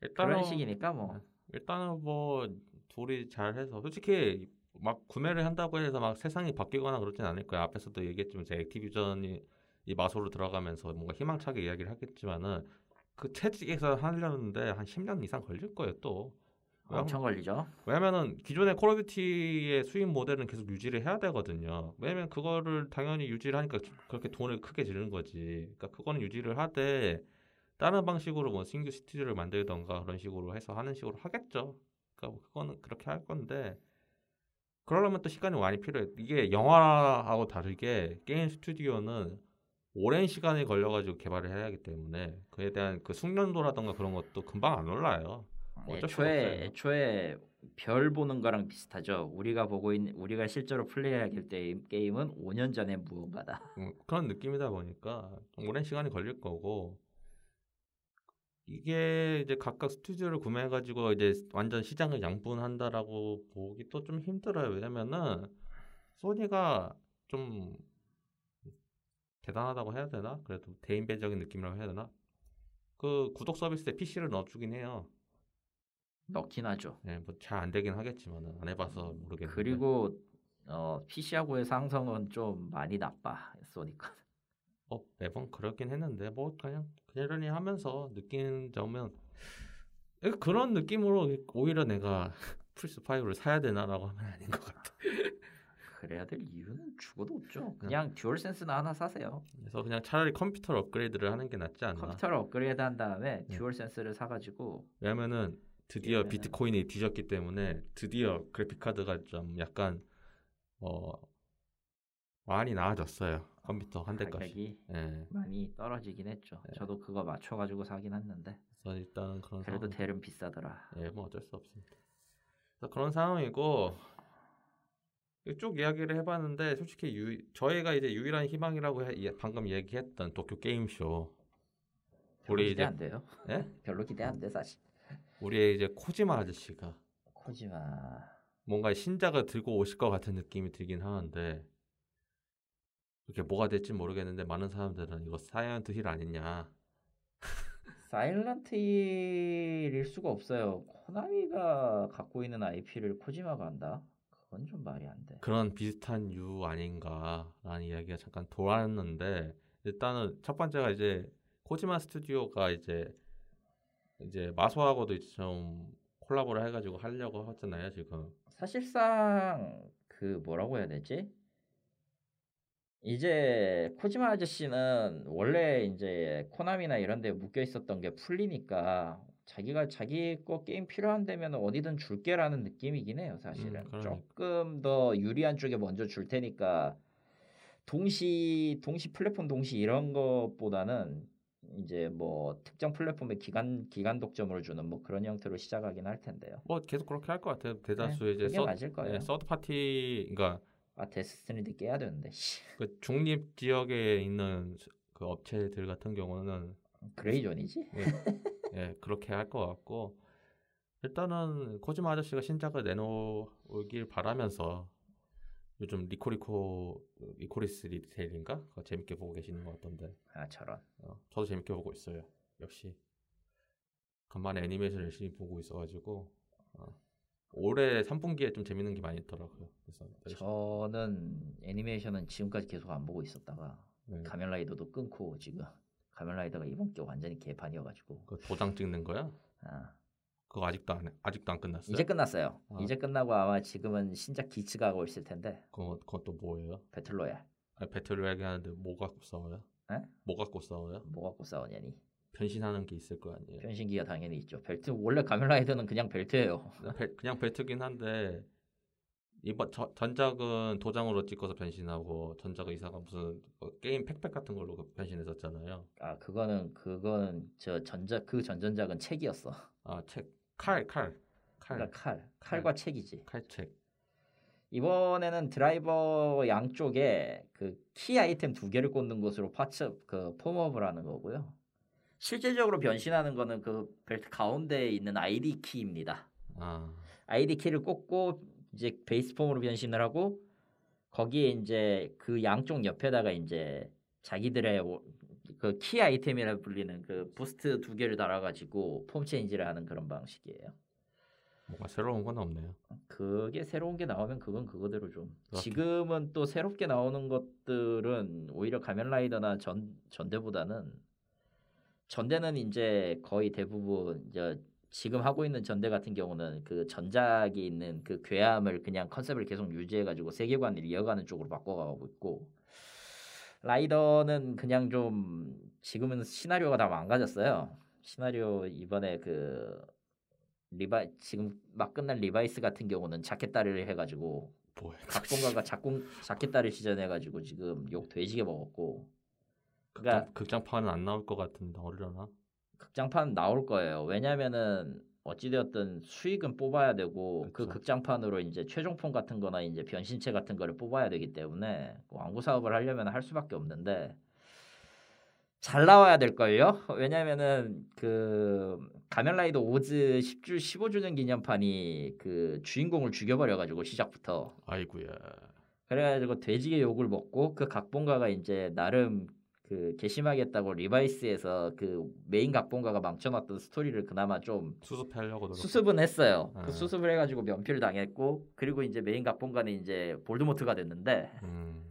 일단은 그런 식이니까 뭐 일단은 뭐 둘이 잘해서 솔직히 막 구매를 한다고 해서 막 세상이 바뀌거나 그러진 않을 거야. 앞에서도 얘기했지만 제 액티비전이 이 마소로 들어가면서 뭔가 희망차게 이야기를 하겠지만은 그 체질 개선 하려는데 한 10년 이상 걸릴 거예요 또. 엄청 걸리죠. 왜냐면은 기존의 콜 오브 듀티의 수입 모델은 계속 유지를 해야 되거든요. 왜냐면 그거를 당연히 유지를 하니까 그렇게 돈을 크게 지르는 거지. 그러니까 그거는 유지를 하되 다른 방식으로 뭐 신규 스튜디오를 만들던가 그런 식으로 해서 하는 식으로 하겠죠. 그러니까 뭐 그거는 그렇게 할 건데 그러려면 또 시간이 많이 필요해. 이게 영화하고 다르게 게임 스튜디오는 오랜 시간이 걸려가지고 개발을 해야 하기 때문에 그에 대한 그 숙련도라던가 그런 것도 금방 안 올라요. 애초에 없어요. 애초에 별 보는 거랑 비슷하죠. 우리가 보고 있는 우리가 실제로 플레이하길 때 게임은 5년 전에 무언가다. 음, 그런 느낌이다 보니까 좀 오랜 시간이 걸릴 거고 이게 이제 각각 스튜디오를 구매해 가지고 이제 완전 시장을 양분한다라고 보기 또 좀 힘들어요. 왜냐면은 소니가 좀 대단하다고 해야 되나? 그래도 대인배적인 느낌이라고 해야 되나? 그 구독 서비스에 PC를 넣어주긴 해요. 넣긴 하죠. 네, 뭐 잘 안 되긴 하겠지만은 안 해봐서 모르겠는데. 그리고 어, PC하고의 상성은 좀 많이 나빠 소니까. 어, 매번 그렇긴 했는데 뭐 그냥 그러려니 하면서 느낀 점은 그런 느낌으로 오히려 내가 플스 5를 사야 되나라고 하면 아닌 것 같아. 그래야 될 이유는 죽어도 없죠. 그냥 듀얼 센스나 하나 사세요. 그래서 그냥 차라리 컴퓨터를 업그레이드를 하는 게 낫지 않나. 컴퓨터를 업그레이드 한 다음에 네. 듀얼 센스를 사가지고 왜냐면은 드디어 그러면은- 비트코인이 뒤졌기 때문에 드디어 그래픽 카드가 좀 약간 어 많이 나아졌어요. 컴퓨터 한. 가격이 예. 많이 떨어지긴 했죠. 네. 저도 그거 맞춰가지고 사긴 했는데 그래서 일단 그런 그래도 상황. 델은 비싸더라. 예, 뭐 어쩔 수 없습니다. 그래서 그런 상황이고 쭉 이야기를 해봤는데 솔직히 유, 저희가 이제 유일한 희망이라고 해- 예, 방금 얘기했던 도쿄 게임쇼 별로 우리 기대 이제 안 돼요. 예? 별로 기대 안 돼 사실. 우리의 이제 코지마 아저씨가 코지마 뭔가 신작을 들고 오실 것 같은 느낌이 들긴 하는데 그게 뭐가 될지 모르겠는데 많은 사람들은 이거 사일런트 힐 아니냐 사일런트 힐일 수가 없어요. 코나미가 갖고 있는 IP를 코지마가 한다. 그건 좀 말이 안 돼. 그런 비슷한 류 아닌가라는 이야기가 잠깐 돌았는데 일단은 첫 번째가 이제 코지마 스튜디오가 이제 이제 마소하고도 이제 좀 콜라보를 해가지고 하려고 하잖아요 지금 사실상 그 뭐라고 해야 되지? 이제 코지마 아저씨는 원래 이제 코나미나 이런 데 묶여 있었던 게 풀리니까 자기가 자기 거 게임 필요한다면 어디든 줄게라는 느낌이긴 해요, 사실은. 음. 조금 더 유리한 쪽에 먼저 줄 테니까 동시 동시 플랫폼 동시 이런 것보다는 이제 뭐 특정 플랫폼에 기간 기간 독점을 주는 뭐 그런 형태로 시작하긴 할 텐데요. 뭐 계속 그렇게 할 것 같아요 대다수 네, 이제 서, 맞을 거예요. 예, third party 그러니까 아 데스티니도 깨야 되는데 씨. 그 중립 지역에 있는 그 업체들 같은 경우는 gray zone이지? 예, 그렇게 할 것 같고 일단은 코지마 아저씨가 신작을 내놓길 바라면서 요즘 리코리코 리코리스 리코일인가? 그거 재밌게 보고 계시는 것 같던데. 아 저런. 어, 저도 재밌게 보고 있어요. 역시. 간만에 애니메이션 열심히 보고 있어가지고 어, 올해 3분기에 좀 재밌는 게 많이 있더라고요. 그래서 저는 애니메이션은 지금까지 계속 안 보고 있었다가 네. 가면라이더도 끊고 지금. 가면라이더가 이번 게 완전히 개판이어가지고. 그 도장 찍는 거야? 아, 그거 아직도 안 해- 아직도 안 끝났어요? 이제 끝났어요. 아. 이제 끝나고 아마 지금은 신작 기츠가 하고 있을 텐데 그거 그것도 뭐예요? battle royale 아니, 배틀로얄 하는데 뭐 갖고 싸워요? 에? 뭐 갖고 싸워요? 뭐 갖고 싸우냐니 변신하는 게 있을 거 아니에요. 변신기가 당연히 있죠. 벨트 원래 가면라이더는 그냥 벨트예요. 그냥, 벨, 그냥 벨트긴 한데 이번 저- 전작은 도장으로 찍어서 변신하고 전작은 이사가 무슨 뭐 게임 팩팩 같은 걸로 그 변신했었잖아요. 아 그거는 그건 저 전작 그 전전작은 책이었어. 아 책 칼 칼 칼, 그러니까 칼 칼과 책이지. 칼책. 이번에는 드라이버 양쪽에 그 키 아이템 두 개를 꽂는 것으로 parts 그 form up을 하는 거고요. 실질적으로 변신하는 거는 그 벨트 가운데에 있는 아이디 키입니다. 아 아이디 키를 꽂고 이제 base form으로 변신을 하고 거기에 이제 그 양쪽 옆에다가 이제 자기들의 그 키 아이템이라 불리는 그 boost 두 개를 달아가지고 form change를 하는 그런 방식이에요. 뭐가 새로운 건 없네요. 그게 새로운 게 나오면 그건 그거대로 좀. 지금은 또 새롭게 나오는 것들은 오히려 가면라이더나 전 전대보다는 전대는 이제 거의 대부분 이제 지금 하고 있는 전대 같은 경우는 그 전작이 있는 그 괴함을 그냥 컨셉을 계속 유지해 가지고 세계관을 이어가는 쪽으로 바꿔가고 있고 라이더는 그냥 좀 지금은 시나리오가 다 망가졌어요. 시나리오 이번에 그 리바 지금 막 끝난 리바이스 같은 경우는 자켓다리를 해가지고 뭐야? 각본가가 작공 자켓다리 시전해가지고 지금 욕 돼지게 먹었고 극장, 그러니까 극장판은 안 나올 것 같은데 어려나? 극장판 나올 거예요. 왜냐면은 어찌되었든 수익은 뽑아야 되고 그 그쵸. 극장판으로 이제 최종폰 같은 거나 이제 변신체 같은 거를 뽑아야 되기 때문에 그 광고 사업을 하려면 할 수밖에 없는데 잘 나와야 될 걸요. 왜냐면은 그 가면라이더 오즈 10주 15주년 기념판이 그 주인공을 죽여버려 가지고 시작부터 아이구야. 그래가지고 뒈지게 욕을 먹고 그 각본가가 이제 나름 그 개심하겠다고 리바이스에서 그 메인 각본가가 망쳐놨던 스토리를 그나마 좀 수습하려고 노력. 수습은 했어요. 아. 그 수습을 해가지고 면피를 당했고 그리고 이제 메인 각본가는 이제 볼드모트가 됐는데 음.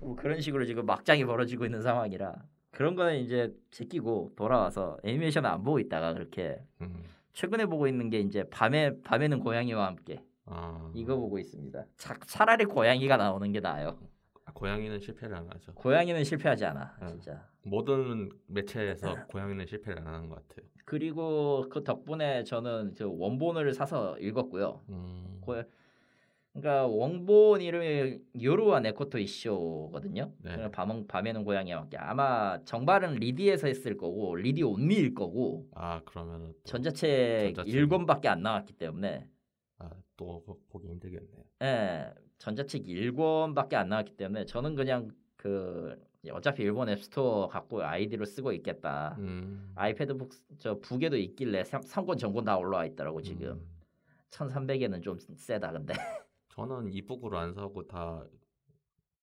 뭐 그런 식으로 지금 막장이 벌어지고 있는 상황이라 그런 거는 이제 제끼고 돌아와서 애니메이션을 안 보고 있다가 그렇게 음. 최근에 보고 있는 게 이제 밤에 밤에는 고양이와 함께 아. 이거 보고 있습니다. 차, 차라리 고양이가 나오는 게 나아요. 아, 고양이는 실패를 안 하죠. 고양이는 실패하지 않아 응. 진짜. 모든 매체에서 고양이는 실패를 안 하는 것 같아요. 그리고 그 덕분에 저는 그 원본을 사서 읽었고요. 음. 고- 그러니까 원본 이름이 요루와 네코토 이쇼거든요. 네. 밤, 밤에는 고양이와 함께 아마 정발은 리디에서 했을 거고 리디 온리일 거고 아 그러면은 또, 전자책 전자책. 1권밖에 안 나왔기 때문에 아, 또 보기 힘들겠네요. 예, 전자책 1권밖에 안 나왔기 때문에 저는 그냥 그 어차피 일본 앱스토어 갖고 아이디로 쓰고 있겠다. 음. 아이패드 북, 저 북에도 있길래 3권 전권 다 올라와 있더라고 지금. 음. 1300에는 좀 세다 근데. 저는 이북으로 안 사고 다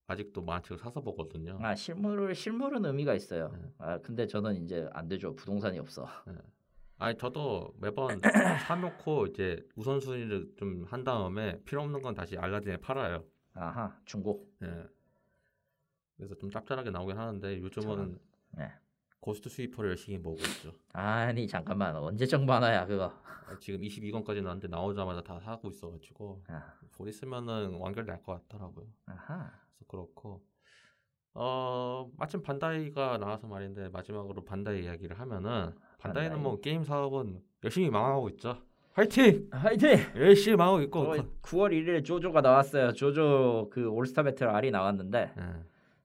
아직도 만화책을 사서 보거든요. 아 실물을 실물은 의미가 있어요. 네. 아 근데 저는 이제 안 되죠. 부동산이 없어. 아니 저도 매번 사놓고 이제 우선순위를 좀 한 다음에 필요 없는 건 다시 알라딘에 팔아요. 아하 중고. 예. 그래서 좀 짭짤하게 나오긴 하는데 요즘은 네. 고스트 스위퍼를 열심히 보고 있죠. 아니 잠깐만 언제 정만화야 그거. 아, 지금 22권까지 나왔는데 나오자마자 다 사고 있어가지고 아, 곧 있으면은 완결 날 것 같더라고요. 아하. 그래서 그렇고 어 마침 반다이가 나와서 말인데 마지막으로 반다이 이야기를 하면은 반다이. 뭐 게임 사업은 열심히 망하고 있죠. 화이팅! 화이팅! 열심히 망하고 있고 어, 거- 9월 1일에 조조가 나왔어요. 조조 그 올스타 배틀 R이 나왔는데 예,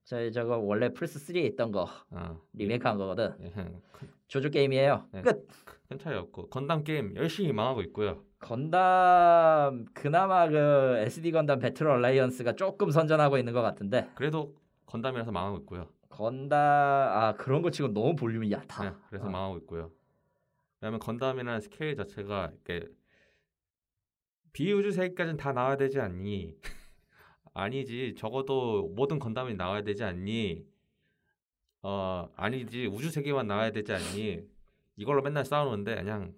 저 저거 원래 플스 3에 있던 거 어, 리메이크한 거거든. 예, 큰- 조조 게임이에요. 네. 끝. 큰 차이였고 건담 게임 열심히 망하고 있고요. 건담 그나마 그 SD 건담 배틀 얼라이언스가 조금 선전하고 있는 것 같은데 그래도 건담이라서 망하고 있고요. 건담 아 그런 거 치고 너무 볼륨이 얕아. 네, 그래서 어. 망하고 있고요. 왜냐면 건담이라는 스케일 자체가 이렇게 비우주 세기까지는 다 나와야 되지 않니? 아니지. 적어도 모든 건담이 나와야 되지 않니? 어 아니지. 우주 세기만 나와야 되지 않니? 이걸로 맨날 싸우는데 그냥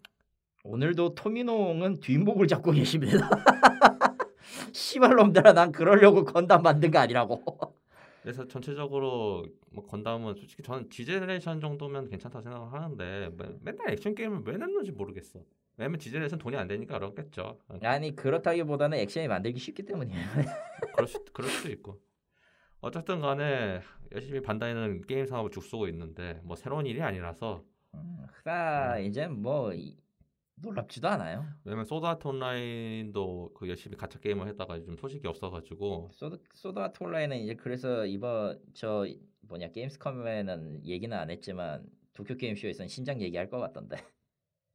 오늘도 토미노옹은 뒷목을 잡고 계십니다. 씨발놈들아 난 그러려고 건담 만든 거 아니라고. 그래서 전체적으로 뭐 건담은 솔직히 저는 지제네레이션 정도면 괜찮다 생각을 하는데 맨- 맨날 액션 게임을 왜 냈는지 모르겠어. 왜냐면 지제네레이션 돈이 안 되니까 그렇겠죠. 아니 그렇다기보다는 액션이 만들기 쉽기 때문이에요. 그럴, 수, 그럴 수도 있고 어쨌든 간에 열심히 반다이는 게임 사업을 죽쓰고 있는데 뭐 새로운 일이 아니라서 음, 그러니까 이제 뭐 이- 놀랍지도 않아요. 왜냐면 소드아트 온라인도 그 열심히 가챠 게임을 했다가 요즘 소식이 없어가지고 소드 소드아트 온라인은 이제 그래서 이번 저 뭐냐 게임스컴에는 얘기는 안 했지만 도쿄 게임쇼에서는 신작 얘기할 것 같던데.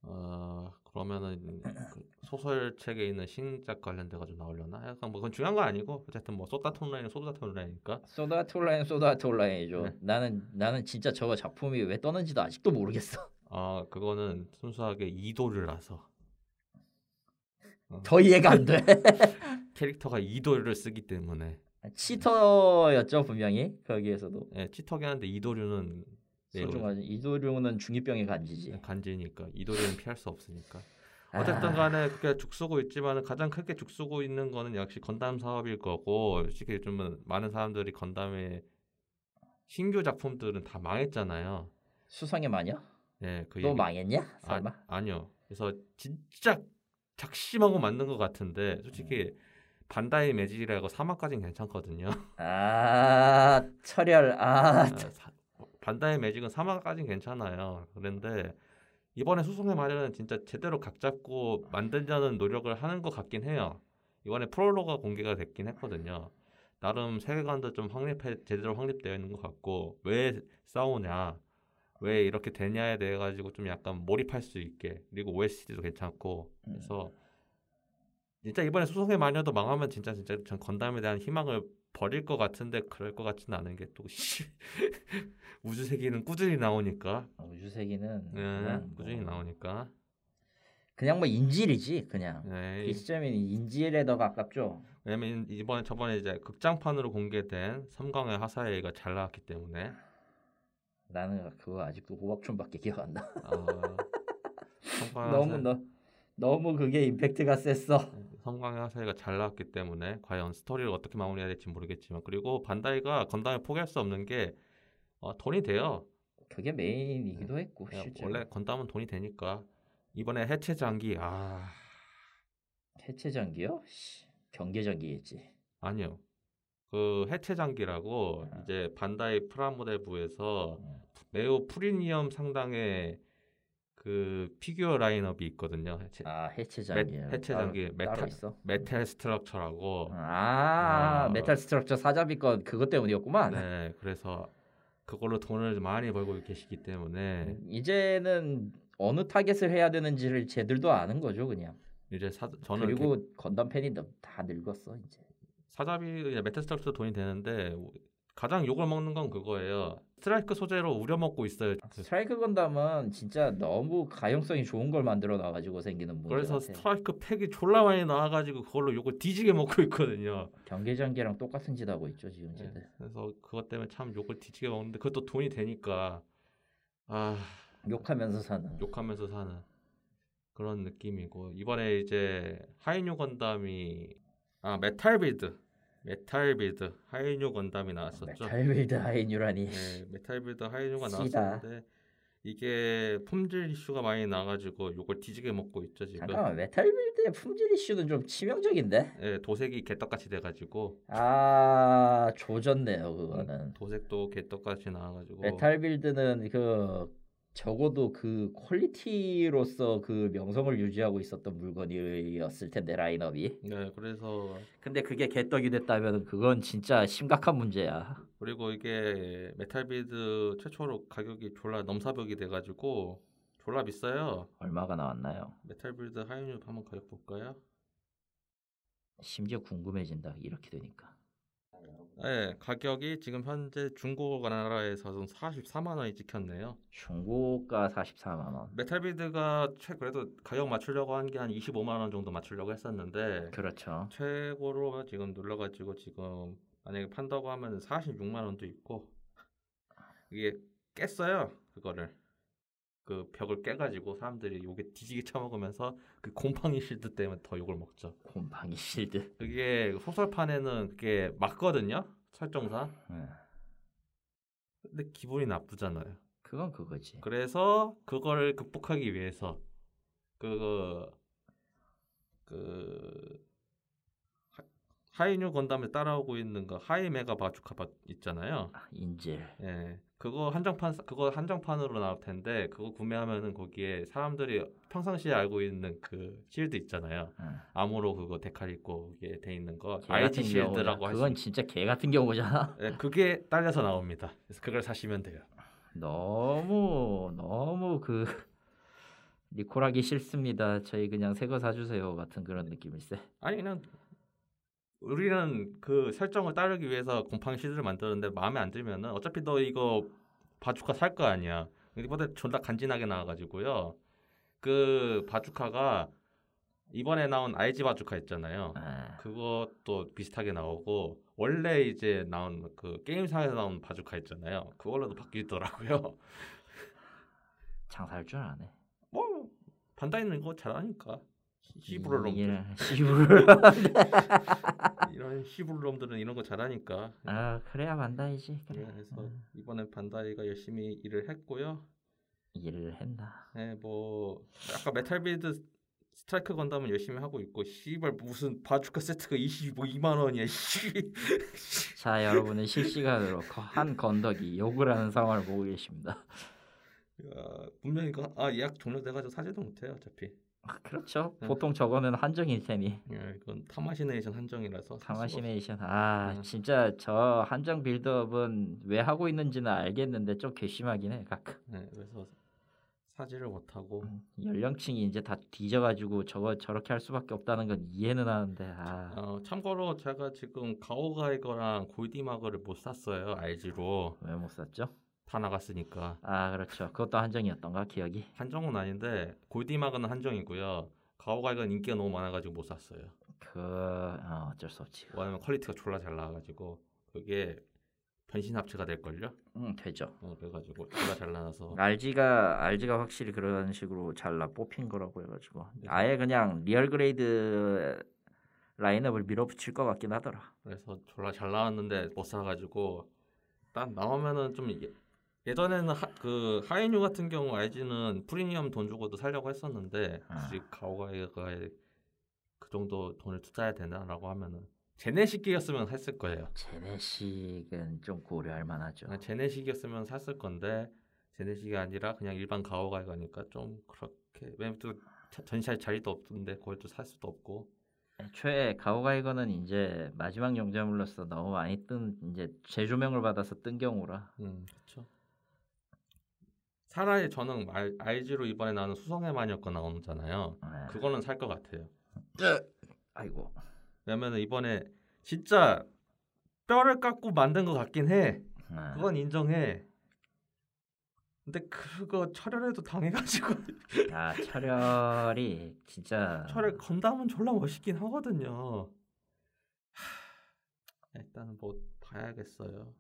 어 그러면은 그 소설 책에 있는 신작 관련돼 가 지고 나오려나 약간 뭐 그건 중요한 건 아니고 어쨌든 뭐 소드아트 온라인은 소드아트 온라인이니까 소드아트 온라인 소드아트 온라인이죠. 네. 나는 나는 진짜 저거 작품이 왜 뜨는지도 아직도 모르겠어. 아 그거는 순수하게 이도류라서 어, 더 이해가 안 돼. 캐릭터가 이도류를 쓰기 때문에 치터였죠 분명히 거기에서도 예, 치터긴 한데 이도류는 예, 소중하지. 이도룡은 중이병의 간지지. 간지니까 이도류는 피할 수 없으니까 어쨌든 아. 간에 그렇게 죽쓰고 있지만 가장 크게 죽쓰고 있는 거는 역시 건담 사업일 거고 솔직히 요즘은 많은 사람들이 건담의 신규 작품들은 다 망했잖아요. 수성의 마녀? 예, 그너 얘기- 망했냐? 설마? 아, 아니요. 그래서 진짜 작심하고 만든 것 같은데 솔직히 음. 반다이 매직이라고 사막까진 괜찮거든요. 아 철혈 아 아, 사- 반다이 매직은 사막까진 괜찮아요. 그런데 이번에 수송의 마녀는 진짜 제대로 각 잡고 만들려는 노력을 하는 것 같긴 해요. 이번에 프롤로가 공개가 됐긴 했거든요. 나름 세계관도 좀 확립해 제대로 확립되어 있는 것 같고 왜 싸우냐, 왜 이렇게 되냐에 대해 가지고 좀 약간 몰입할 수 있게. 그리고 OST도 괜찮고. 그래서 진짜 이번에 수송의 마녀도 망하면 진짜 진짜 전 건담에 대한 희망을 버릴 것 같은데 그럴 것 같지는 않은 게 또 우주 세기는 꾸준히 나오니까. 우주 세기는 네, 그냥, 뭐, 꾸준히 나오니까. 그냥 뭐 인질이지 그냥. 네, 이 시점이 인질에 더 가깝죠. 왜냐면 이번에 저번에 이제 극장판으로 공개된 섬광의 하사웨이가 잘 나왔기 때문에 나는 그거 아직도 호박촌밖에 기억 안 나. 아, 너무 너 너무 그게 임팩트가 셌어. 섬광의 하사웨이가 잘 나왔기 때문에 과연 스토리를 어떻게 마무리해야 될지 모르겠지만 그리고 반다이가 건담을 포기할 수 없는 게 어, 돈이 돼요. 그게 메인이기도 했고 그냥 실제 원래 건담은 돈이 되니까 이번에 해체 장기 아 해체 장기요? 씨, 경계전기겠지. 아니요 그 해체 장기라고 아. 이제 반다이 프라모델부에서 음. 매우 프리미엄 상당의 그 피규어 라인업이 있거든요 해체, 아 해체 메- 장기. 해체 장기, 메탈- 있어. 메탈 스트럭처라고 아, 아. 메탈 스트럭처 사자비 건 그것 때문이었구만. 네 그래서 그걸로 돈을 많이 벌고 계시기 때문에 음, 이제는 어느 타겟을 해야 되는지를 쟤들도 아는 거죠 그냥. 이제 사, 저는 그리고 건담 팬이 너- 다 늙었어 이제. 사자비 이제 메탈 스트럭처 돈이 되는데 가장 욕을 먹는 건 그거예요. 스트라이크 소재로 우려먹고 있어요. 그- 스트라이크 건담은 진짜 너무 가용성이 좋은 걸 만들어 놔가지고 생기는 문제 그래서. 스트라이크 팩이 졸라 많이 나와가지고 그걸로 욕을 뒤지게 먹고 있거든요. 경계전기랑 똑같은 짓 하고 있죠 지금 네, 쟤들. 그래서 그것 때문에 참 욕을 뒤지게 먹는데 그것도 돈이 되니까 아 욕하면서 사는. 욕하면서 사는 그런 느낌이고 이번에 이제 하이뉴 건담이 아 메탈 빌드 메탈 빌드 하이뉴 건담이 나왔었죠. 메탈 빌드 하이뉴라니. 네, 메탈 빌드 하이뉴가. 나왔었는데 이게 품질 이슈가 많이 나가지고 욕을 뒤지게 먹고 있죠 지금. 잠깐만 메탈 빌드의 품질 이슈는 좀 치명적인데. 예, 도색이 개떡같이 돼가지고 아 조졌네요 그거는. 도색도 개떡같이 나와가지고 메탈 빌드는 그 적어도 그 퀄리티로서 그 명성을 유지하고 있었던 물건이었을 텐데 라인업이. 네, 그래서 근데 그게 개떡이 됐다면 그건 진짜 심각한 문제야. 그리고 이게 메탈 빌드 최초로 가격이 졸라 넘사벽이 돼 가지고 졸라 비싸요. 얼마가 나왔나요? 메탈 빌드 하이뉴 한번 가격 볼까요? 심지어 궁금해진다 이렇게 되니까. 네, 가격이 지금 현재 중고 나라에서는 44만 원이 찍혔네요. 중고가 44만 원. 메탈 빌드가 최 그래도 가격 맞추려고 한 게 한 25만 원 정도 맞추려고 했었는데 그렇죠. 최고로 지금 눌러 가지고 지금 만약에 판다고 하면 46만 원도 있고 이게 깼어요 그거를 그 벽을 깨가지고 사람들이 욕을 뒤지게 쳐먹으면서 그 곰팡이 실드 때문에 더 욕을 먹죠. 곰팡이 실드. 그게 소설판에는 그게 맞거든요 설정상. 응. 근데 기분이 나쁘잖아요. 그건 그거지. 그래서 그거를 극복하기 위해서 그, 그 하- 하이뉴 건담에 따라오고 있는 거 하이 메가 바주카 있잖아요. 아, 인질. 예, 그거 한정판 그거 한정판으로 나올 텐데 그거 구매하면은 거기에 사람들이 평상시에 알고 있는 그 실드 있잖아요. 응. 암호로 그거 데칼 있고 이게 돼 있는 거 경우잖아. 실드라고 할수 그건 진짜 개 같은 경우잖아. 예, 그게 딸려서 나옵니다. 그래서 그걸 사시면 돼요. 너무 너무 그 리콜하기 싫습니다. 저희 그냥 새 거 사주세요 같은 그런 느낌일세. 아니 그냥 우리는 그 설정을 따르기 위해서 곰팡이 시드를 만드는데 마음에 안 들면은 어차피 너 이거 바주카 살 거 아니야. 이번에 존나 간지나게 나와가지고요. 그 바주카가 이번에 나온 RG 바주카 있잖아요. 아, 그것도 비슷하게 나오고 원래 이제 나온 그 게임상에서 나온 바주카 있잖아요. 그걸로도 바뀌더라고요. 장사할 줄 아네. 뭐 반다이는 이거 잘하니까. 이게 놈들 시부르. 이런 시부르 놈들은 이런 거 잘하니까. 아 그래야 반다이지. 그래. 네, 그래서 음, 이번에 반다이가 열심히 일을 했고요. 일을 했나. 네, 뭐 아까 메탈 빌드 스트라이크 건담은 열심히 하고 있고 씨발 무슨 바주카 세트가 22만 원이야. 씨. 자 여러분은 실시간으로 거- 한 건덕이 욕을 하는 상황을 보고 계십니다. 야, 분명히 이거 아 예약 종료돼가지고 사지도 못해요 어차피. 아, 그렇죠. 네. 보통 저거는 한정일 테니. 예, 이건 타마시네이션 한정이라서 타마시네이션. 아 음. 진짜 저 한정 빌드업은 왜 하고 있는지는 알겠는데 좀 괘씸하긴 해 가끔. 없- 네, 그래서 사지를 못하고 음, 연령층이 이제 다 뒤져가지고 저거 저렇게 할 수밖에 없다는 건 이해는 하는데 아 어, 참고로 제가 지금 가오가이거랑 골디마그를 못 샀어요 RG로 왜 못 샀죠? 다 나갔으니까 아 그렇죠. 그것도 한정이었던가 기억이. 한정은 아닌데 골디마그는 한정이고요 가오가이거는 인기가 너무 많아가지고 못 샀어요 그 어, 어쩔 수 없지. 왜냐면 퀄리티가 졸라 잘 나와가지고 그게 변신 합체가 될 걸요 응 되죠. 어, 그래가지고 졸라 잘 나와서 RG가 RG가 확실히 그런 식으로 잘나 뽑힌 거라고 해가지고 네. 아예 그냥 리얼 그레이드 라인업을 밀어붙일 것 같긴 하더라. 그래서 졸라 잘 나왔는데 못 사가지고 딱 나오면은 좀 예- 예전에는 하, 그 하이뉴 같은 경우 RG는 프리미엄 돈 주고도 살려고 했었는데 아. 굳이 가오가이가 그 정도 돈을 투자해야 되나라고 하면은 제네식이었으면 샀을 거예요. 제네식은 좀 고려할 만하죠. 제네식이었으면 샀을 건데 제네식이 아니라 그냥 일반 가오가이가니까 좀 그렇게 왜냐면 또 자- 전시할 자리도 없던데 그걸 또 살 수도 없고 애초에 가오가이거는 이제 마지막 용자물로서 너무 많이 뜬 이제 재조명을 받아서 뜬 경우라. 음, 그렇죠. 차라리 저는 알, RG로 이번에 나오는 수성의 마녀 거 나오잖아요. 네. 그거는 살 것 같아요. 아이고. 왜냐면 이번에 진짜 뼈를 깎고 만든 것 같긴 해. 네. 그건 인정해. 근데 그거 철혈에도 당해가지고 아 철혈이 진짜 철혈 건담은 졸라 멋있긴 하거든요. 하, 일단은 뭐 봐야겠어요.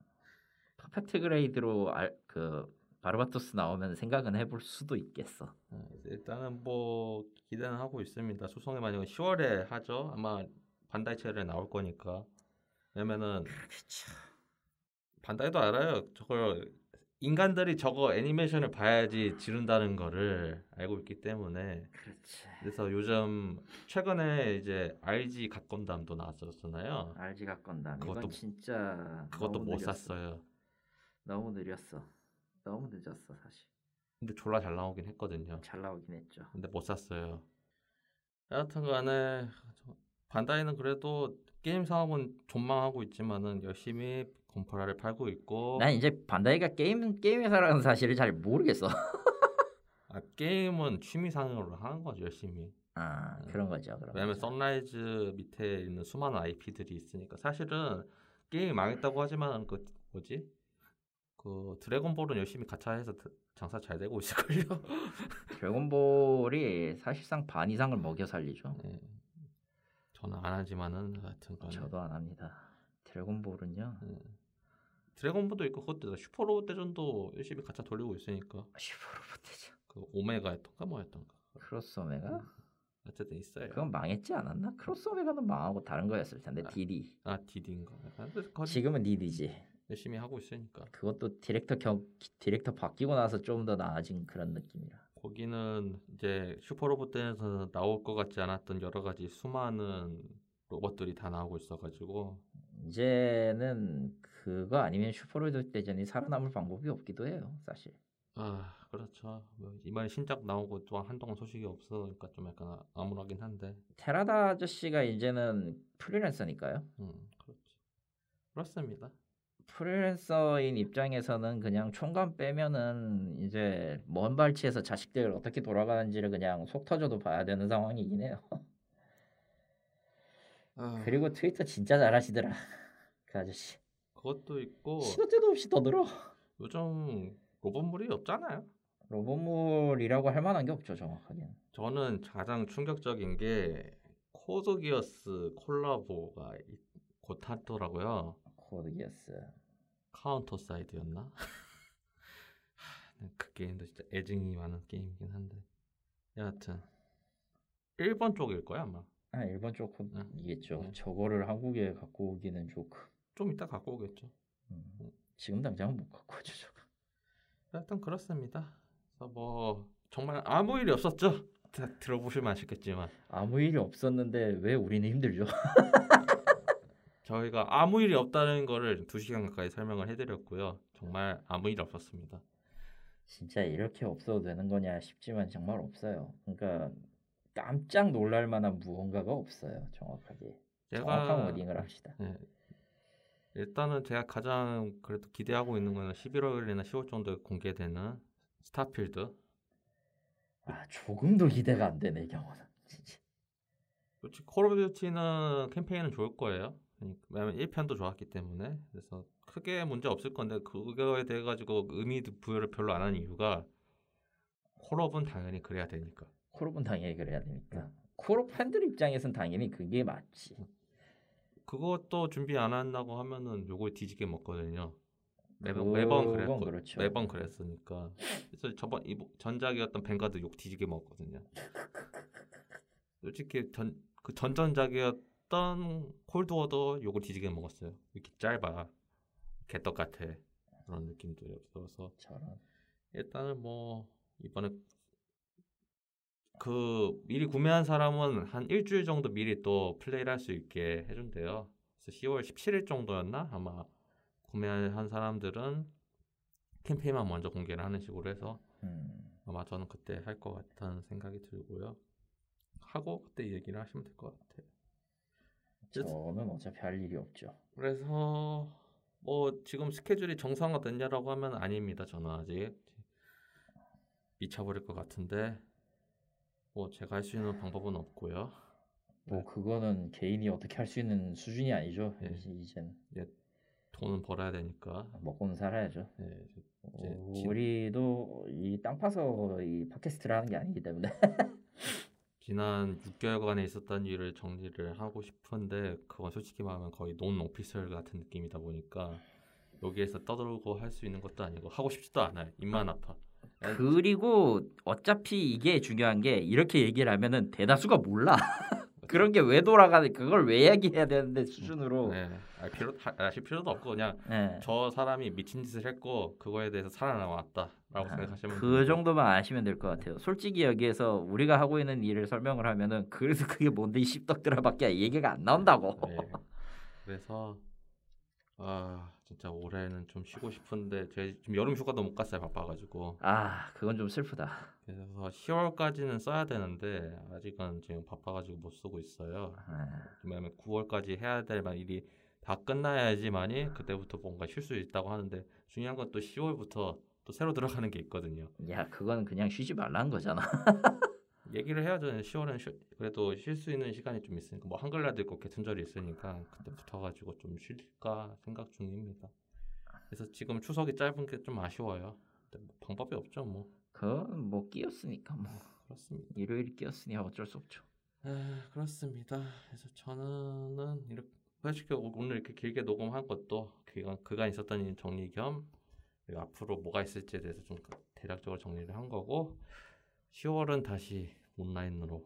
퍼펙트 그레이드로 알, 그 바르바토스 나오면 생각은 해볼 수도 있겠어. 어, 일단은 뭐 기대는 하고 있습니다. 수성의 마녀가 10월에 하죠. 아마 반다이 채널에 나올 거니까. 왜냐면은 그렇죠. 반다이도 알아요. 저걸 인간들이 저거 애니메이션을 봐야지 지른다는 거를 알고 있기 때문에 그렇지. 그래서 요즘 최근에 이제 RG 갓건담도 나왔었잖아요. RG가 건담. 그것도- 이건 진짜 그것도 못 느렸어. 샀어요. 너무 느렸어. 너무 늦었어 사실. 근데 졸라 잘 나오긴 했거든요. 잘 나오긴 했죠. 근데 못 샀어요. 여하튼간에 반다이는 그래도 게임 사업은 존망하고 있지만은 열심히 건프라를 팔고 있고 난 이제 반다이가 게임 게임 회사라는 사실을 잘 모르겠어. 아, 게임은 취미 상으로 하는 거죠 열심히. 아 그런 거죠. 그런 왜냐면 거죠. 선라이즈 밑에 있는 수많은 IP들이 있으니까 사실은 게임이 망했다고 하지만 그 뭐지 그 드래곤볼은 열심히 가차해서 드- 장사 잘 되고 있을걸요. 드래곤볼이 사실상 반 이상을 먹여 살리죠. 네. 저는 안 하지만은 하여튼 간에 저도 안 합니다. 드래곤볼은요. 드래곤볼도 있고 그것도 슈퍼로봇 대전도 열심히 가차 돌리고 있으니까 슈퍼로봇이죠. 그 오메가였던가 뭐였던가 크로스 오메가? 어쨌든 있어요. 그건 망했지 않았나? 크로스 오메가는 망하고 다른 거였을 텐데 아, DD. 아 디디인가. 근데 그거 지금은 DD지. 열심히 하고 있으니까 그것도 디렉터 겨, 디렉터 바뀌고 나서 좀 더 나아진 그런 느낌이라. 거기는 이제 슈퍼로봇 대전에서 나올 것 같지 않았던 여러 가지 수많은 로봇들이 다 나오고 있어가지고 이제는 그거 아니면 슈퍼로봇 대전이 살아남을 방법이 없기도 해요, 사실. 아 그렇죠. 뭐 이번에 신작 나오고 또 한동안 소식이 없으니까 좀 약간 암울하긴 한데, 테라다 아저씨가 이제는 프리랜서니까요. 음 그렇지. 그렇습니다. 프리랜서인 입장에서는 그냥 총감 빼면은 이제 먼 발치에서 자식들 어떻게 돌아가는지를 그냥 속 터져도 봐야 되는 상황이긴 해요. 아, 그리고 트위터 진짜 잘하시더라. 그 아저씨. 그것도 있고 시도 때도 없이 떠들어. 요즘 로봇물이 없잖아요. 로봇물이라고 할 만한 게 없죠, 정확하게. 저는 가장 충격적인 게 코드 기어스 콜라보가 이- 곧 하더라고요. 기어스. 카운터 사이드였나? 하, 그 게임도 진짜 애증이 많은 게임이긴 한데 여하튼 일본 쪽일 거야 아마. 아 일본 쪽이겠죠. 네. 저거를 한국에 갖고 오기는 조금. 좀 이따 갖고 오겠죠. 음, 지금 당장은 못 갖고 오죠 저거. 하여튼 그렇습니다. 그래서 뭐 정말 아무 일이 없었죠. 다 들어보시면 아시겠지만 아무 일이 없었는데 왜 우리는 힘들죠? 저희가 아무 일이 없다는 거를 두 시간 가까이 설명을 해드렸고요. 정말 아무 일 없었습니다. 진짜 이렇게 없어도 되는 거냐 싶지만 정말 없어요. 그러니까 깜짝 놀랄 만한 무언가가 없어요. 정확하게. 정확한 제가 워딩을 합시다. 예, 일단은 제가 가장 그래도 기대하고 있는 거는 11월이나 10월 정도에 공개되는 스타필드. 아 조금도 기대가 안 되네 이 경우는. 솔직히 콜 오브 듀티는 캠페인은 좋을 거예요. 그러니까 왜냐면 1편도 좋았기 때문에 그래서 크게 문제 없을 건데 그거에 대해 가지고 의미 부여를 별로 안 하는 이유가 콜옵은 당연히 그래야 되니까. 콜옵은 당연히 그래야 되니까. 콜옵 팬들 입장에선 당연히 그게 맞지. 그것도 준비 안 한다고 하면은 욕을 뒤지게 먹거든요. 매번 매번 그랬고 그렇죠. 매번 그랬으니까. 그래서 저번 이 전작이었던 뱅가드 욕 뒤지게 먹거든요. 솔직히 전 그 전전작이었 던 콜드워도 욕을 뒤지게 먹었어요. 이렇게 짧아 개떡 같아 그런 느낌도 없어서 저런. 일단은 뭐 이번에 그 미리 구매한 사람은 한 일주일 정도 미리 또 플레이를 할 수 있게 해준대요. 그래서 10월 17일 정도였나 아마 구매한 사람들은 캠페인만 먼저 공개를 하는 식으로 해서 음, 아마 저는 그때 할 것 같다는 생각이 들고요. 하고 그때 얘기를 하시면 될 것 같아요. 저는 어차피 할 일이 없죠. 그래서 뭐 지금 스케줄이 정상화 됐냐라고 하면 아닙니다. 저는 아직 미쳐버릴 것 같은데 뭐 제가 할 수 있는 방법은 없고요. 뭐 그거는 개인이 어떻게 할 수 있는 수준이 아니죠. 네. 이제 이젠 돈은 벌어야 되니까. 먹고는 살아야죠. 네, 이제 지- 우리도 이 땅 파서 이 팟캐스트를 하는 게 아니기 때문에 지난 6개월간에 있었던 일을 정리를 하고 싶은데 그건 솔직히 말하면 거의 논 오피셜 같은 느낌이다 보니까 여기에서 떠들고 할 수 있는 것도 아니고 하고 싶지도 않아요. 입만 아파. 그리고 어차피 이게 중요한 게 이렇게 얘기를 하면은 대다수가 몰라. 그런 게 왜 돌아가는 그걸 왜 얘기해야 되는데 수준으로. 네, 알 필요 하- 아실 필요도 없고 그냥 네. 저 사람이 미친 짓을 했고 그거에 대해서 살아남았다라고 생각하시면 그 정도만 아시면 될 것 같아요. 솔직히 여기에서 우리가 하고 있는 일을 설명을 하면은 그래서 그게 뭔데 이 씹덕들아밖에 얘기가 안 나온다고. 네. 그래서 아 진짜 올해는 좀 쉬고 싶은데 제가 지금 여름 휴가도 못 갔어요 바빠가지고 아 그건 좀 슬프다. 그래서 10월까지는 써야 되는데 아직은 지금 바빠가지고 못 쓰고 있어요. 아, 왜냐면 9월까지 해야 될만 일이 다 끝나야지만이 그때부터 뭔가 쉴 수 있다고 하는데 중요한 건 또 10월부터 또 새로 들어가는 게 있거든요. 야 그건 그냥 쉬지 말라는 거잖아. 얘기를 해야죠. 10월은 쉬, 그래도 쉴 수 있는 시간이 좀 있으니까 뭐 한글날도 있고 개천절이 있으니까 그때 붙어가지고 좀 쉴까 생각 중입니다. 그래서 지금 추석이 짧은 게 좀 아쉬워요. 뭐 방법이 없죠, 뭐 그건 뭐 끼었으니까 뭐 그렇습니다. 일요일이 끼었으니 어쩔 수 없죠. 아, 그렇습니다. 그래서 저는 이렇게 솔직히 오늘 이렇게 길게 녹음한 것도 그간 그간 있었던 일 정리 겸 그리고 앞으로 뭐가 있을지에 대해서 좀 대략적으로 정리를 한 거고 10월은 다시 온라인으로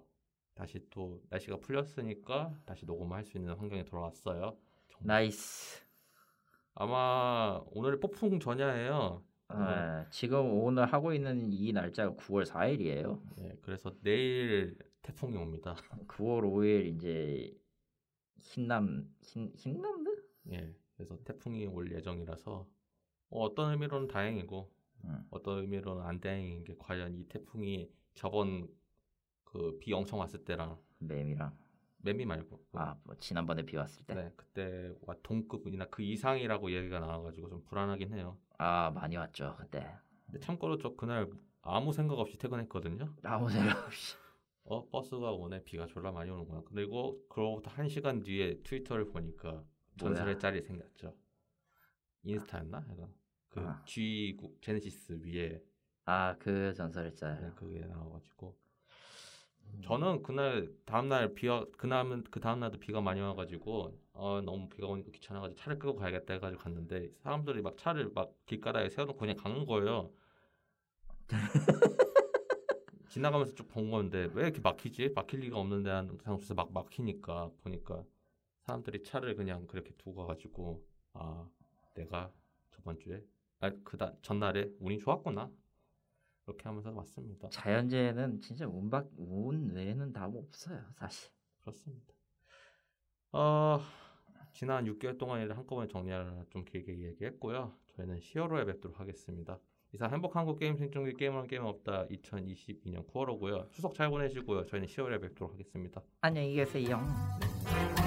다시 또 날씨가 풀렸으니까 다시 녹음할 수 있는 환경에 돌아왔어요. 정말. 나이스. 아마 오늘 폭풍 전야예요. 아, 지금 오늘 하고 있는 이 날짜가 9월 4일이에요. 네, 그래서 내일 태풍이 옵니다. 9월 5일 이제 흰남 흰 흰남드? 예, 그래서 태풍이 올 예정이라서 어, 어떤 의미로는 다행이고 응. 어떤 의미로는 안 다행인 게 과연 이 태풍이 저번 그 비 엄청 왔을 때랑 매미랑 매미 말고 그아뭐 지난번에 비 왔을 때. 네, 그때 와 동급이나 그 이상이라고 얘기가 나와가지고 좀 불안하긴 해요. 아 많이 왔죠 그때. 근데 참고로 저 그날 아무 생각 없이 퇴근했거든요. 아무 생각 없이. 어 버스가 오네 비가 졸라 많이 오는구나. 그리고 그로부터 한 시간 뒤에 트위터를 보니까 전설의 짤이 생겼죠. 인스타였나? 그 아. G 국 제네시스 위에 아 그 전설의 짤. 네, 그게 나와가지고 저는 그날 다음날 비가 그날은 그 다음날도 비가 많이 와가지고 어 너무 비가 오니까 귀찮아가지고 차를 끄고 가야겠다 해가지고 갔는데 사람들이 막 차를 막 길가다에 세워놓고 그냥 가는 거예요. 지나가면서 쭉 본 건데 왜 이렇게 막히지? 막힐 리가 없는데 하는 상수에서 막 막히니까 보니까 사람들이 차를 그냥 그렇게 두고 가가지고 아 내가 저번 주에 아 그다 전날에 운이 좋았구나 이렇게 하면서 왔습니다. 자연재해는 진짜 운밖 운 외에는 답 없어요 사실. 그렇습니다. 어 지난 6개월 동안 일을 한꺼번에 정리하려 좀 길게 얘기했고요. 저희는 10월호에 뵙도록 하겠습니다. 이상 행복 한국 게임 생중계 게임은 게임 없다 2022년 9월호고요. 추석 잘 보내시고요. 저희는 10월에 뵙도록 하겠습니다. 안녕히 계세요. 네.